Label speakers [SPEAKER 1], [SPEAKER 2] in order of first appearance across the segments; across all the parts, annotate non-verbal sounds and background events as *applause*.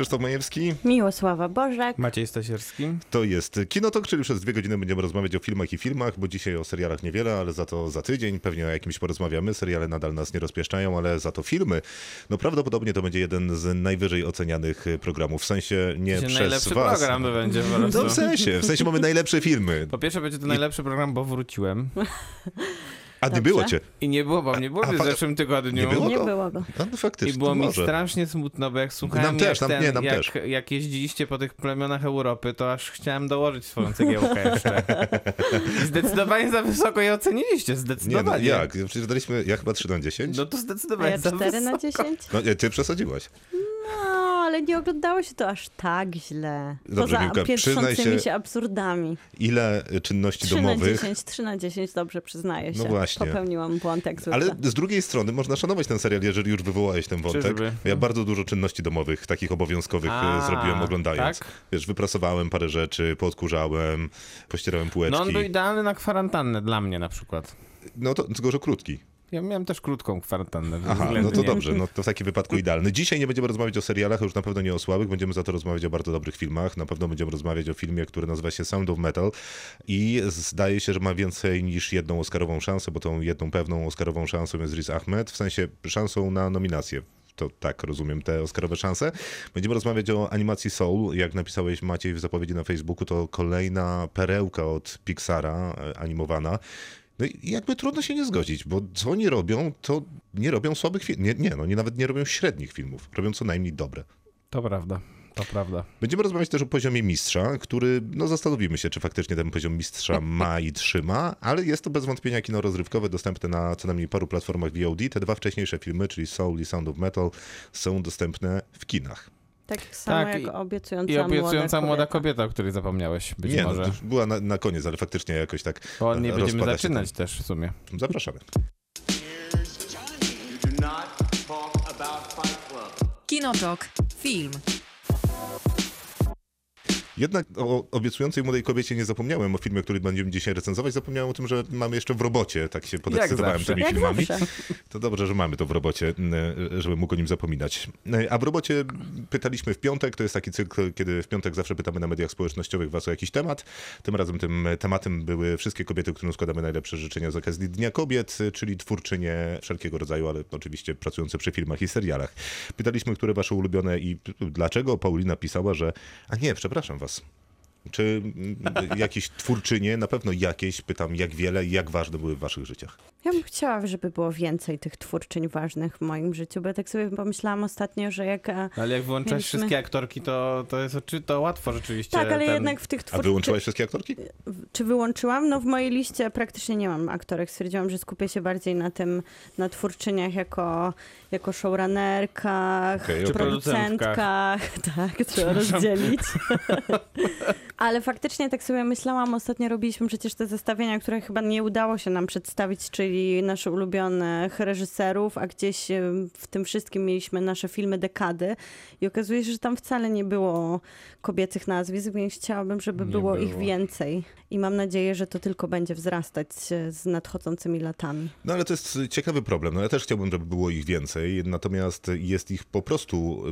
[SPEAKER 1] Krzysztof Majewski,
[SPEAKER 2] Miłosława Bożek.
[SPEAKER 3] Maciej Stasierski.
[SPEAKER 1] to jest Kinotok, czyli przez dwie godziny będziemy rozmawiać o filmach i filmach, bo dzisiaj o serialach niewiele, ale za to za tydzień pewnie o jakimś porozmawiamy. Seriale nadal nas nie rozpieszczają, ale za to filmy, no prawdopodobnie to będzie jeden z najwyżej ocenianych programów, w sensie nie
[SPEAKER 3] Dzisiaj
[SPEAKER 1] przez
[SPEAKER 3] najlepszy
[SPEAKER 1] was.
[SPEAKER 3] program to będzie po prostu.
[SPEAKER 1] No w sensie, w sensie mamy najlepsze filmy.
[SPEAKER 3] Po pierwsze będzie to najlepszy program, bo wróciłem. *laughs*
[SPEAKER 1] A nie było cię.
[SPEAKER 3] I nie było, bo nie było
[SPEAKER 1] A
[SPEAKER 3] mnie w zeszłym tygodniu.
[SPEAKER 1] Nie było?
[SPEAKER 2] Nie
[SPEAKER 1] go?
[SPEAKER 2] było go.
[SPEAKER 1] A, no faktycznie,
[SPEAKER 3] I było mi
[SPEAKER 1] może.
[SPEAKER 3] strasznie smutno, bo jak słuchałem,
[SPEAKER 1] Nam też,
[SPEAKER 3] jak,
[SPEAKER 1] nam- nie, nam
[SPEAKER 3] jak,
[SPEAKER 1] też.
[SPEAKER 3] jak jeździliście po tych plemionach Europy, to aż chciałem dołożyć swoją cegiełkę jeszcze. *laughs* I zdecydowanie za wysoko je oceniliście,
[SPEAKER 1] Nie, no
[SPEAKER 3] zdecydowanie.
[SPEAKER 1] jak? Przecież daliśmy, ja chyba 3 na 10.
[SPEAKER 3] No to
[SPEAKER 2] A
[SPEAKER 3] zdecydowanie
[SPEAKER 2] ja
[SPEAKER 3] za
[SPEAKER 2] 4
[SPEAKER 3] wysoko.
[SPEAKER 2] na 10?
[SPEAKER 1] No nie, ty przesadziłaś.
[SPEAKER 2] No, ale nie oglądało się to aż tak źle.
[SPEAKER 1] Dobrze,
[SPEAKER 2] Poza
[SPEAKER 1] Miłka,
[SPEAKER 2] piętrzącymi
[SPEAKER 1] się-
[SPEAKER 2] się absurdami.
[SPEAKER 1] Ile czynności
[SPEAKER 2] 3 na
[SPEAKER 1] domowych
[SPEAKER 2] 10, 3 na 10, dobrze przyznaję się.
[SPEAKER 1] No właśnie.
[SPEAKER 2] Popełniłam błąd jak zwykle.
[SPEAKER 1] Ale z drugiej strony można szanować ten serial, jeżeli już wywołałeś ten wątek.
[SPEAKER 3] Czyżby?
[SPEAKER 1] Ja bardzo dużo czynności domowych, takich obowiązkowych
[SPEAKER 3] A,
[SPEAKER 1] e, zrobiłem oglądając.
[SPEAKER 3] tak?
[SPEAKER 1] Wiesz, wyprasowałem parę rzeczy, podkurzałem, pościerałem półeczki.
[SPEAKER 3] No on był idealny na kwarantannę dla mnie na przykład.
[SPEAKER 1] No to tylko, że krótki.
[SPEAKER 3] Ja miałem też krótką kwarantannę.
[SPEAKER 1] Aha, no to dobrze, no to w takim wypadku idealny. Dzisiaj nie będziemy rozmawiać o serialach, a już na pewno nie o słabych, będziemy za to rozmawiać o bardzo dobrych filmach. Na pewno będziemy rozmawiać o filmie, który nazywa się Sound of Metal i zdaje się, że ma więcej niż jedną Oscarową szansę, bo tą jedną pewną Oscarową szansą jest Riz Ahmed, w sensie szansą na nominację. To tak rozumiem te Oscarowe szanse. Będziemy rozmawiać o animacji Soul. Jak napisałeś Maciej w zapowiedzi na Facebooku, to kolejna perełka od Pixara e, animowana. No i jakby trudno się nie zgodzić, bo co oni robią, to nie robią słabych filmów. Nie, nie, no, nie nawet nie robią średnich filmów. Robią co najmniej dobre.
[SPEAKER 3] To prawda, to prawda.
[SPEAKER 1] Będziemy rozmawiać też o poziomie mistrza, który, no zastanowimy się, czy faktycznie ten poziom mistrza ma i trzyma, ale jest to bez wątpienia kino rozrywkowe, dostępne na co najmniej paru platformach VOD. Te dwa wcześniejsze filmy, czyli Soul i Sound of Metal, są dostępne w kinach.
[SPEAKER 2] Tak samo
[SPEAKER 3] Tak,
[SPEAKER 2] jak
[SPEAKER 3] i-
[SPEAKER 2] obiecująca,
[SPEAKER 3] I obiecująca
[SPEAKER 2] młoda
[SPEAKER 3] młoda
[SPEAKER 2] kobieta.
[SPEAKER 3] kobieta, o której zapomniałeś być
[SPEAKER 1] nie, no,
[SPEAKER 3] może.
[SPEAKER 1] to była na, na koniec, ale faktycznie jakoś tak
[SPEAKER 3] Bo nie będziemy zaczynać też w sumie.
[SPEAKER 1] ten- Zapraszamy.
[SPEAKER 4] Kinotok. Film.
[SPEAKER 1] Jednak o obiecującej młodej kobiecie nie zapomniałem o filmie, który będziemy dzisiaj recenzować. Zapomniałem o tym, że mamy jeszcze w robocie. Tak się podekscytowałem tymi
[SPEAKER 2] Jak
[SPEAKER 1] filmami.
[SPEAKER 2] zawsze.
[SPEAKER 1] To dobrze, że mamy to w robocie, żeby mógł o nim zapominać. A w robocie pytaliśmy w piątek, to jest taki cykl, kiedy w piątek zawsze pytamy na mediach społecznościowych was o jakiś temat. Tym razem tym tematem były wszystkie kobiety, którym składamy najlepsze życzenia z okazji Dnia Kobiet, czyli twórczynie wszelkiego rodzaju, ale oczywiście pracujące przy filmach i serialach. Pytaliśmy, które wasze ulubione i dlaczego. Paulina pisała, że... A nie, przepraszam was. Czy mm, jakieś twórczynie, na pewno jakieś, pytam jak wiele i jak ważne były w waszych życiach?
[SPEAKER 2] Ja bym chciała, żeby było więcej tych twórczyń ważnych w moim życiu, bo ja tak sobie pomyślałam ostatnio, że jak... e,
[SPEAKER 3] Ale jak wyłączać
[SPEAKER 2] Mieliśmy-
[SPEAKER 3] wszystkie aktorki, to, to jest oczy, to łatwo rzeczywiście.
[SPEAKER 2] Tak, ale
[SPEAKER 3] ten...
[SPEAKER 2] jednak w tych
[SPEAKER 1] A
[SPEAKER 2] twórczyń...
[SPEAKER 1] wyłączyłaś wszystkie aktorki?
[SPEAKER 2] Czy wyłączyłam? No w mojej liście praktycznie nie mam aktorek. Stwierdziłam, że skupię się bardziej na tym, na twórczyniach jako, jako showrunnerkach,
[SPEAKER 1] Okej,
[SPEAKER 3] Czy
[SPEAKER 2] producentkach. *laughs* Tak, trzeba rozdzielić. *laughs* Ale faktycznie tak sobie myślałam, ostatnio robiliśmy przecież te zestawienia, które chyba nie udało się nam przedstawić, czyli naszych ulubionych reżyserów, a gdzieś e, w tym wszystkim mieliśmy nasze filmy dekady i okazuje się, że tam wcale nie było kobiecych nazwisk, więc chciałabym, żeby
[SPEAKER 3] Nie
[SPEAKER 2] było, ich
[SPEAKER 3] było.
[SPEAKER 2] więcej. I mam nadzieję, że to tylko będzie wzrastać e, z nadchodzącymi latami.
[SPEAKER 1] No ale to jest ciekawy problem. No ja też chciałbym, żeby było ich więcej, natomiast jest ich po prostu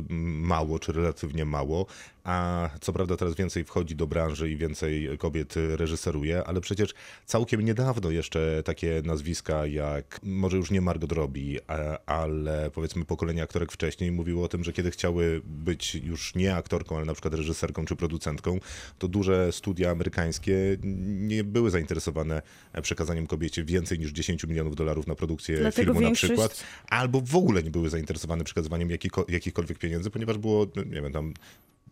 [SPEAKER 1] mało, czy relatywnie mało, a co prawda teraz więcej wchodzi do branży i więcej kobiet reżyseruje, ale przecież całkiem niedawno jeszcze takie nazwiska jak, może już nie Margot Robbie, ale powiedzmy pokolenie aktorek wcześniej mówiło o tym, że kiedy chciały być już nie aktorką, ale na przykład reżyserką czy producentką, to duże studia amerykańskie nie były zainteresowane przekazaniem kobiecie więcej niż 10 milionów dolarów na produkcję
[SPEAKER 2] Dlatego
[SPEAKER 1] filmu
[SPEAKER 2] większość-
[SPEAKER 1] na przykład, albo w ogóle nie były zainteresowane przekazywaniem jakiko, jakichkolwiek pieniędzy, ponieważ było, no, nie wiem, tam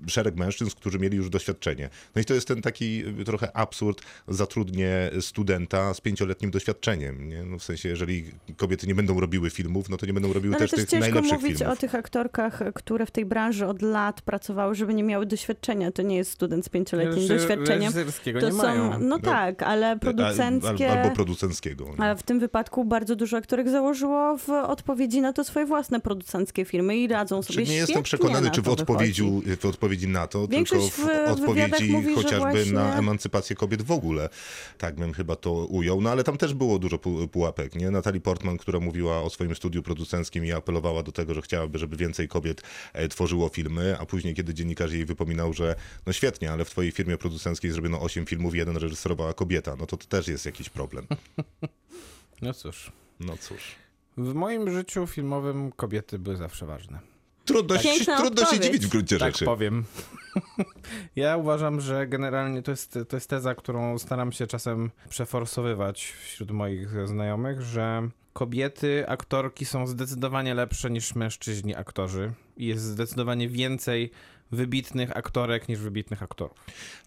[SPEAKER 1] szereg mężczyzn, którzy mieli już doświadczenie. No i to jest ten taki y, trochę absurd, zatrudnię studenta z pięcioletnim doświadczeniem. Nie? No w sensie, jeżeli kobiety nie będą robiły filmów, no to nie będą robiły
[SPEAKER 2] No,
[SPEAKER 1] też,
[SPEAKER 2] też
[SPEAKER 1] tych
[SPEAKER 2] ciężko
[SPEAKER 1] najlepszych
[SPEAKER 2] mówić
[SPEAKER 1] filmów.
[SPEAKER 2] o tych aktorkach, które w tej branży od lat pracowały, żeby nie miały doświadczenia. To nie jest student z pięcioletnim
[SPEAKER 3] Reżyser-
[SPEAKER 2] doświadczeniem. To
[SPEAKER 3] nie
[SPEAKER 2] są,
[SPEAKER 3] mają.
[SPEAKER 2] no tak, ale producenckie...
[SPEAKER 1] Al, albo producenckiego. nie?
[SPEAKER 2] Ale w tym wypadku bardzo dużo aktorek założyło w odpowiedzi na to swoje własne producenckie firmy i radzą sobie
[SPEAKER 1] Czy nie jestem
[SPEAKER 2] świetnie
[SPEAKER 1] przekonany,
[SPEAKER 2] na
[SPEAKER 1] czy w odpowiedzi, w odpowiedzi odpowiedzi na to,
[SPEAKER 2] Większość
[SPEAKER 1] tylko w odpowiedzi
[SPEAKER 2] mówi,
[SPEAKER 1] chociażby
[SPEAKER 2] właśnie-
[SPEAKER 1] na emancypację kobiet w ogóle. Tak bym chyba to ujął. No ale tam też było dużo pu- pułapek, nie? Natalie Portman, która mówiła o swoim studiu producenckim i apelowała do tego, że chciałaby, żeby więcej kobiet e, tworzyło filmy, a później, kiedy dziennikarz jej wypominał, że no świetnie, ale w twojej firmie producenckiej zrobiono 8 filmów, jeden reżyserowała kobieta, no to to też jest jakiś problem. *laughs*
[SPEAKER 3] No cóż.
[SPEAKER 1] No cóż.
[SPEAKER 3] W moim życiu filmowym kobiety były zawsze ważne.
[SPEAKER 1] Trudno, się, trudno się dziwić w gruncie
[SPEAKER 3] Tak
[SPEAKER 1] rzeczy.
[SPEAKER 3] powiem. *laughs* ja uważam, że generalnie to jest, to jest teza, którą staram się czasem przeforsowywać wśród moich znajomych, że kobiety, aktorki są zdecydowanie lepsze niż mężczyźni aktorzy. Jest zdecydowanie więcej wybitnych aktorek niż wybitnych aktorów.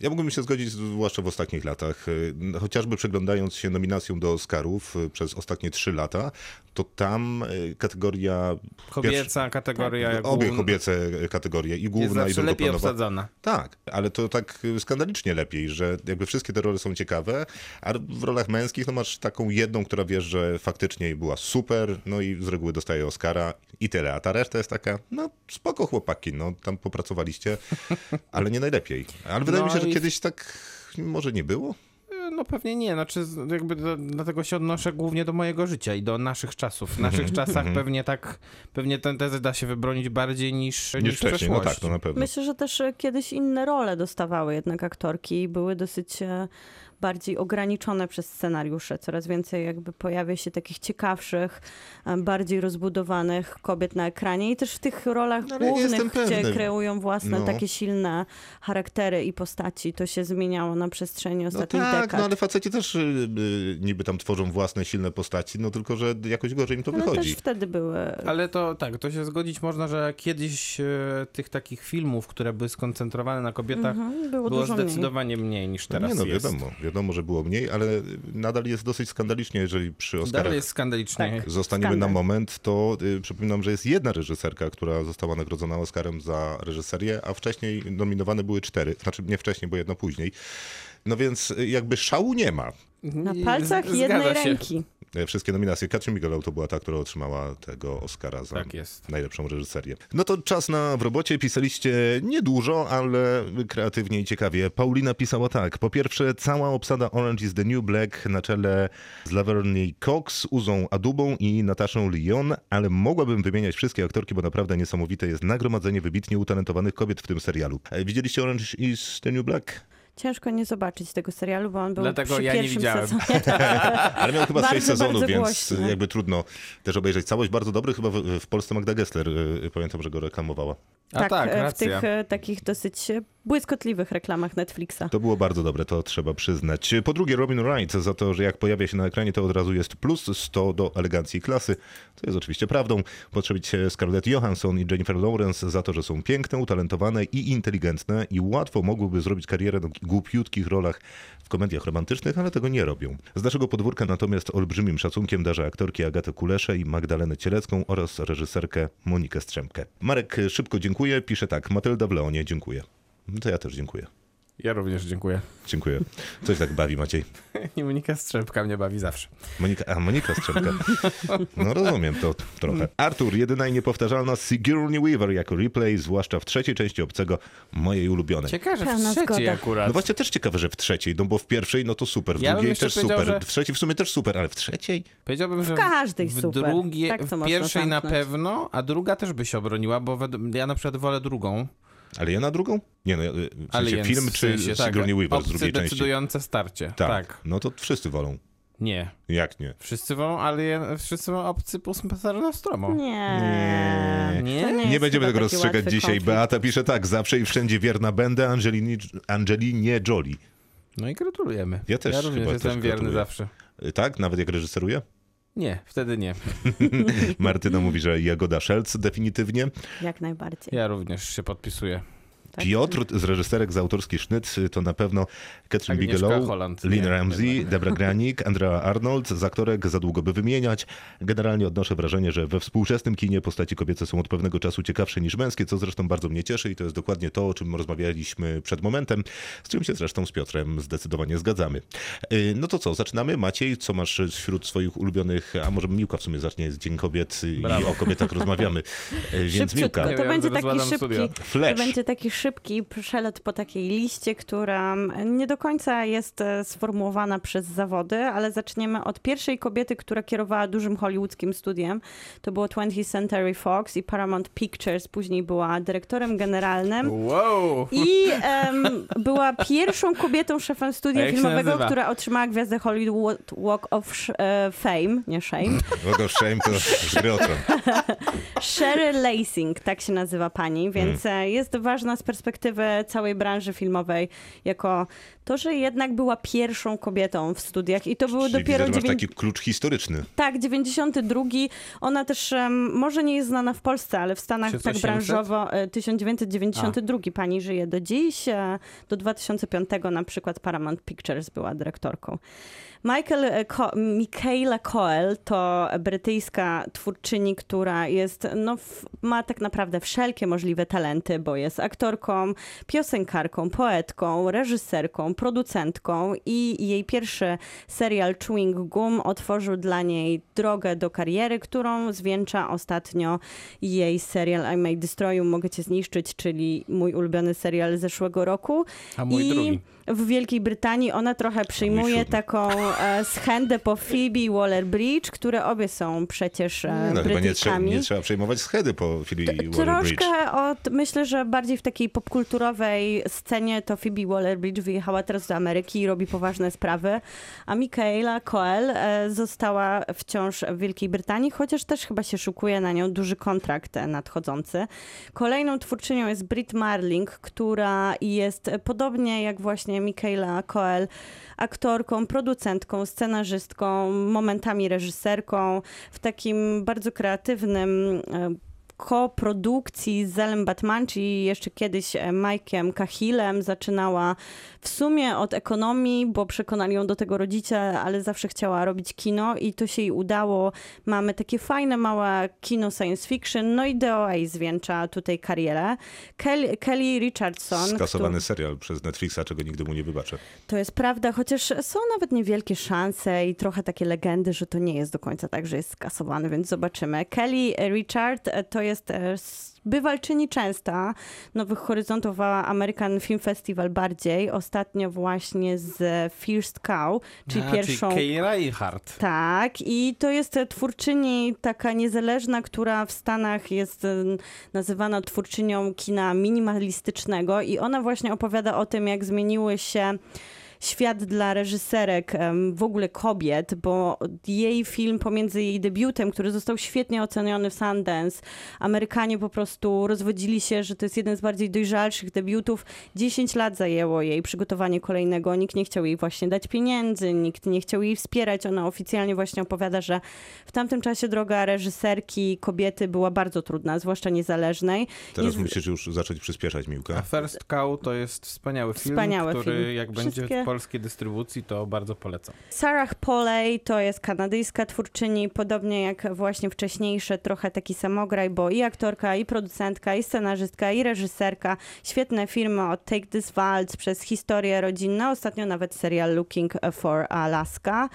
[SPEAKER 1] Ja mógłbym się zgodzić, zwłaszcza w ostatnich latach. Y, Chociażby przeglądając się nominacją do Oscarów y, przez ostatnie trzy lata, to tam y, kategoria...
[SPEAKER 3] Kobieca kategoria jak
[SPEAKER 1] Obie
[SPEAKER 3] główna-
[SPEAKER 1] kobiece kategorie, i
[SPEAKER 3] jest
[SPEAKER 1] główna, i
[SPEAKER 3] zawsze lepiej
[SPEAKER 1] drugoplanowa.
[SPEAKER 3] obsadzona.
[SPEAKER 1] Tak, ale to tak y, skandalicznie lepiej, że jakby wszystkie te role są ciekawe, a w rolach męskich no masz taką jedną, która wiesz, że faktycznie była super, no i z reguły dostaje Oscara i tyle, a ta reszta jest taka, no spoko chłopaki, no tam ale nie najlepiej. Ale wydaje
[SPEAKER 3] No
[SPEAKER 1] mi się, że
[SPEAKER 3] i-
[SPEAKER 1] kiedyś tak może nie było.
[SPEAKER 3] No pewnie nie, znaczy jakby do, dlatego się odnoszę głównie do mojego życia i do naszych czasów. W *laughs* naszych czasach pewnie tak, pewnie tę tezę da się wybronić bardziej niż, niż,
[SPEAKER 1] Niż wcześniej, no tak, to na pewno.
[SPEAKER 2] Myślę, że też e, kiedyś inne role dostawały jednak aktorki i były dosyć e, bardziej ograniczone przez scenariusze. Coraz więcej jakby pojawia się takich ciekawszych, e, bardziej rozbudowanych kobiet na ekranie i też w tych rolach
[SPEAKER 1] No,
[SPEAKER 2] głównych, gdzie
[SPEAKER 1] pewny.
[SPEAKER 2] kreują własne
[SPEAKER 1] No.
[SPEAKER 2] takie silne charaktery i postaci. To się zmieniało na przestrzeni
[SPEAKER 1] No
[SPEAKER 2] ostatnich
[SPEAKER 1] tak,
[SPEAKER 2] dekad.
[SPEAKER 1] no ale faceci też y, y, niby tam tworzą własne silne postaci, no tylko, że jakoś gorzej im to
[SPEAKER 2] Ale
[SPEAKER 1] wychodzi.
[SPEAKER 2] też wtedy były...
[SPEAKER 3] Ale to tak, to się zgodzić można, że kiedyś e, tych takich filmów, które były skoncentrowane na kobietach,
[SPEAKER 2] Mhm, było,
[SPEAKER 3] było
[SPEAKER 2] dużo mniej.
[SPEAKER 3] zdecydowanie mniej, niż
[SPEAKER 1] No
[SPEAKER 3] teraz
[SPEAKER 1] nie no,
[SPEAKER 3] jest.
[SPEAKER 1] wiadomo, wiadomo, że było mniej, ale nadal jest dosyć skandalicznie, jeżeli przy Oscarach
[SPEAKER 3] Dalej jest skandalicznie.
[SPEAKER 2] Tak.
[SPEAKER 1] zostaniemy
[SPEAKER 2] skandal.
[SPEAKER 1] na moment, to y, przypominam, że jest jedna reżyserka, która została nagrodzona Oscarem za reżyserię, a wcześniej nominowane były cztery, znaczy nie wcześniej, bo jedna później. No więc y, jakby szału nie ma.
[SPEAKER 2] Na palcach jednej
[SPEAKER 3] się.
[SPEAKER 2] ręki.
[SPEAKER 1] E, Wszystkie nominacje. Katrin Bigelow to była ta, która otrzymała tego Oscara za
[SPEAKER 3] Tak
[SPEAKER 1] najlepszą reżyserię. No to czas na w robocie. Pisaliście niedużo, ale kreatywnie i ciekawie. Paulina pisała tak. Po pierwsze, cała obsada Orange is the New Black na czele z Laverne Cox, Uzą Adubą i Nataszą Lyon, ale mogłabym wymieniać wszystkie aktorki, bo naprawdę niesamowite jest nagromadzenie wybitnie utalentowanych kobiet w tym serialu. E, Widzieliście Orange is the New Black?
[SPEAKER 2] Ciężko nie zobaczyć tego serialu, bo on był
[SPEAKER 3] Dlatego
[SPEAKER 2] przy
[SPEAKER 3] ja nie
[SPEAKER 2] pierwszym
[SPEAKER 3] widziałem.
[SPEAKER 2] sezonie. *laughs*
[SPEAKER 1] Ale miał chyba sześć sezonów, więc
[SPEAKER 2] głośno.
[SPEAKER 1] jakby trudno też obejrzeć całość. Bardzo dobry, chyba w, w Polsce Magda Gessler, y, pamiętam, że go reklamowała.
[SPEAKER 3] A tak,
[SPEAKER 2] e, w
[SPEAKER 3] racja.
[SPEAKER 2] tych e, takich dosyć e, błyskotliwych reklamach Netflixa.
[SPEAKER 1] To było bardzo dobre, to trzeba przyznać. Po drugie, Robin Wright za to, że jak pojawia się na ekranie, to od razu jest plus 100 do elegancji i klasy. To jest oczywiście prawdą. Potrzebić Scarlett Johansson i Jennifer Lawrence za to, że są piękne, utalentowane i inteligentne i łatwo mogłyby zrobić karierę na głupiutkich rolach w komediach romantycznych, ale tego nie robią. Z naszego podwórka natomiast olbrzymim szacunkiem darzę aktorki Agatę Kuleszę i Magdalenę Cielecką oraz reżyserkę Monikę Strzemkę. Marek szybko dziękuję, pisze tak, Matylda w Leonie, dziękuję. No to ja też dziękuję.
[SPEAKER 3] Ja również dziękuję.
[SPEAKER 1] Dziękuję. Coś tak bawi, Maciej. *laughs*
[SPEAKER 3] I Monika Strzępka mnie bawi zawsze.
[SPEAKER 1] Monika, a Monika Strzemka. *laughs* No rozumiem to trochę. Artur, jedyna i niepowtarzalna Sigourney Weaver jako replay, zwłaszcza w trzeciej części Obcego, mojej ulubionej.
[SPEAKER 3] Ciekawe, że w trzeciej akurat.
[SPEAKER 1] No właśnie też ciekawe, że w trzeciej, no bo w pierwszej no to super, w
[SPEAKER 3] Ja
[SPEAKER 1] drugiej też super,
[SPEAKER 3] że-
[SPEAKER 1] w trzeciej w sumie też super, ale w trzeciej?
[SPEAKER 3] Powiedziałbym, że
[SPEAKER 2] W każdej
[SPEAKER 3] w
[SPEAKER 2] super.
[SPEAKER 3] drugiej,
[SPEAKER 2] Tak
[SPEAKER 3] w pierwszej na pewno, a druga też by się obroniła, bo ja na przykład wolę drugą.
[SPEAKER 1] Ale ja na drugą? Nie no, w sensie
[SPEAKER 3] Aliens,
[SPEAKER 1] film
[SPEAKER 3] w
[SPEAKER 1] czy
[SPEAKER 3] sensie, tak,
[SPEAKER 1] Sigourney Weaver z drugiej części?
[SPEAKER 3] decydujące starcie.
[SPEAKER 1] Tak.
[SPEAKER 3] Tak.
[SPEAKER 1] No to wszyscy wolą.
[SPEAKER 3] Nie.
[SPEAKER 1] Jak nie?
[SPEAKER 3] Wszyscy wolą, ale wszyscy wolą obcy plus pasażer Nostromo.
[SPEAKER 2] Nie.
[SPEAKER 3] Nie?
[SPEAKER 1] Nie,
[SPEAKER 2] jest
[SPEAKER 1] będziemy tego rozstrzygać dzisiaj.
[SPEAKER 2] konflikt.
[SPEAKER 1] Beata pisze tak, zawsze i wszędzie wierna będę Angelinie, Angelinie Jolie.
[SPEAKER 3] No i gratulujemy.
[SPEAKER 1] Ja też
[SPEAKER 3] Ja również
[SPEAKER 1] chyba
[SPEAKER 3] jestem
[SPEAKER 1] też
[SPEAKER 3] wierny
[SPEAKER 1] gratuluję.
[SPEAKER 3] zawsze.
[SPEAKER 1] Tak? Nawet jak reżyseruje?
[SPEAKER 3] Nie, wtedy nie. *laughs*
[SPEAKER 1] Martyna mówi, że Jagoda Szelc definitywnie.
[SPEAKER 2] Jak najbardziej.
[SPEAKER 3] Ja również się podpisuję.
[SPEAKER 2] Tak.
[SPEAKER 1] Piotr z reżyserek z autorski sznyt to na pewno Catherine
[SPEAKER 3] Agnieszka
[SPEAKER 1] Bigelow,
[SPEAKER 3] Holland.
[SPEAKER 1] Lynn
[SPEAKER 3] Nie,
[SPEAKER 1] Ramsey. Debra Granik, Andrea Arnold. Z aktorek za długo by wymieniać. Generalnie odnoszę wrażenie, że we współczesnym kinie postaci kobiece są od pewnego czasu ciekawsze niż męskie, co zresztą bardzo mnie cieszy i to jest dokładnie to, o czym rozmawialiśmy przed momentem, z czym się zresztą z Piotrem zdecydowanie zgadzamy. Yy, No to co, zaczynamy? Maciej, co masz wśród swoich ulubionych, a może Miłka w sumie zacznie z Dzień Kobiet i
[SPEAKER 3] Brawo.
[SPEAKER 1] o kobietach rozmawiamy. Yy, Więc
[SPEAKER 2] Szybciutko,
[SPEAKER 1] Miłka,
[SPEAKER 2] to
[SPEAKER 3] ja
[SPEAKER 2] będzie taki szybki, to będzie taki szybki przelot po takiej liście, która nie do końca jest e, sformułowana przez zawody, ale zaczniemy od pierwszej kobiety, która kierowała dużym hollywoodzkim studiem. To było 20th Century Fox i Paramount Pictures. Później była dyrektorem generalnym.
[SPEAKER 3] Wow!
[SPEAKER 2] I em, była pierwszą kobietą szefem studia filmowego, która otrzymała gwiazdę Hollywood Walk of e, Fame, nie Shame. *laughs*
[SPEAKER 1] Logo Shame to *laughs* tron.
[SPEAKER 2] Sherry Lacing, tak się nazywa pani, więc
[SPEAKER 1] Hmm.
[SPEAKER 2] e, jest ważna z perspektywy całej branży filmowej, jako to, że jednak była pierwszą kobietą w studiach i to było
[SPEAKER 1] Czyli
[SPEAKER 2] dopiero
[SPEAKER 1] masz
[SPEAKER 2] dziewię-
[SPEAKER 1] taki klucz historyczny.
[SPEAKER 2] tak, 92. Ona też em, może nie jest znana w Polsce, ale w Stanach tak
[SPEAKER 3] 1800?
[SPEAKER 2] branżowo e, 1992 pani żyje do dziś. e, Do 2005 na przykład Paramount Pictures była dyrektorką. Michael, e, Ko- Michaela Coel to brytyjska twórczyni, która jest, no, ma tak naprawdę wszelkie możliwe talenty, bo jest aktorką, piosenkarką, poetką, reżyserką, producentką i jej pierwszy serial Chewing Gum otworzył dla niej drogę do kariery, którą zwieńcza ostatnio jej serial I May Destroy You, Mogę Cię Zniszczyć, czyli mój ulubiony serial zeszłego roku.
[SPEAKER 3] A mój
[SPEAKER 2] I
[SPEAKER 3] drugi.
[SPEAKER 2] w Wielkiej Brytanii ona trochę przyjmuje taką e, schędę po Phoebe Waller-Bridge, które obie są przecież e,
[SPEAKER 1] No, chyba nie, trzeba, nie trzeba przejmować schedy po chwili Waller-Bridge.
[SPEAKER 2] Troszkę od, myślę, że bardziej w takiej popkulturowej scenie to Phoebe Waller-Bridge wyjechała teraz do Ameryki i robi poważne sprawy, a Michaela Coel e, została wciąż w Wielkiej Brytanii, chociaż też chyba się szukuje na nią duży kontrakt e, nadchodzący. Kolejną twórczynią jest Brit Marling, która jest e, podobnie jak właśnie Michaela Coel aktorką, producentką, scenarzystką, momentami reżyserką, w takim bardzo kreatywnym e, koprodukcji z Zelem Batman, czyli jeszcze kiedyś e, Mike'iem Cahillem zaczynała w sumie od ekonomii, bo przekonali ją do tego rodzice, ale zawsze chciała robić kino i to się jej udało. Mamy takie fajne, małe kino science fiction, no i DOA zwieńcza tutaj karierę. Kelly, Kelly Richardson,
[SPEAKER 1] Skasowany
[SPEAKER 2] który-
[SPEAKER 1] serial przez Netflixa, czego nigdy mu nie wybaczę.
[SPEAKER 2] to jest prawda, chociaż są nawet niewielkie szanse i trochę takie legendy, że to nie jest do końca tak, że jest skasowany, więc zobaczymy. Kelly Richard e, to jest e, s- bywalczyni częsta Nowych Horyzontów, a American Film Festival bardziej. Ostatnio właśnie z First Cow, czyli
[SPEAKER 3] A,
[SPEAKER 2] pierwszą...
[SPEAKER 3] Czyli Kay Reichardt.
[SPEAKER 2] Tak, i to jest e, twórczyni taka niezależna, która w Stanach jest e, nazywana twórczynią kina minimalistycznego i ona właśnie opowiada o tym, jak zmieniły się świat dla reżyserek, w ogóle kobiet, bo jej film pomiędzy jej debiutem, który został świetnie oceniony w Sundance, Amerykanie po prostu rozwodzili się, że to jest jeden z bardziej dojrzalszych debiutów. 10 lat zajęło jej przygotowanie kolejnego, nikt nie chciał jej właśnie dać pieniędzy, nikt nie chciał jej wspierać. Ona oficjalnie właśnie opowiada, że w tamtym czasie droga reżyserki kobiety była bardzo trudna, zwłaszcza niezależnej.
[SPEAKER 1] Teraz
[SPEAKER 2] z-
[SPEAKER 1] musisz już zacząć przyspieszać,
[SPEAKER 3] A
[SPEAKER 1] Miłka.
[SPEAKER 3] First Cow to jest wspaniały film,
[SPEAKER 2] Wspaniały
[SPEAKER 3] który
[SPEAKER 2] film.
[SPEAKER 3] jak będzie
[SPEAKER 2] Wszystkie-
[SPEAKER 3] polskiej dystrybucji, to bardzo polecam.
[SPEAKER 2] Sarah Polley to jest kanadyjska twórczyni, podobnie jak właśnie wcześniejsze, trochę taki samograj, bo i aktorka, i producentka, i scenarzystka, i reżyserka. Świetne filmy od Take This Waltz przez historię rodzinną, ostatnio nawet serial Looking for Alaska.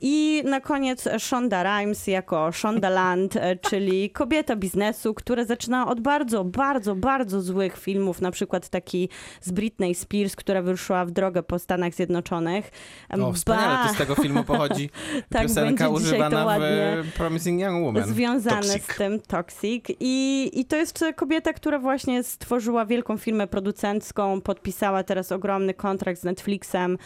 [SPEAKER 2] I na koniec Shonda Rhimes jako Shonda Land, e, czyli kobieta biznesu, która zaczyna od bardzo, bardzo, bardzo złych filmów, na przykład taki z Britney Spears, która wyruszyła w drogę po Stanach Zjednoczonych.
[SPEAKER 3] O, wspaniale, to z tego filmu pochodzi *laughs*
[SPEAKER 2] Tak,
[SPEAKER 3] piosenka
[SPEAKER 2] będzie dzisiaj to
[SPEAKER 3] używana
[SPEAKER 2] ładnie
[SPEAKER 3] w Promising Young Woman.
[SPEAKER 2] związane
[SPEAKER 1] Toxic.
[SPEAKER 2] z tym Toxic. I, I to jest kobieta, która właśnie stworzyła wielką firmę producencką, podpisała teraz ogromny kontrakt z Netflixem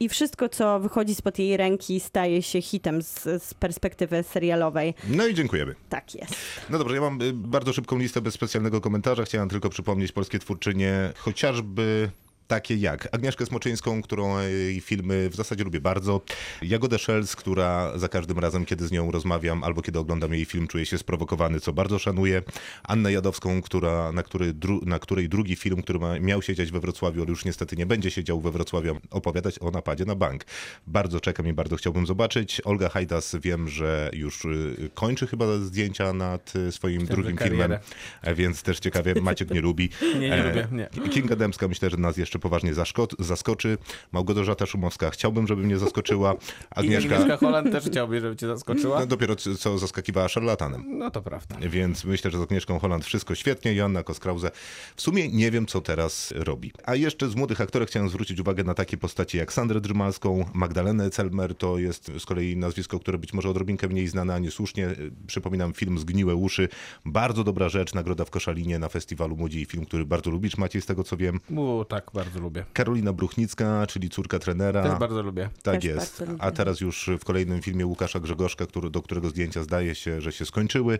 [SPEAKER 2] i wszystko, co wychodzi spod jej ręki, staje się hitem z, z perspektywy serialowej.
[SPEAKER 1] No i dziękujemy.
[SPEAKER 2] Tak jest.
[SPEAKER 1] No dobrze, ja mam y, bardzo szybką listę bez specjalnego komentarza. Chciałem tylko przypomnieć polskie twórczynie, chociażby takie jak Agnieszkę Smoczyńską, którą jej filmy w zasadzie lubię bardzo. Jagodę Szelc, która za każdym razem, kiedy z nią rozmawiam albo kiedy oglądam jej film, czuję się sprowokowany, co bardzo szanuję. Annę Jadowską, która, na, który, dru, na której drugi film, który ma, miał się dziać we Wrocławiu, ale już niestety nie będzie się dział we Wrocławiu, opowiadać o napadzie na bank. Bardzo czekam i bardzo chciałbym zobaczyć. Olga Hajdas wiem, że już y, kończy chyba zdjęcia nad y, swoim drugim
[SPEAKER 3] karierę.
[SPEAKER 1] filmem, e, więc też ciekawie, Maciek nie lubi. *laughs*
[SPEAKER 3] Nie, nie lubię, nie.
[SPEAKER 1] Kinga Dębska myślę, że nas jeszcze jeszcze poważnie zaskoczy. Małgorzata Szumowska, chciałbym, żeby mnie zaskoczyła.
[SPEAKER 3] I
[SPEAKER 1] Agnieszka,
[SPEAKER 3] Agnieszka Holland też chciałby, żeby cię zaskoczyła.
[SPEAKER 1] no, dopiero co- zaskakiwała szarlatanem.
[SPEAKER 3] No to prawda.
[SPEAKER 1] Więc myślę, że z Agnieszką Holland wszystko świetnie. Joanna Koskrause w sumie nie wiem, co teraz robi. A jeszcze z młodych aktorek chciałem zwrócić uwagę na takie postaci jak Sandrę Drzymalską, Magdalenę Celmer, to jest z kolei nazwisko, które być może odrobinkę mniej znane, a niesłusznie. Przypominam film Zgniłe uszy. Bardzo dobra rzecz, nagroda w Koszalinie na festiwalu Młodzi i Film, który bardzo lubisz, Maciej, z tego co wiem.
[SPEAKER 3] U, tak, bardzo lubię.
[SPEAKER 1] Karolina Bruchnicka, czyli córka trenera.
[SPEAKER 3] Też bardzo lubię.
[SPEAKER 1] Tak
[SPEAKER 2] Też
[SPEAKER 1] jest.
[SPEAKER 2] bardzo lubię.
[SPEAKER 1] A teraz już w kolejnym filmie Łukasza Grzegorzka, który, do którego zdjęcia zdaje się, że się skończyły.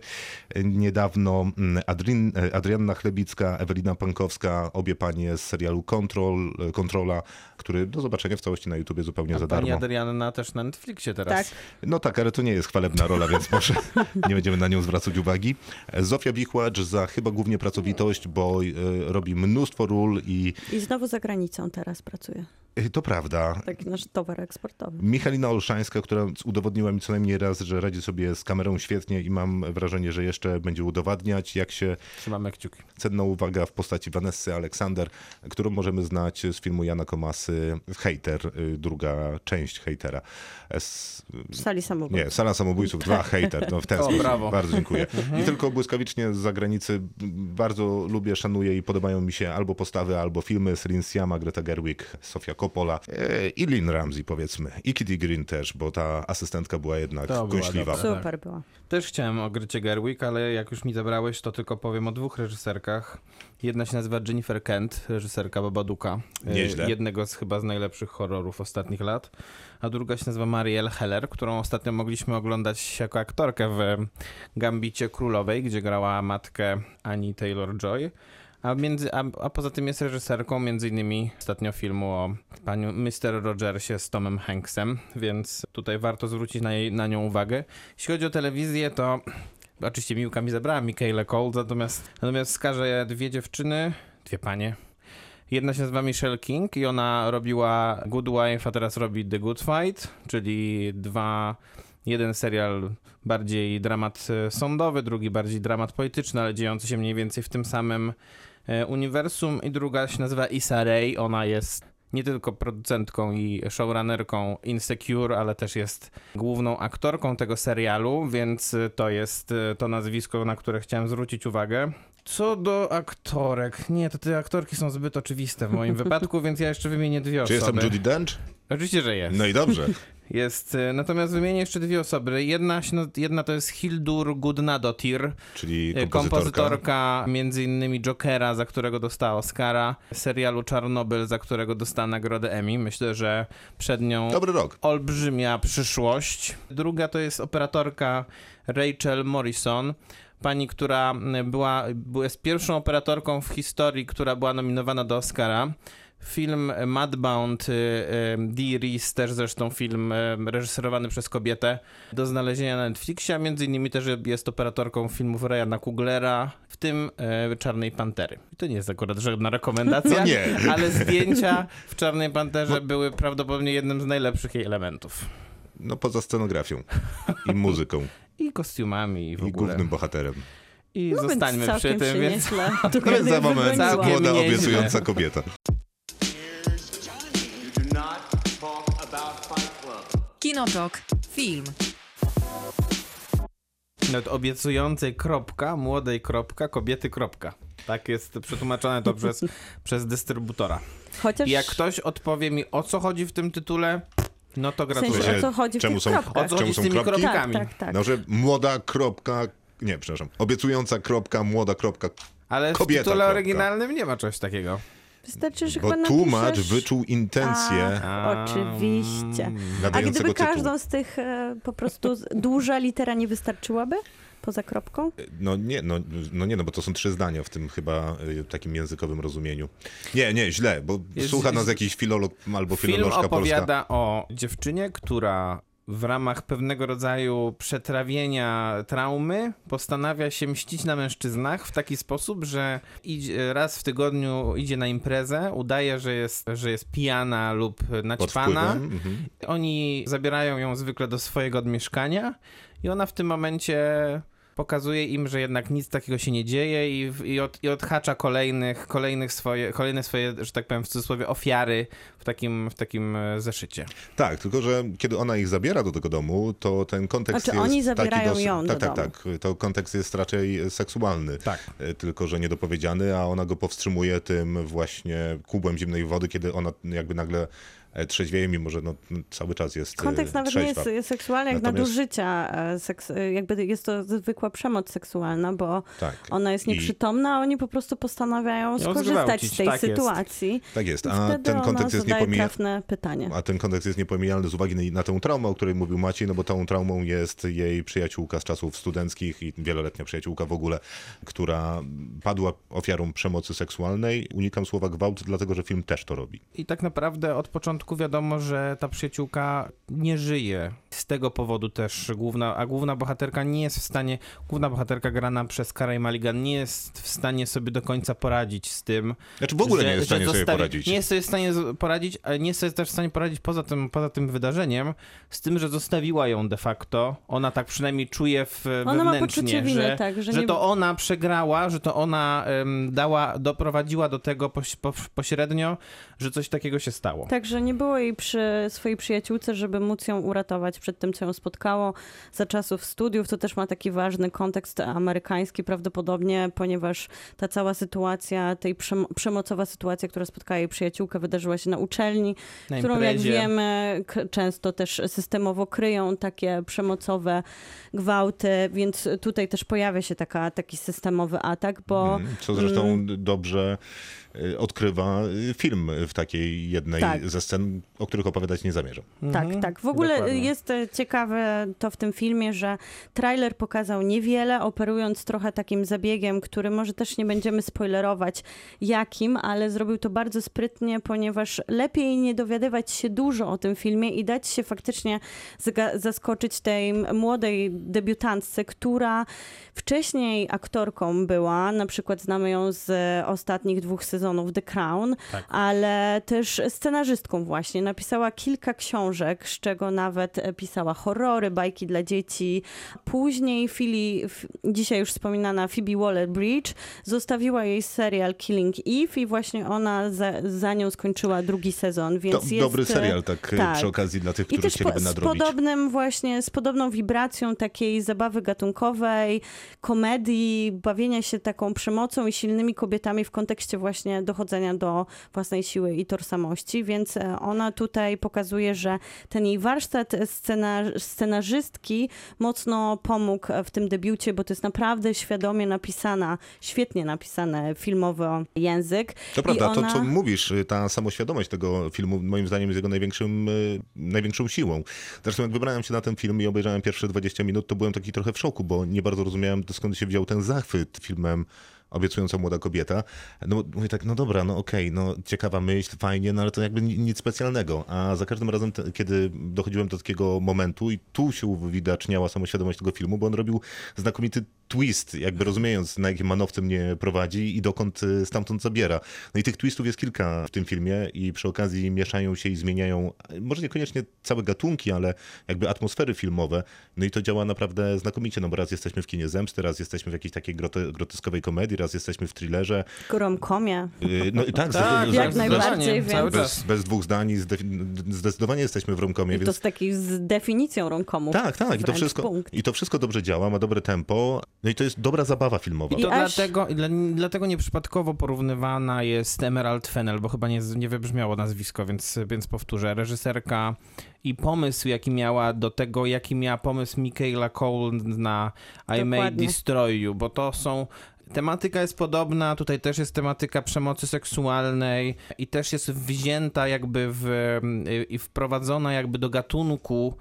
[SPEAKER 1] Niedawno mm, Adrin, Adrianna Chlebicka, Ewelina Pankowska, obie panie z serialu Control, Kontrola, który do zobaczenia w całości na YouTubie zupełnie
[SPEAKER 3] A
[SPEAKER 1] za
[SPEAKER 3] pani
[SPEAKER 1] darmo.
[SPEAKER 3] Adrianna też na Netflixie teraz.
[SPEAKER 2] Tak.
[SPEAKER 1] No tak, ale to nie jest chwalebna rola, więc *laughs* może nie będziemy na nią zwracać uwagi. Zofia Bichłacz za chyba głównie pracowitość, bo e, robi mnóstwo ról i
[SPEAKER 2] I znowu za granicą teraz pracuje.
[SPEAKER 1] E, to prawda.
[SPEAKER 2] Taki nasz towar eksportowy.
[SPEAKER 1] Michalina Olszańska, która udowodniła mi co najmniej raz, że radzi sobie z kamerą świetnie i mam wrażenie, że jeszcze będzie udowadniać, jak się
[SPEAKER 3] Trzymamy kciuki.
[SPEAKER 1] cenna uwaga w postaci Vanessy Aleksander, którą możemy znać z filmu Jana Komasy Hater, y, druga część Hatera. S-
[SPEAKER 2] W sali samobójczej.
[SPEAKER 1] nie, Sala Samobójców 2, *laughs* Hater, no w ten
[SPEAKER 3] O,
[SPEAKER 1] sposób.
[SPEAKER 3] brawo.
[SPEAKER 1] Bardzo dziękuję. *laughs* I tylko błyskawicznie z zagranicy bardzo lubię, szanuję i podobają mi się albo postawy, albo filmy z Lynn Siama, Greta Gerwig, Sofia Coppola e, i Lynn Ramsey powiedzmy. I Kitty Green też, bo ta asystentka była jednak
[SPEAKER 3] To była dobra.
[SPEAKER 2] Super była.
[SPEAKER 3] Też chciałem o Grycie Gerwig, ale jak już mi zabrałeś, to tylko powiem o dwóch reżyserkach. Jedna się nazywa Jennifer Kent, reżyserka Babaduka. e,
[SPEAKER 1] Nieźle.
[SPEAKER 3] Jednego z chyba z najlepszych horrorów ostatnich lat. A druga się nazywa Marielle Heller, którą ostatnio mogliśmy oglądać jako aktorkę w Gambicie Królowej, gdzie grała matkę Annie Taylor-Joy. A, między, a, a poza tym jest reżyserką między innymi ostatnio filmu o paniu Mr. Rogersie z Tomem Hanksem, więc tutaj warto zwrócić na, jej, na nią uwagę. Jeśli chodzi o telewizję, to oczywiście Miłka mi zabrała Michaela Cole, natomiast, natomiast dwie dziewczyny, dwie panie. Jedna się nazywa Michelle King i ona robiła Good Wife, a teraz robi The Good Fight, czyli dwa jeden serial bardziej dramat e, sądowy, drugi bardziej dramat polityczny, ale dziejący się mniej więcej w tym samym uniwersum i druga się nazywa Issa Rae, ona jest nie tylko producentką i showrunnerką Insecure, ale też jest główną aktorką tego serialu, więc e, to jest e, to nazwisko, na które chciałem zwrócić uwagę. Co do aktorek, nie, to te aktorki są zbyt oczywiste w moim *laughs* wypadku, więc ja jeszcze wymienię dwie
[SPEAKER 1] Czy
[SPEAKER 3] osoby.
[SPEAKER 1] jestem Judy Dench?
[SPEAKER 3] Oczywiście, że jest.
[SPEAKER 1] No i dobrze. *laughs*
[SPEAKER 3] Jest, e, natomiast wymienię jeszcze dwie osoby. Jedna, jedna to jest Hildur Gudnadottir,
[SPEAKER 1] Czyli
[SPEAKER 3] e,
[SPEAKER 1] kompozytorka.
[SPEAKER 3] kompozytorka między innymi Jokera, za którego dostała Oscara, serialu Czarnobyl, za którego dostała nagrodę Emmy. Myślę, że przed nią
[SPEAKER 1] Dobry rok.
[SPEAKER 3] olbrzymia przyszłość. Druga to jest operatorka Rachel Morrison. Pani, która była, była jest pierwszą operatorką w historii, która była nominowana do Oscara. Film Madbound, y, y, Reese, też zresztą film y, reżyserowany przez kobietę, do znalezienia na Netflixie, a między innymi też jest operatorką filmów Ryana Kuglera, w tym Czarnej Pantery. I to nie jest akurat żadna rekomendacja, *laughs*
[SPEAKER 1] No nie.
[SPEAKER 3] ale zdjęcia w Czarnej Panterze były prawdopodobnie jednym z najlepszych jej elementów.
[SPEAKER 1] No poza scenografią i muzyką *laughs*
[SPEAKER 3] I kostiumami i w
[SPEAKER 1] i
[SPEAKER 3] ogóle.
[SPEAKER 1] głównym bohaterem.
[SPEAKER 3] I
[SPEAKER 2] No
[SPEAKER 3] zostańmy
[SPEAKER 2] więc
[SPEAKER 3] przy tym,
[SPEAKER 2] się
[SPEAKER 3] więc
[SPEAKER 2] nieźle *laughs*
[SPEAKER 1] To jest za moment młoda, obiecująca kobieta.
[SPEAKER 4] Kinotok. Film.
[SPEAKER 3] Nawet obiecującej kropka, młodej kropka, kobiety kropka. Tak jest przetłumaczone to przez, *laughs* przez dystrybutora.
[SPEAKER 2] Chociaż
[SPEAKER 3] I jak ktoś odpowie mi, o co chodzi w tym tytule, no to
[SPEAKER 2] w sensie,
[SPEAKER 3] gratuluję.
[SPEAKER 2] o co chodzi w
[SPEAKER 1] Czemu
[SPEAKER 2] tych
[SPEAKER 1] są-
[SPEAKER 2] kropkach.
[SPEAKER 3] O co
[SPEAKER 1] Czemu
[SPEAKER 3] chodzi z
[SPEAKER 1] są
[SPEAKER 3] tymi
[SPEAKER 1] kropki?
[SPEAKER 3] kropkami?
[SPEAKER 2] Tak, tak, tak.
[SPEAKER 1] No, że młoda kropka, nie, przepraszam, obiecująca kropka, młoda kropka,
[SPEAKER 3] Ale w
[SPEAKER 1] Kobieta
[SPEAKER 3] tytule
[SPEAKER 1] kropka.
[SPEAKER 3] oryginalnym nie ma czegoś takiego.
[SPEAKER 2] Wystarczy, że
[SPEAKER 1] bo
[SPEAKER 2] chyba
[SPEAKER 1] tłumacz
[SPEAKER 2] napiszesz...
[SPEAKER 1] wyczuł intencję
[SPEAKER 2] A, oczywiście. A gdyby
[SPEAKER 1] tytułu.
[SPEAKER 2] każdą z tych e, po prostu duża litera nie wystarczyłaby? Poza kropką?
[SPEAKER 1] No nie, no, no nie, no bo to są trzy zdania w tym chyba y, takim językowym rozumieniu. Nie, nie, źle, bo
[SPEAKER 3] Jest-
[SPEAKER 1] słucha nas jakiś filolog albo
[SPEAKER 3] Film
[SPEAKER 1] filolożka polska.
[SPEAKER 3] opowiada o dziewczynie, która w ramach pewnego rodzaju przetrawienia traumy postanawia się mścić na mężczyznach w taki sposób, że idzie, raz w tygodniu idzie na imprezę, udaje, że jest, że jest pijana lub naćpana.
[SPEAKER 1] Mhm.
[SPEAKER 3] Oni zabierają ją zwykle do swojego mieszkania i ona w tym momencie pokazuje im, że jednak nic takiego się nie dzieje i, i, od, i odhacza kolejnych, kolejnych swoje, kolejne swoje, że tak powiem w cudzysłowie, ofiary w takim, w takim e, zeszycie.
[SPEAKER 1] Tak, tylko że kiedy ona ich zabiera do tego domu, to ten kontekst
[SPEAKER 2] Znaczy,
[SPEAKER 1] jest
[SPEAKER 2] oni
[SPEAKER 1] taki
[SPEAKER 2] zabierają
[SPEAKER 1] dosyć...
[SPEAKER 2] ją do
[SPEAKER 1] tak, tak,
[SPEAKER 2] domu.
[SPEAKER 1] tak. To kontekst jest raczej seksualny.
[SPEAKER 3] Tak.
[SPEAKER 1] E, Tylko, że niedopowiedziany, a ona go powstrzymuje tym właśnie kubłem zimnej wody, kiedy ona jakby nagle trzeźwieje, mimo że no, cały czas jest e,
[SPEAKER 2] Kontekst nawet nie
[SPEAKER 1] trzeźwa.
[SPEAKER 2] jest seksualny, jak
[SPEAKER 1] Natomiast-
[SPEAKER 2] nadużycia, e, seks, e, jakby jest to zwykła przemoc seksualna, bo
[SPEAKER 1] Tak.
[SPEAKER 2] ona jest
[SPEAKER 1] I-
[SPEAKER 2] nieprzytomna, a oni po prostu postanawiają skorzystać z tej
[SPEAKER 3] tak jest.
[SPEAKER 2] sytuacji.
[SPEAKER 1] Tak jest,
[SPEAKER 2] I
[SPEAKER 1] a ten kontekst jest
[SPEAKER 2] pytanie.
[SPEAKER 1] A ten kontekst jest niepominialny z uwagi na, na tę traumę, o której mówił Maciej, no bo tą traumą jest jej przyjaciółka z czasów studenckich i wieloletnia przyjaciółka w ogóle, która padła ofiarą przemocy seksualnej. Unikam słowa gwałt, dlatego że film też to robi.
[SPEAKER 3] I tak naprawdę od początku wiadomo, że ta przyjaciółka nie żyje. Z tego powodu też główna, a główna bohaterka nie jest w stanie, główna bohaterka grana przez Carey Mulligan nie jest w stanie sobie do końca poradzić z tym.
[SPEAKER 1] Znaczy w ogóle
[SPEAKER 3] że-
[SPEAKER 1] nie jest w stanie sobie poradzić.
[SPEAKER 3] Nie jest sobie w stanie poradzić, ale nie jest sobie też w stanie poradzić poza tym, poza tym wydarzeniem, z tym, że zostawiła ją de facto. Ona tak przynajmniej czuje w,
[SPEAKER 2] Ona ma
[SPEAKER 3] wewnętrznie,
[SPEAKER 2] poczucie winy,
[SPEAKER 3] że,
[SPEAKER 2] tak, że
[SPEAKER 3] że
[SPEAKER 2] nie-
[SPEAKER 3] to ona przegrała, że to ona em, dała, doprowadziła do tego poś, po, pośrednio, że coś takiego się stało.
[SPEAKER 2] Także nie było jej przy swojej przyjaciółce, żeby móc ją uratować przed tym, co ją spotkało za czasów studiów. To też ma taki ważny kontekst amerykański prawdopodobnie, ponieważ ta cała sytuacja, tej przem- przemocowa sytuacja, która spotkała jej przyjaciółkę, wydarzyła się na uczelni,
[SPEAKER 3] Na
[SPEAKER 2] którą jak
[SPEAKER 3] imprezie.
[SPEAKER 2] wiemy k- często też systemowo kryją takie przemocowe gwałty, więc tutaj też pojawia się taka, taki systemowy atak, bo
[SPEAKER 1] Mm, Co zresztą dobrze y, odkrywa y, film w takiej jednej
[SPEAKER 2] Tak.
[SPEAKER 1] ze scen, o których opowiadać nie zamierzam.
[SPEAKER 2] Tak,
[SPEAKER 3] Mhm,
[SPEAKER 2] tak. W ogóle
[SPEAKER 3] dokładnie.
[SPEAKER 2] jest ciekawe to w tym filmie, że trailer pokazał niewiele, operując trochę takim zabiegiem, który może też nie będziemy spoilerować jakim, ale zrobił to bardzo sprytnie, ponieważ lepiej nie dowiadywać się dużo o tym filmie i dać się faktycznie zaskoczyć tej młodej debiutantce, która wcześniej aktorką była, na przykład znamy ją z ostatnich dwóch sezonów The Crown,
[SPEAKER 3] Tak.
[SPEAKER 2] ale też scenarzystką właśnie. Napisała kilka książek, z czego nawet e, pisała horrory, bajki dla dzieci. Później Philly, dzisiaj już wspominana Phoebe Waller-Bridge zostawiła jej serial Killing Eve i właśnie ona za, za nią skończyła drugi sezon, więc
[SPEAKER 1] To
[SPEAKER 2] jest...
[SPEAKER 1] dobry
[SPEAKER 2] e,
[SPEAKER 1] serial, tak, y,
[SPEAKER 2] tak.
[SPEAKER 1] przy okazji dla tych,
[SPEAKER 2] I
[SPEAKER 1] którzy
[SPEAKER 2] też po,
[SPEAKER 1] chcieliby
[SPEAKER 2] z
[SPEAKER 1] nadrobić.
[SPEAKER 2] podobnym właśnie, z podobną wibracją takiej zabawy gatunkowej, komedii, bawienia się taką przemocą i silnymi kobietami w kontekście właśnie dochodzenia do własnej siły i tożsamości, więc e, ona tutaj pokazuje, że ten jej warsztat scena, scenarzystki mocno pomógł w tym debiucie, bo to jest naprawdę świadomie napisana, świetnie napisany filmowy język.
[SPEAKER 1] To prawda,
[SPEAKER 2] ona...
[SPEAKER 1] to co mówisz, y, ta samoświadomość tego filmu moim zdaniem jest jego największym, y, największą siłą. Zresztą jak wybrałem się na ten film i obejrzałem pierwsze 20 minut, to byłem taki trochę w szoku, bo nie bardzo rozumiałem skąd się wziął ten zachwyt filmem obiecująca młoda kobieta. No mówię tak, no dobra, no okej, no ciekawa myśl, fajnie, no ale to jakby ni- nic specjalnego. A za każdym razem, te, kiedy dochodziłem do takiego momentu i tu się uwidaczniała samoświadomość tego filmu, bo on robił znakomity twist, jakby rozumiejąc, na jakie manowce mnie prowadzi i dokąd y, stamtąd zabiera. No i tych twistów jest kilka w tym filmie i przy okazji mieszają się i zmieniają, może niekoniecznie całe gatunki, ale jakby atmosfery filmowe. No i to działa naprawdę znakomicie, no bo raz jesteśmy w kinie zemsty, raz jesteśmy w jakiejś takiej grote, groteskowej komedii, raz jesteśmy w thrillerze.
[SPEAKER 2] Romkomie.
[SPEAKER 1] Y, No i tak,
[SPEAKER 3] Tak,
[SPEAKER 1] zde-
[SPEAKER 2] jak
[SPEAKER 1] zde-
[SPEAKER 2] najbardziej, więc-
[SPEAKER 1] bez, bez dwóch zdań zde- zdecydowanie jesteśmy w romkomie,
[SPEAKER 2] I to
[SPEAKER 1] więc
[SPEAKER 2] z takiej z definicją romkomów.
[SPEAKER 1] tak, tak, i to, wszystko,
[SPEAKER 2] punkt.
[SPEAKER 1] i to wszystko dobrze działa, ma dobre tempo, no i to jest dobra zabawa filmowa.
[SPEAKER 3] I to
[SPEAKER 2] I aż-
[SPEAKER 3] dlatego, dla, dlatego nieprzypadkowo porównywana jest Emerald Fennel, bo chyba nie, nie wybrzmiało nazwisko, więc, więc powtórzę. Reżyserka i pomysł, jaki miała do tego, jaki miała pomysł Michaela Cole na I May. Destroy You, bo to są Tematyka jest podobna, tutaj też jest tematyka przemocy seksualnej i też jest wzięta jakby w, i wprowadzona jakby do gatunku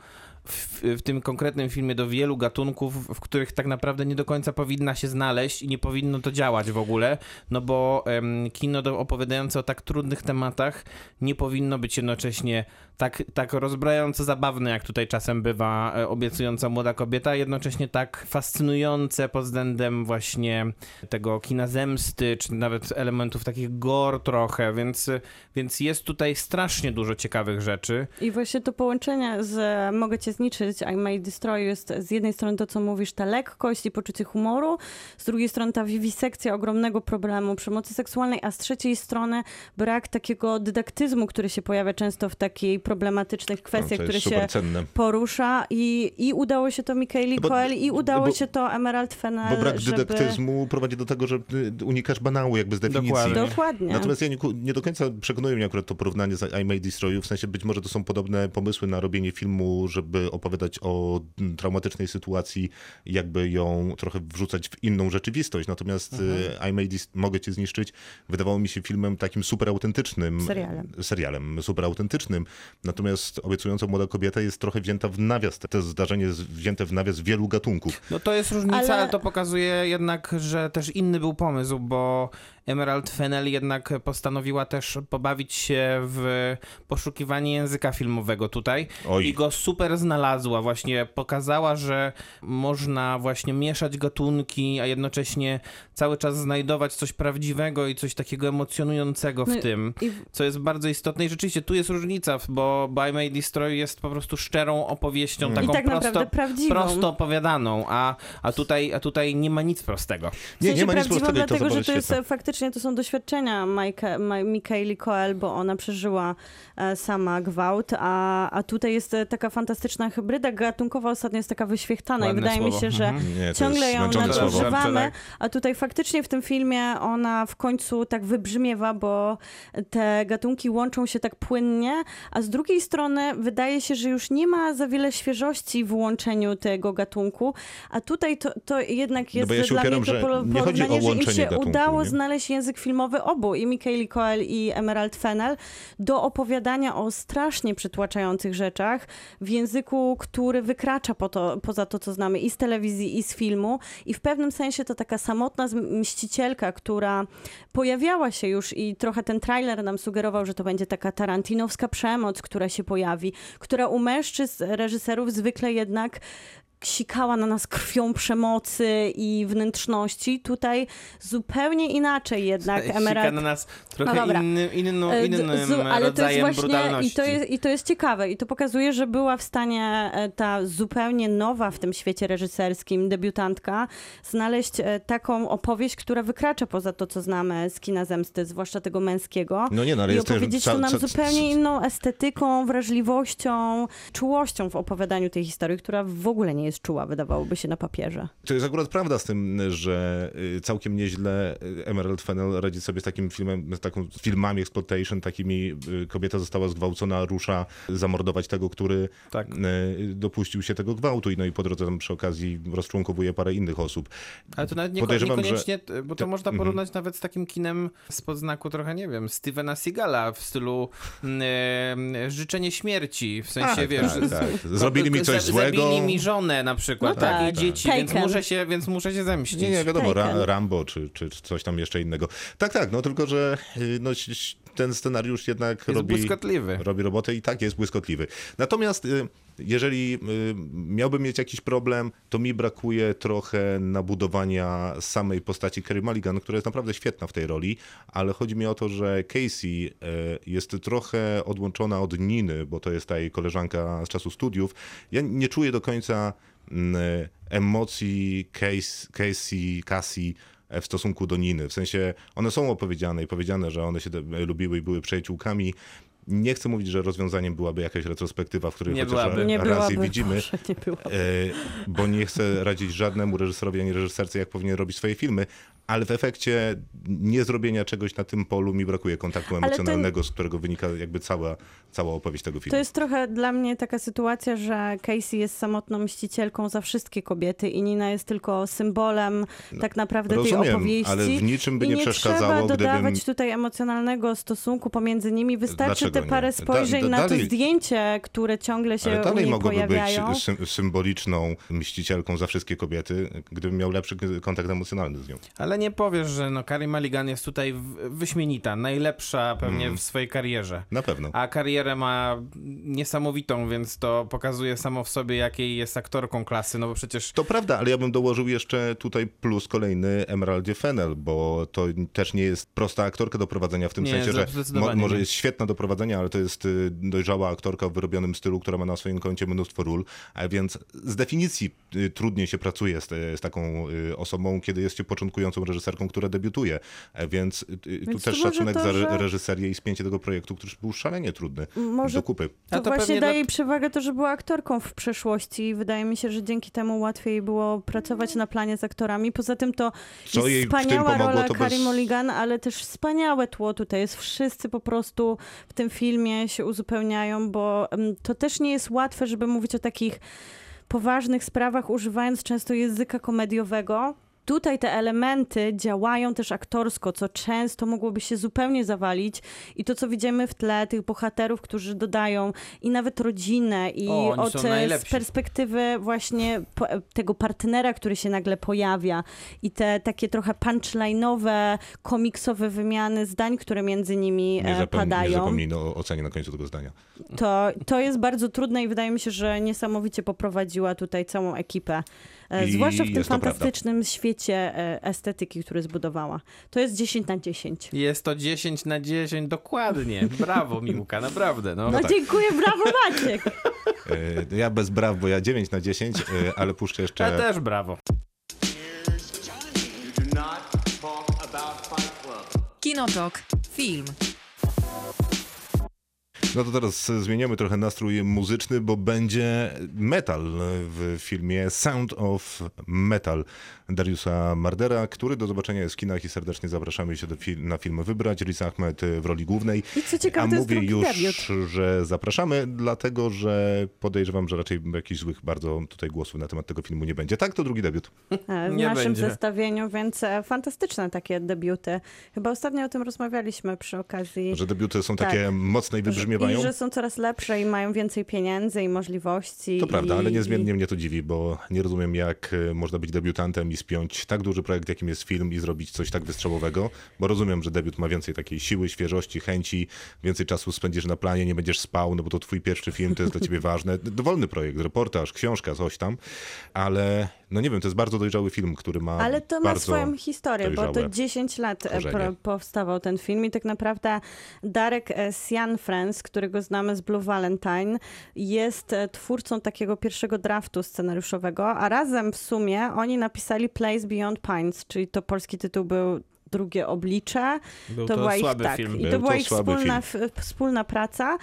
[SPEAKER 3] w, w tym konkretnym filmie do wielu gatunków, w których tak naprawdę nie do końca powinna się znaleźć i nie powinno to działać w ogóle, no bo em, kino do, opowiadające o tak trudnych tematach nie powinno być jednocześnie tak, tak rozbrajająco zabawne, jak tutaj czasem bywa e, obiecująca młoda kobieta, jednocześnie tak fascynujące pod względem właśnie tego kina zemsty, czy nawet elementów takich gore trochę, więc, więc jest tutaj strasznie dużo ciekawych rzeczy.
[SPEAKER 2] I właśnie to połączenie z Mogę cię zniszczyć, I may destroy jest z jednej strony to, co mówisz, ta lekkość i poczucie humoru, z drugiej strony ta wiwisekcja ogromnego problemu przemocy seksualnej, a z trzeciej strony brak takiego dydaktyzmu, który się pojawia często w takiej problematycznych
[SPEAKER 1] No,
[SPEAKER 2] kwestiach,
[SPEAKER 1] to
[SPEAKER 2] które się
[SPEAKER 1] cenne.
[SPEAKER 2] porusza i, i udało się to Michaeli
[SPEAKER 1] No bo-
[SPEAKER 2] Coel i udało
[SPEAKER 1] bo-
[SPEAKER 2] się to Emerald Fennel,
[SPEAKER 1] Bo brak
[SPEAKER 2] żeby...
[SPEAKER 1] dydaktyzmu prowadzi do tego, że y, unikasz banału jakby z definicji.
[SPEAKER 3] Dokładnie.
[SPEAKER 2] Dokładnie.
[SPEAKER 1] Natomiast ja nie, nie do końca przekonuje mnie akurat to porównanie z I May Destroy You, w sensie być może to są podobne pomysły na robienie filmu, żeby opowiadać o mm, traumatycznej sytuacji, jakby ją trochę wrzucać w inną rzeczywistość. Natomiast
[SPEAKER 2] Mhm.
[SPEAKER 1] y, I May Dis- Mogę Cię Zniszczyć wydawało mi się filmem takim super autentycznym.
[SPEAKER 2] Serialem.
[SPEAKER 1] Serialem, super autentycznym. Natomiast obiecująca młoda kobieta jest trochę wzięta w nawias. To zdarzenie jest wzięte w nawias wielu gatunków.
[SPEAKER 3] No to jest różnica, ale...
[SPEAKER 2] Ale-
[SPEAKER 3] to pokazuje jednak, że też inny był pomysł, bo Emerald Fennel jednak postanowiła też pobawić się w poszukiwanie języka filmowego tutaj
[SPEAKER 1] Oj.
[SPEAKER 3] i go super znalazła. Właśnie pokazała, że można właśnie mieszać gatunki, a jednocześnie cały czas znajdować coś prawdziwego i coś takiego emocjonującego w
[SPEAKER 2] No
[SPEAKER 3] tym,
[SPEAKER 2] i-
[SPEAKER 3] co jest bardzo istotne. I rzeczywiście tu jest różnica, bo By May Destroy jest po prostu szczerą opowieścią,
[SPEAKER 1] Mm.
[SPEAKER 3] taką
[SPEAKER 2] I tak
[SPEAKER 3] prosto, prosto opowiadaną, a, a, tutaj, a tutaj nie ma nic prostego.
[SPEAKER 2] W
[SPEAKER 1] Nie,
[SPEAKER 2] sensie
[SPEAKER 1] nie ma nic prostego to
[SPEAKER 2] dlatego,
[SPEAKER 1] zabawa
[SPEAKER 2] że to jest
[SPEAKER 1] świetna.
[SPEAKER 2] Faktycznie to są doświadczenia Majka, Ma, Mikaeli Coel, bo ona przeżyła e, sama gwałt, a, a tutaj jest e, taka fantastyczna hybryda gatunkowa, ostatnio jest taka wyświechtana
[SPEAKER 3] Ładne
[SPEAKER 2] i wydaje
[SPEAKER 3] słowo.
[SPEAKER 2] mi się, że
[SPEAKER 3] Mhm.
[SPEAKER 1] Nie,
[SPEAKER 2] ciągle ją nadużywamy,
[SPEAKER 3] Tak.
[SPEAKER 2] a tutaj faktycznie w tym filmie ona w końcu tak wybrzmiewa, bo te gatunki łączą się tak płynnie, a z drugiej strony wydaje się, że już nie ma za wiele świeżości w łączeniu tego gatunku, a tutaj to, to jednak jest
[SPEAKER 1] No bo ja się
[SPEAKER 2] dla
[SPEAKER 1] upieram,
[SPEAKER 2] mnie to
[SPEAKER 1] że nie chodzi o
[SPEAKER 2] porównanie, że im
[SPEAKER 1] łączenie
[SPEAKER 2] się
[SPEAKER 1] gatunku,
[SPEAKER 2] udało
[SPEAKER 1] nie?
[SPEAKER 2] znaleźć język filmowy obu, i Michaeli Coel i Emerald Fennel, do opowiadania o strasznie przytłaczających rzeczach w języku, który wykracza po to, poza to, co znamy i z telewizji, i z filmu. I w pewnym sensie to taka samotna mścicielka, która pojawiała się już i trochę ten trailer nam sugerował, że to będzie taka tarantinowska przemoc, która się pojawi, która u mężczyzn, reżyserów zwykle jednak sikała na nas krwią przemocy i wnętrzności. Tutaj zupełnie inaczej jednak
[SPEAKER 3] Sika
[SPEAKER 2] Emerald
[SPEAKER 3] na nas trochę
[SPEAKER 2] No dobra.
[SPEAKER 3] innym, innym,
[SPEAKER 2] E,
[SPEAKER 3] innym
[SPEAKER 2] zu- ale to jest
[SPEAKER 3] rodzajem
[SPEAKER 2] właśnie
[SPEAKER 3] brutalności.
[SPEAKER 2] i to, jest, i to jest ciekawe i to pokazuje, że była w stanie e, ta zupełnie nowa w tym świecie reżyserskim debiutantka znaleźć e, taką opowieść, która wykracza poza to, co znamy z kina zemsty, zwłaszcza tego męskiego.
[SPEAKER 1] No nie, no ale
[SPEAKER 2] I opowiedzieć to nam zupełnie inną estetyką, wrażliwością, czułością w opowiadaniu tej historii, która w ogóle nie jest czuła, wydawałoby się na papierze.
[SPEAKER 1] To jest akurat prawda z tym, że y, całkiem nieźle y, Emerald Fennel radzi sobie z takim filmem, z taką z filmami exploitation, takimi y, kobieta została zgwałcona, rusza zamordować tego, który
[SPEAKER 3] Tak.
[SPEAKER 1] dopuścił się tego gwałtu i no i po drodze tam przy okazji rozczłonkowuje parę innych osób.
[SPEAKER 3] Ale to nawet nieko-
[SPEAKER 1] że-
[SPEAKER 3] niekoniecznie, t- bo to
[SPEAKER 1] Te-
[SPEAKER 3] można
[SPEAKER 1] mhm.
[SPEAKER 3] porównać nawet z takim kinem spod znaku trochę, nie wiem, Stevena Seagala w stylu mm, e, życzenie śmierci, w sensie,
[SPEAKER 1] Tak,
[SPEAKER 3] wiesz...
[SPEAKER 1] tak,
[SPEAKER 3] z-
[SPEAKER 1] tak. Zrobili mi coś
[SPEAKER 3] za-
[SPEAKER 1] złego.
[SPEAKER 3] Zabili mi żonę na przykład,
[SPEAKER 2] No
[SPEAKER 3] tak,
[SPEAKER 2] tak,
[SPEAKER 3] i
[SPEAKER 2] tak.
[SPEAKER 3] dzieci, więc muszę, się, więc muszę się zemścić.
[SPEAKER 1] Nie, nie, wiadomo. Ra Rambo czy, czy coś tam jeszcze innego. Tak, tak, no tylko, że y, no, ten scenariusz jednak
[SPEAKER 3] Jest
[SPEAKER 1] robi...
[SPEAKER 3] błyskotliwy.
[SPEAKER 1] robi robotę i tak jest błyskotliwy. Natomiast y, jeżeli y, miałbym mieć jakiś problem, to mi brakuje trochę nabudowania samej postaci Kerry Mulligan, która jest naprawdę świetna w tej roli, ale chodzi mi o to, że Casey y, jest trochę odłączona od Niny, bo to jest ta jej koleżanka z czasu studiów. Ja nie czuję do końca mm, emocji Casey, Casey, Cassie w stosunku do Niny. W sensie one są opowiedziane i powiedziane, że one się lubiły i były przyjaciółkami. Nie chcę mówić, że rozwiązaniem byłaby jakaś retrospektywa, w której
[SPEAKER 3] Nie
[SPEAKER 1] chociaż
[SPEAKER 3] byłaby.
[SPEAKER 2] Nie
[SPEAKER 1] raz
[SPEAKER 2] byłaby,
[SPEAKER 1] widzimy.
[SPEAKER 2] Boże, nie byłaby.
[SPEAKER 1] E, bo nie chcę radzić żadnemu reżyserowi ani reżyserce, jak powinien robić swoje filmy, ale w efekcie nie zrobienia czegoś na tym polu mi brakuje kontaktu
[SPEAKER 2] to-
[SPEAKER 1] emocjonalnego, z którego wynika jakby cała, cała opowieść tego filmu.
[SPEAKER 2] To jest trochę dla mnie taka sytuacja, że Casey jest samotną mścicielką za wszystkie kobiety i Nina jest tylko symbolem tak naprawdę tej
[SPEAKER 1] rozumiem,
[SPEAKER 2] opowieści.
[SPEAKER 1] ale w niczym by nie
[SPEAKER 2] nie
[SPEAKER 1] przeszkadzało,
[SPEAKER 2] trzeba dodawać
[SPEAKER 1] gdybym-
[SPEAKER 2] tutaj emocjonalnego stosunku pomiędzy nimi. Wystarczy
[SPEAKER 1] Dlaczego
[SPEAKER 2] te parę
[SPEAKER 1] nie?
[SPEAKER 2] spojrzeń
[SPEAKER 1] Da- da-
[SPEAKER 2] na to zdjęcie, które ciągle się
[SPEAKER 1] Ale
[SPEAKER 2] u
[SPEAKER 1] dalej
[SPEAKER 2] niej
[SPEAKER 1] mogłoby
[SPEAKER 2] pojawiają.
[SPEAKER 1] być sym- symboliczną mścicielką za wszystkie kobiety, gdybym miał lepszy kontakt emocjonalny z nią.
[SPEAKER 3] Ale ale nie powiesz, że no Carey Mulligan jest tutaj wyśmienita, najlepsza pewnie
[SPEAKER 1] Mm.
[SPEAKER 3] w swojej karierze.
[SPEAKER 1] Na pewno.
[SPEAKER 3] A karierę ma niesamowitą, więc to pokazuje samo w sobie, jakiej jest aktorką klasy, no bo przecież
[SPEAKER 1] To prawda, ale ja bym dołożył jeszcze tutaj plus kolejny Emeraldzie Fennel, bo to też nie jest prosta aktorka do prowadzenia w tym
[SPEAKER 3] Nie,
[SPEAKER 1] sensie, że mo
[SPEAKER 3] zdecydowanie
[SPEAKER 1] może jest świetna do prowadzenia, ale to jest y, dojrzała aktorka w wyrobionym stylu, która ma na swoim koncie mnóstwo ról, a więc z definicji y, trudniej się pracuje z, z taką y, osobą, kiedy jest się początkującą reżyserką, która debiutuje. A więc, y, tu
[SPEAKER 2] Więc to
[SPEAKER 1] też szacunek
[SPEAKER 2] to,
[SPEAKER 1] za
[SPEAKER 2] że-
[SPEAKER 1] reżyserię i spięcie tego projektu, który był szalenie trudny
[SPEAKER 2] Może
[SPEAKER 1] do kupy.
[SPEAKER 3] A
[SPEAKER 2] To,
[SPEAKER 3] to
[SPEAKER 2] właśnie daje jej przewagę to, że była aktorką w przeszłości i wydaje mi się, że dzięki temu łatwiej było pracować na planie z aktorami. Poza tym to
[SPEAKER 1] Co
[SPEAKER 2] jest
[SPEAKER 1] jej
[SPEAKER 2] wspaniała
[SPEAKER 1] pomogło,
[SPEAKER 2] rola
[SPEAKER 1] bez-
[SPEAKER 2] Mulligan, ale też wspaniałe tło tutaj jest. Wszyscy po prostu w tym filmie się uzupełniają, bo em, to też nie jest łatwe, żeby mówić o takich poważnych sprawach, używając często języka komediowego. Tutaj te elementy działają też aktorsko, co często mogłoby się zupełnie zawalić. I to, co widzimy w tle, tych bohaterów, którzy dodają i nawet rodzinę, i
[SPEAKER 3] O,
[SPEAKER 2] od z perspektywy właśnie po, e, tego partnera, który się nagle pojawia, i te takie trochę punchline'owe, komiksowe wymiany zdań, które między nimi
[SPEAKER 1] Nie,
[SPEAKER 2] e,
[SPEAKER 1] nie
[SPEAKER 2] padają
[SPEAKER 1] zapomnij no, o ocenie na końcu tego zdania.
[SPEAKER 2] to, to jest bardzo trudne i wydaje mi się, że niesamowicie poprowadziła tutaj całą ekipę. E,
[SPEAKER 1] I
[SPEAKER 2] Zwłaszcza w tym fantastycznym świecie e, estetyki, który zbudowała. To jest 10 na 10.
[SPEAKER 3] jest to 10 na 10 dokładnie. Brawo, Miłka, naprawdę. No.
[SPEAKER 2] No
[SPEAKER 1] tak.
[SPEAKER 2] dziękuję, brawo Maciek! *laughs*
[SPEAKER 1] E, Ja bez braw, bo ja 9 na 10, e, ale puszczę jeszcze...
[SPEAKER 3] Ja też brawo.
[SPEAKER 4] Kinotok. Film.
[SPEAKER 1] No to teraz zmieniamy trochę nastrój muzyczny, bo będzie metal w filmie Sound of Metal Dariusa Mardera, który do zobaczenia jest w kinach i serdecznie zapraszamy się do fil- na film wybrać. Riz Ahmed w roli głównej.
[SPEAKER 2] I co ciekawe,
[SPEAKER 1] A
[SPEAKER 2] to jest
[SPEAKER 1] mówię
[SPEAKER 2] drugi
[SPEAKER 1] już,
[SPEAKER 2] debiut.
[SPEAKER 1] że zapraszamy, dlatego że podejrzewam, że raczej jakichś złych bardzo tutaj głosów na temat tego filmu nie będzie. Tak, to drugi debiut.
[SPEAKER 2] E, W
[SPEAKER 3] Nie
[SPEAKER 2] naszym
[SPEAKER 3] będzie.
[SPEAKER 2] zestawieniu, więc e, fantastyczne takie debiuty. Chyba ostatnio o tym rozmawialiśmy przy okazji.
[SPEAKER 1] Że debiuty są
[SPEAKER 2] Tak.
[SPEAKER 1] takie mocne i wybrzmiewają.
[SPEAKER 2] I że są coraz lepsze i mają więcej pieniędzy i możliwości.
[SPEAKER 1] To prawda,
[SPEAKER 2] i,
[SPEAKER 1] ale
[SPEAKER 2] i-
[SPEAKER 1] niezmiennie mnie to dziwi, bo nie rozumiem, jak e, można być debiutantem i spiąć tak duży projekt, jakim jest film, i zrobić coś tak wystrzałowego, bo rozumiem, że debiut ma więcej takiej siły, świeżości, chęci, więcej czasu spędzisz na planie, nie będziesz spał, no bo to twój pierwszy film, to jest dla ciebie ważne. Dowolny projekt, reportaż, książka, coś tam, ale no nie wiem, to jest bardzo dojrzały film, który ma
[SPEAKER 2] Ale to ma swoją historię, bo to
[SPEAKER 1] dojrzałe
[SPEAKER 2] 10 lat e,
[SPEAKER 1] korzenie.
[SPEAKER 2] powstawał ten film i tak naprawdę Darek e, Cianfrance, którego znamy z Blue Valentine, jest e, twórcą takiego pierwszego draftu scenariuszowego, a razem w sumie oni napisali Place Beyond Pines, czyli to polski tytuł był Drugie oblicze.
[SPEAKER 3] Był
[SPEAKER 2] to,
[SPEAKER 3] to
[SPEAKER 2] była ich tak.
[SPEAKER 3] film.
[SPEAKER 2] I
[SPEAKER 1] Był
[SPEAKER 2] to była
[SPEAKER 1] to
[SPEAKER 2] ich wspólna, wspólna praca.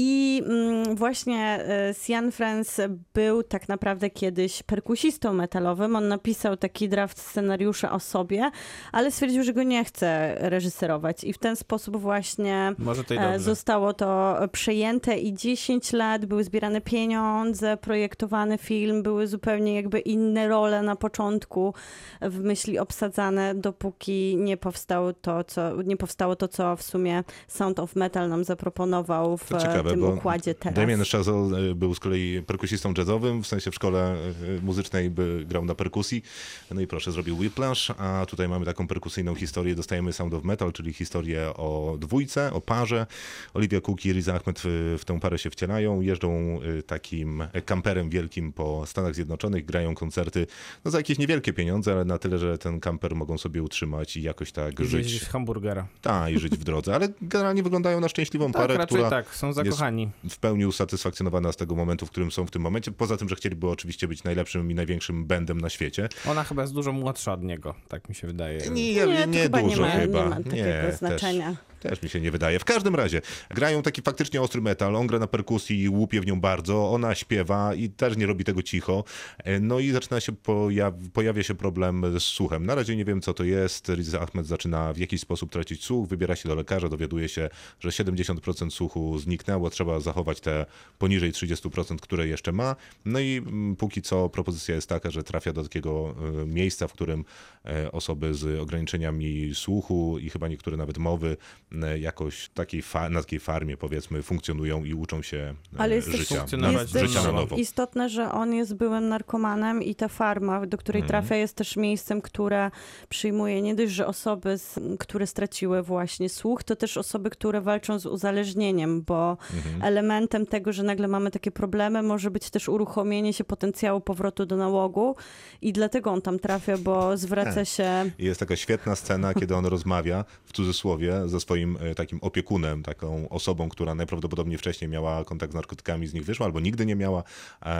[SPEAKER 2] I mm, właśnie Sian France był tak naprawdę kiedyś perkusistą metalowym. On napisał taki draft scenariusza o sobie, ale stwierdził, że go nie chce reżyserować. I w ten sposób właśnie e, zostało to przejęte i 10 lat były zbierane pieniądze, projektowany film, były zupełnie jakby inne role na początku w myśli obsadzane, dopóki nie powstało to, co, nie powstało to, co w sumie Sound of Metal nam zaproponował w
[SPEAKER 1] ciekawe,
[SPEAKER 2] tym
[SPEAKER 1] bo
[SPEAKER 2] układzie teraz.
[SPEAKER 1] Damien Chazelle y, był z kolei perkusistą jazzowym, w sensie w szkole y, muzycznej by grał na perkusji. No i proszę, zrobił Whiplash, a tutaj mamy taką perkusyjną historię. Dostajemy Sound of Metal, czyli historię o dwójce, o parze. Olivia Cook i Riz Ahmed w, w tę parę się wcielają, jeżdżą y, takim kamperem wielkim po Stanach Zjednoczonych, grają koncerty no za jakieś niewielkie pieniądze, ale na tyle, że ten kamper mogą sobie utrzymać i jakoś tak
[SPEAKER 3] Żyć
[SPEAKER 1] żyć.
[SPEAKER 3] z hamburgera.
[SPEAKER 1] Tak, i żyć w drodze, ale generalnie wyglądają na szczęśliwą
[SPEAKER 3] Tak,
[SPEAKER 1] parę,
[SPEAKER 3] raczej
[SPEAKER 1] która
[SPEAKER 3] tak, są zakochani.
[SPEAKER 1] w pełni usatysfakcjonowana z tego momentu, w którym są w tym momencie. Poza tym, że chcieliby oczywiście być najlepszym i największym bandem na świecie.
[SPEAKER 3] Ona chyba jest dużo młodsza od niego, tak mi się wydaje.
[SPEAKER 1] Nie,
[SPEAKER 2] Nie,
[SPEAKER 1] nie,
[SPEAKER 2] to chyba
[SPEAKER 1] dużo
[SPEAKER 2] nie ma,
[SPEAKER 1] chyba.
[SPEAKER 2] nie ma takiego znaczenia.
[SPEAKER 1] Też, też mi się nie wydaje. W każdym razie, grają taki faktycznie ostry metal, on gra na perkusji i łupie w nią bardzo, ona śpiewa i też nie robi tego cicho. E, No i zaczyna się, pojaw, pojawia się problem z słuchem. Na razie nie wiem, co to jest. Riz Ahmed zaczyna w jakiś sposób tracić słuch, wybiera się do lekarza, dowiaduje się, że 70% słuchu zniknęło, bo trzeba zachować te poniżej 30%, które jeszcze ma. No i mm, póki co propozycja jest taka, że trafia do takiego e, miejsca, w którym e, osoby z ograniczeniami słuchu i chyba niektóre nawet mowy e, jakoś takiej na takiej farmie powiedzmy funkcjonują i uczą się e,
[SPEAKER 2] Ale jest
[SPEAKER 1] życia,
[SPEAKER 3] funkcjonować
[SPEAKER 2] Jest
[SPEAKER 1] życia na nowo.
[SPEAKER 2] istotne, że on jest byłym narkomanem i ta farma, do której
[SPEAKER 1] Mhm.
[SPEAKER 2] trafia, jest też miejscem, które przyjmuje nie dość, że osoby, które straciły właśnie słuch, to też osoby, które walczą z uzależnieniem, bo
[SPEAKER 1] Mhm.
[SPEAKER 2] elementem tego, że nagle mamy takie problemy, może być też uruchomienie się potencjału powrotu do nałogu i dlatego on tam trafia, bo zwraca się...
[SPEAKER 1] I Jest taka świetna scena, kiedy on rozmawia, w cudzysłowie, ze swoim e, takim opiekunem, taką osobą, która najprawdopodobniej wcześniej miała kontakt z narkotykami, z nich wyszła, albo nigdy nie miała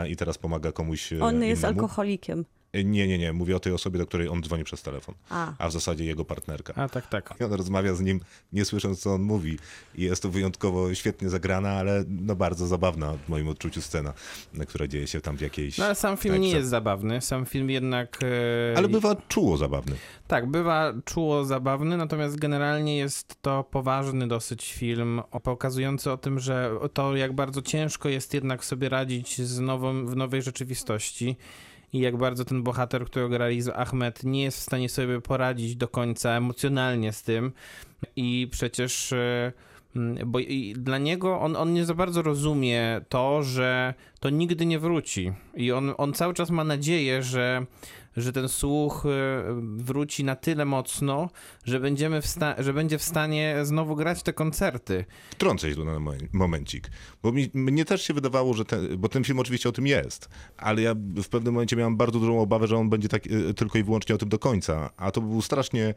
[SPEAKER 1] i teraz pomaga komuś e,
[SPEAKER 2] On jest
[SPEAKER 1] innemu.
[SPEAKER 2] alkoholikiem.
[SPEAKER 1] E, Nie, nie, nie. Mówię o tej osobie, do której on dzwoni przez telefon,
[SPEAKER 2] A.
[SPEAKER 1] a w zasadzie jego partnerka.
[SPEAKER 3] A tak, tak.
[SPEAKER 1] I on rozmawia z nim, nie słysząc, co on mówi. I jest to wyjątkowo świetnie zagrana, ale no bardzo zabawna w moim odczuciu scena, na która dzieje się tam w jakiejś...
[SPEAKER 3] No ale sam film nie jest zabawny. Sam film jednak. e,
[SPEAKER 1] Ale bywa czuło zabawny.
[SPEAKER 3] Tak, bywa czuło zabawny, natomiast generalnie jest to poważny dosyć film, pokazujący o tym, że to jak bardzo ciężko jest jednak sobie radzić z nową, w nowej rzeczywistości i jak bardzo ten bohater, którego Riz Ahmed, nie jest w stanie sobie poradzić do końca emocjonalnie z tym i przecież... e, Bo dla niego on, on nie za bardzo rozumie to, że to nigdy nie wróci. I on, on cały czas ma nadzieję, że, że ten słuch e, wróci na tyle mocno, że, będziemy że będzie w stanie znowu grać te koncerty.
[SPEAKER 1] Wtrącę się tu na momen- momencik, bo mi, mnie też się wydawało, że ten, bo ten film oczywiście o tym jest, ale ja w pewnym momencie miałem bardzo dużą obawę, że on będzie tak, y, tylko i wyłącznie o tym do końca, a to był strasznie,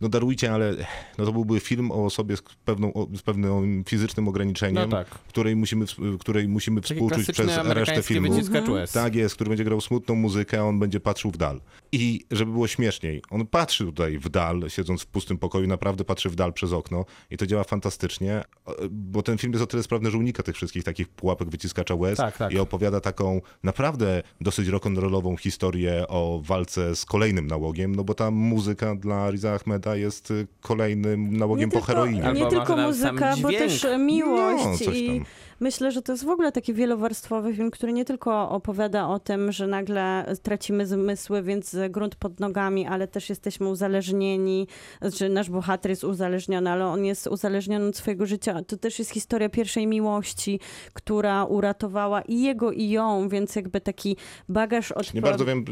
[SPEAKER 1] no darujcie, ale no to byłby film o osobie z, pewną, o- z pewnym fizycznym ograniczeniem,
[SPEAKER 3] No tak.
[SPEAKER 1] której musimy, której musimy
[SPEAKER 3] Takie
[SPEAKER 1] współczuć przez resztę filmu.
[SPEAKER 3] łez.
[SPEAKER 1] Tak jest, który będzie grał smutną muzykę, a on będzie patrzył w dal. I żeby było śmieszniej, on patrzy tutaj w dal, siedząc w pustym pokoju, naprawdę patrzy w dal przez okno i to działa fantastycznie, bo ten film jest o tyle sprawny, że unika tych wszystkich takich pułapek wyciskacza łez
[SPEAKER 3] Tak, tak.
[SPEAKER 1] i opowiada taką naprawdę dosyć rock'n'rollową historię o walce z kolejnym nałogiem, no bo ta muzyka dla Riza Ahmeda jest y, kolejnym nałogiem po
[SPEAKER 2] tylko,
[SPEAKER 1] heroinie.
[SPEAKER 2] Nie tylko muzyka, bo też miłość
[SPEAKER 1] No, coś
[SPEAKER 2] i. myślę, że to jest w ogóle taki wielowarstwowy film, który nie tylko opowiada o tym, że nagle tracimy zmysły, więc grunt pod nogami, ale też jesteśmy uzależnieni, znaczy nasz bohater jest uzależniony, ale on jest uzależniony od swojego życia. To też jest historia pierwszej miłości, która uratowała i jego, i ją, więc jakby taki bagaż od...
[SPEAKER 1] Nie bardzo wiem,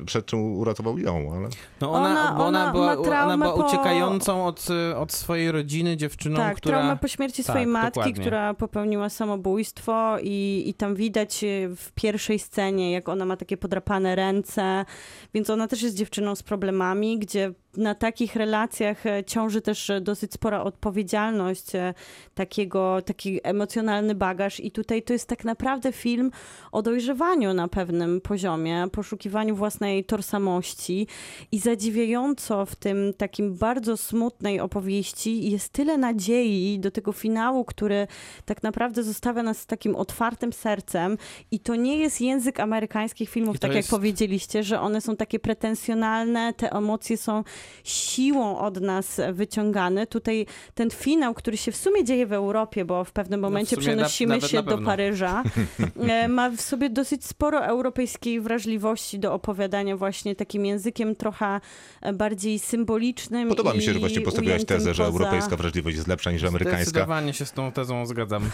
[SPEAKER 1] y, przed czym uratował ją, ale...
[SPEAKER 3] No ona,
[SPEAKER 2] Ona-
[SPEAKER 3] bo ona,
[SPEAKER 2] ona
[SPEAKER 3] była,
[SPEAKER 2] ma
[SPEAKER 3] ona była
[SPEAKER 2] po-
[SPEAKER 3] uciekającą od, e, od swojej rodziny dziewczyną,
[SPEAKER 2] Tak,
[SPEAKER 3] która...
[SPEAKER 2] traumę po śmierci swojej
[SPEAKER 3] Tak,
[SPEAKER 2] matki,
[SPEAKER 3] dokładnie.
[SPEAKER 2] która popełniła samobójstwo i, i tam widać e, w pierwszej scenie, jak ona ma takie podrapane ręce, więc ona też jest dziewczyną z problemami, gdzie na takich relacjach e, ciąży też e, dosyć spora odpowiedzialność, e, takiego, taki emocjonalny bagaż. I tutaj to jest tak naprawdę film o dojrzewaniu na pewnym poziomie, poszukiwaniu własnej tożsamości. I zadziwiająco w tym takim bardzo smutnej opowieści jest tyle nadziei do tego finału, który tak naprawdę zostawia nas z takim otwartym sercem. I to nie jest język amerykańskich filmów, tak
[SPEAKER 3] jest-
[SPEAKER 2] jak powiedzieliście, że one są takie pretensjonalne, te emocje są siłą od nas wyciągane. Tutaj ten finał, który się w sumie dzieje w Europie, bo w pewnym momencie
[SPEAKER 3] No na-
[SPEAKER 2] przenosimy
[SPEAKER 3] nawet
[SPEAKER 2] się
[SPEAKER 3] na
[SPEAKER 2] do. Paryża, *laughs* e, ma w sobie dosyć sporo europejskiej wrażliwości do opowiadania właśnie takim językiem trochę e, bardziej symbolicznym.
[SPEAKER 1] Podoba mi się, że właśnie postawiłaś tezę, że
[SPEAKER 2] poza-
[SPEAKER 1] europejska wrażliwość jest lepsza niż amerykańska.
[SPEAKER 3] Zdecydowanie się z tą tezą zgadzam. *laughs*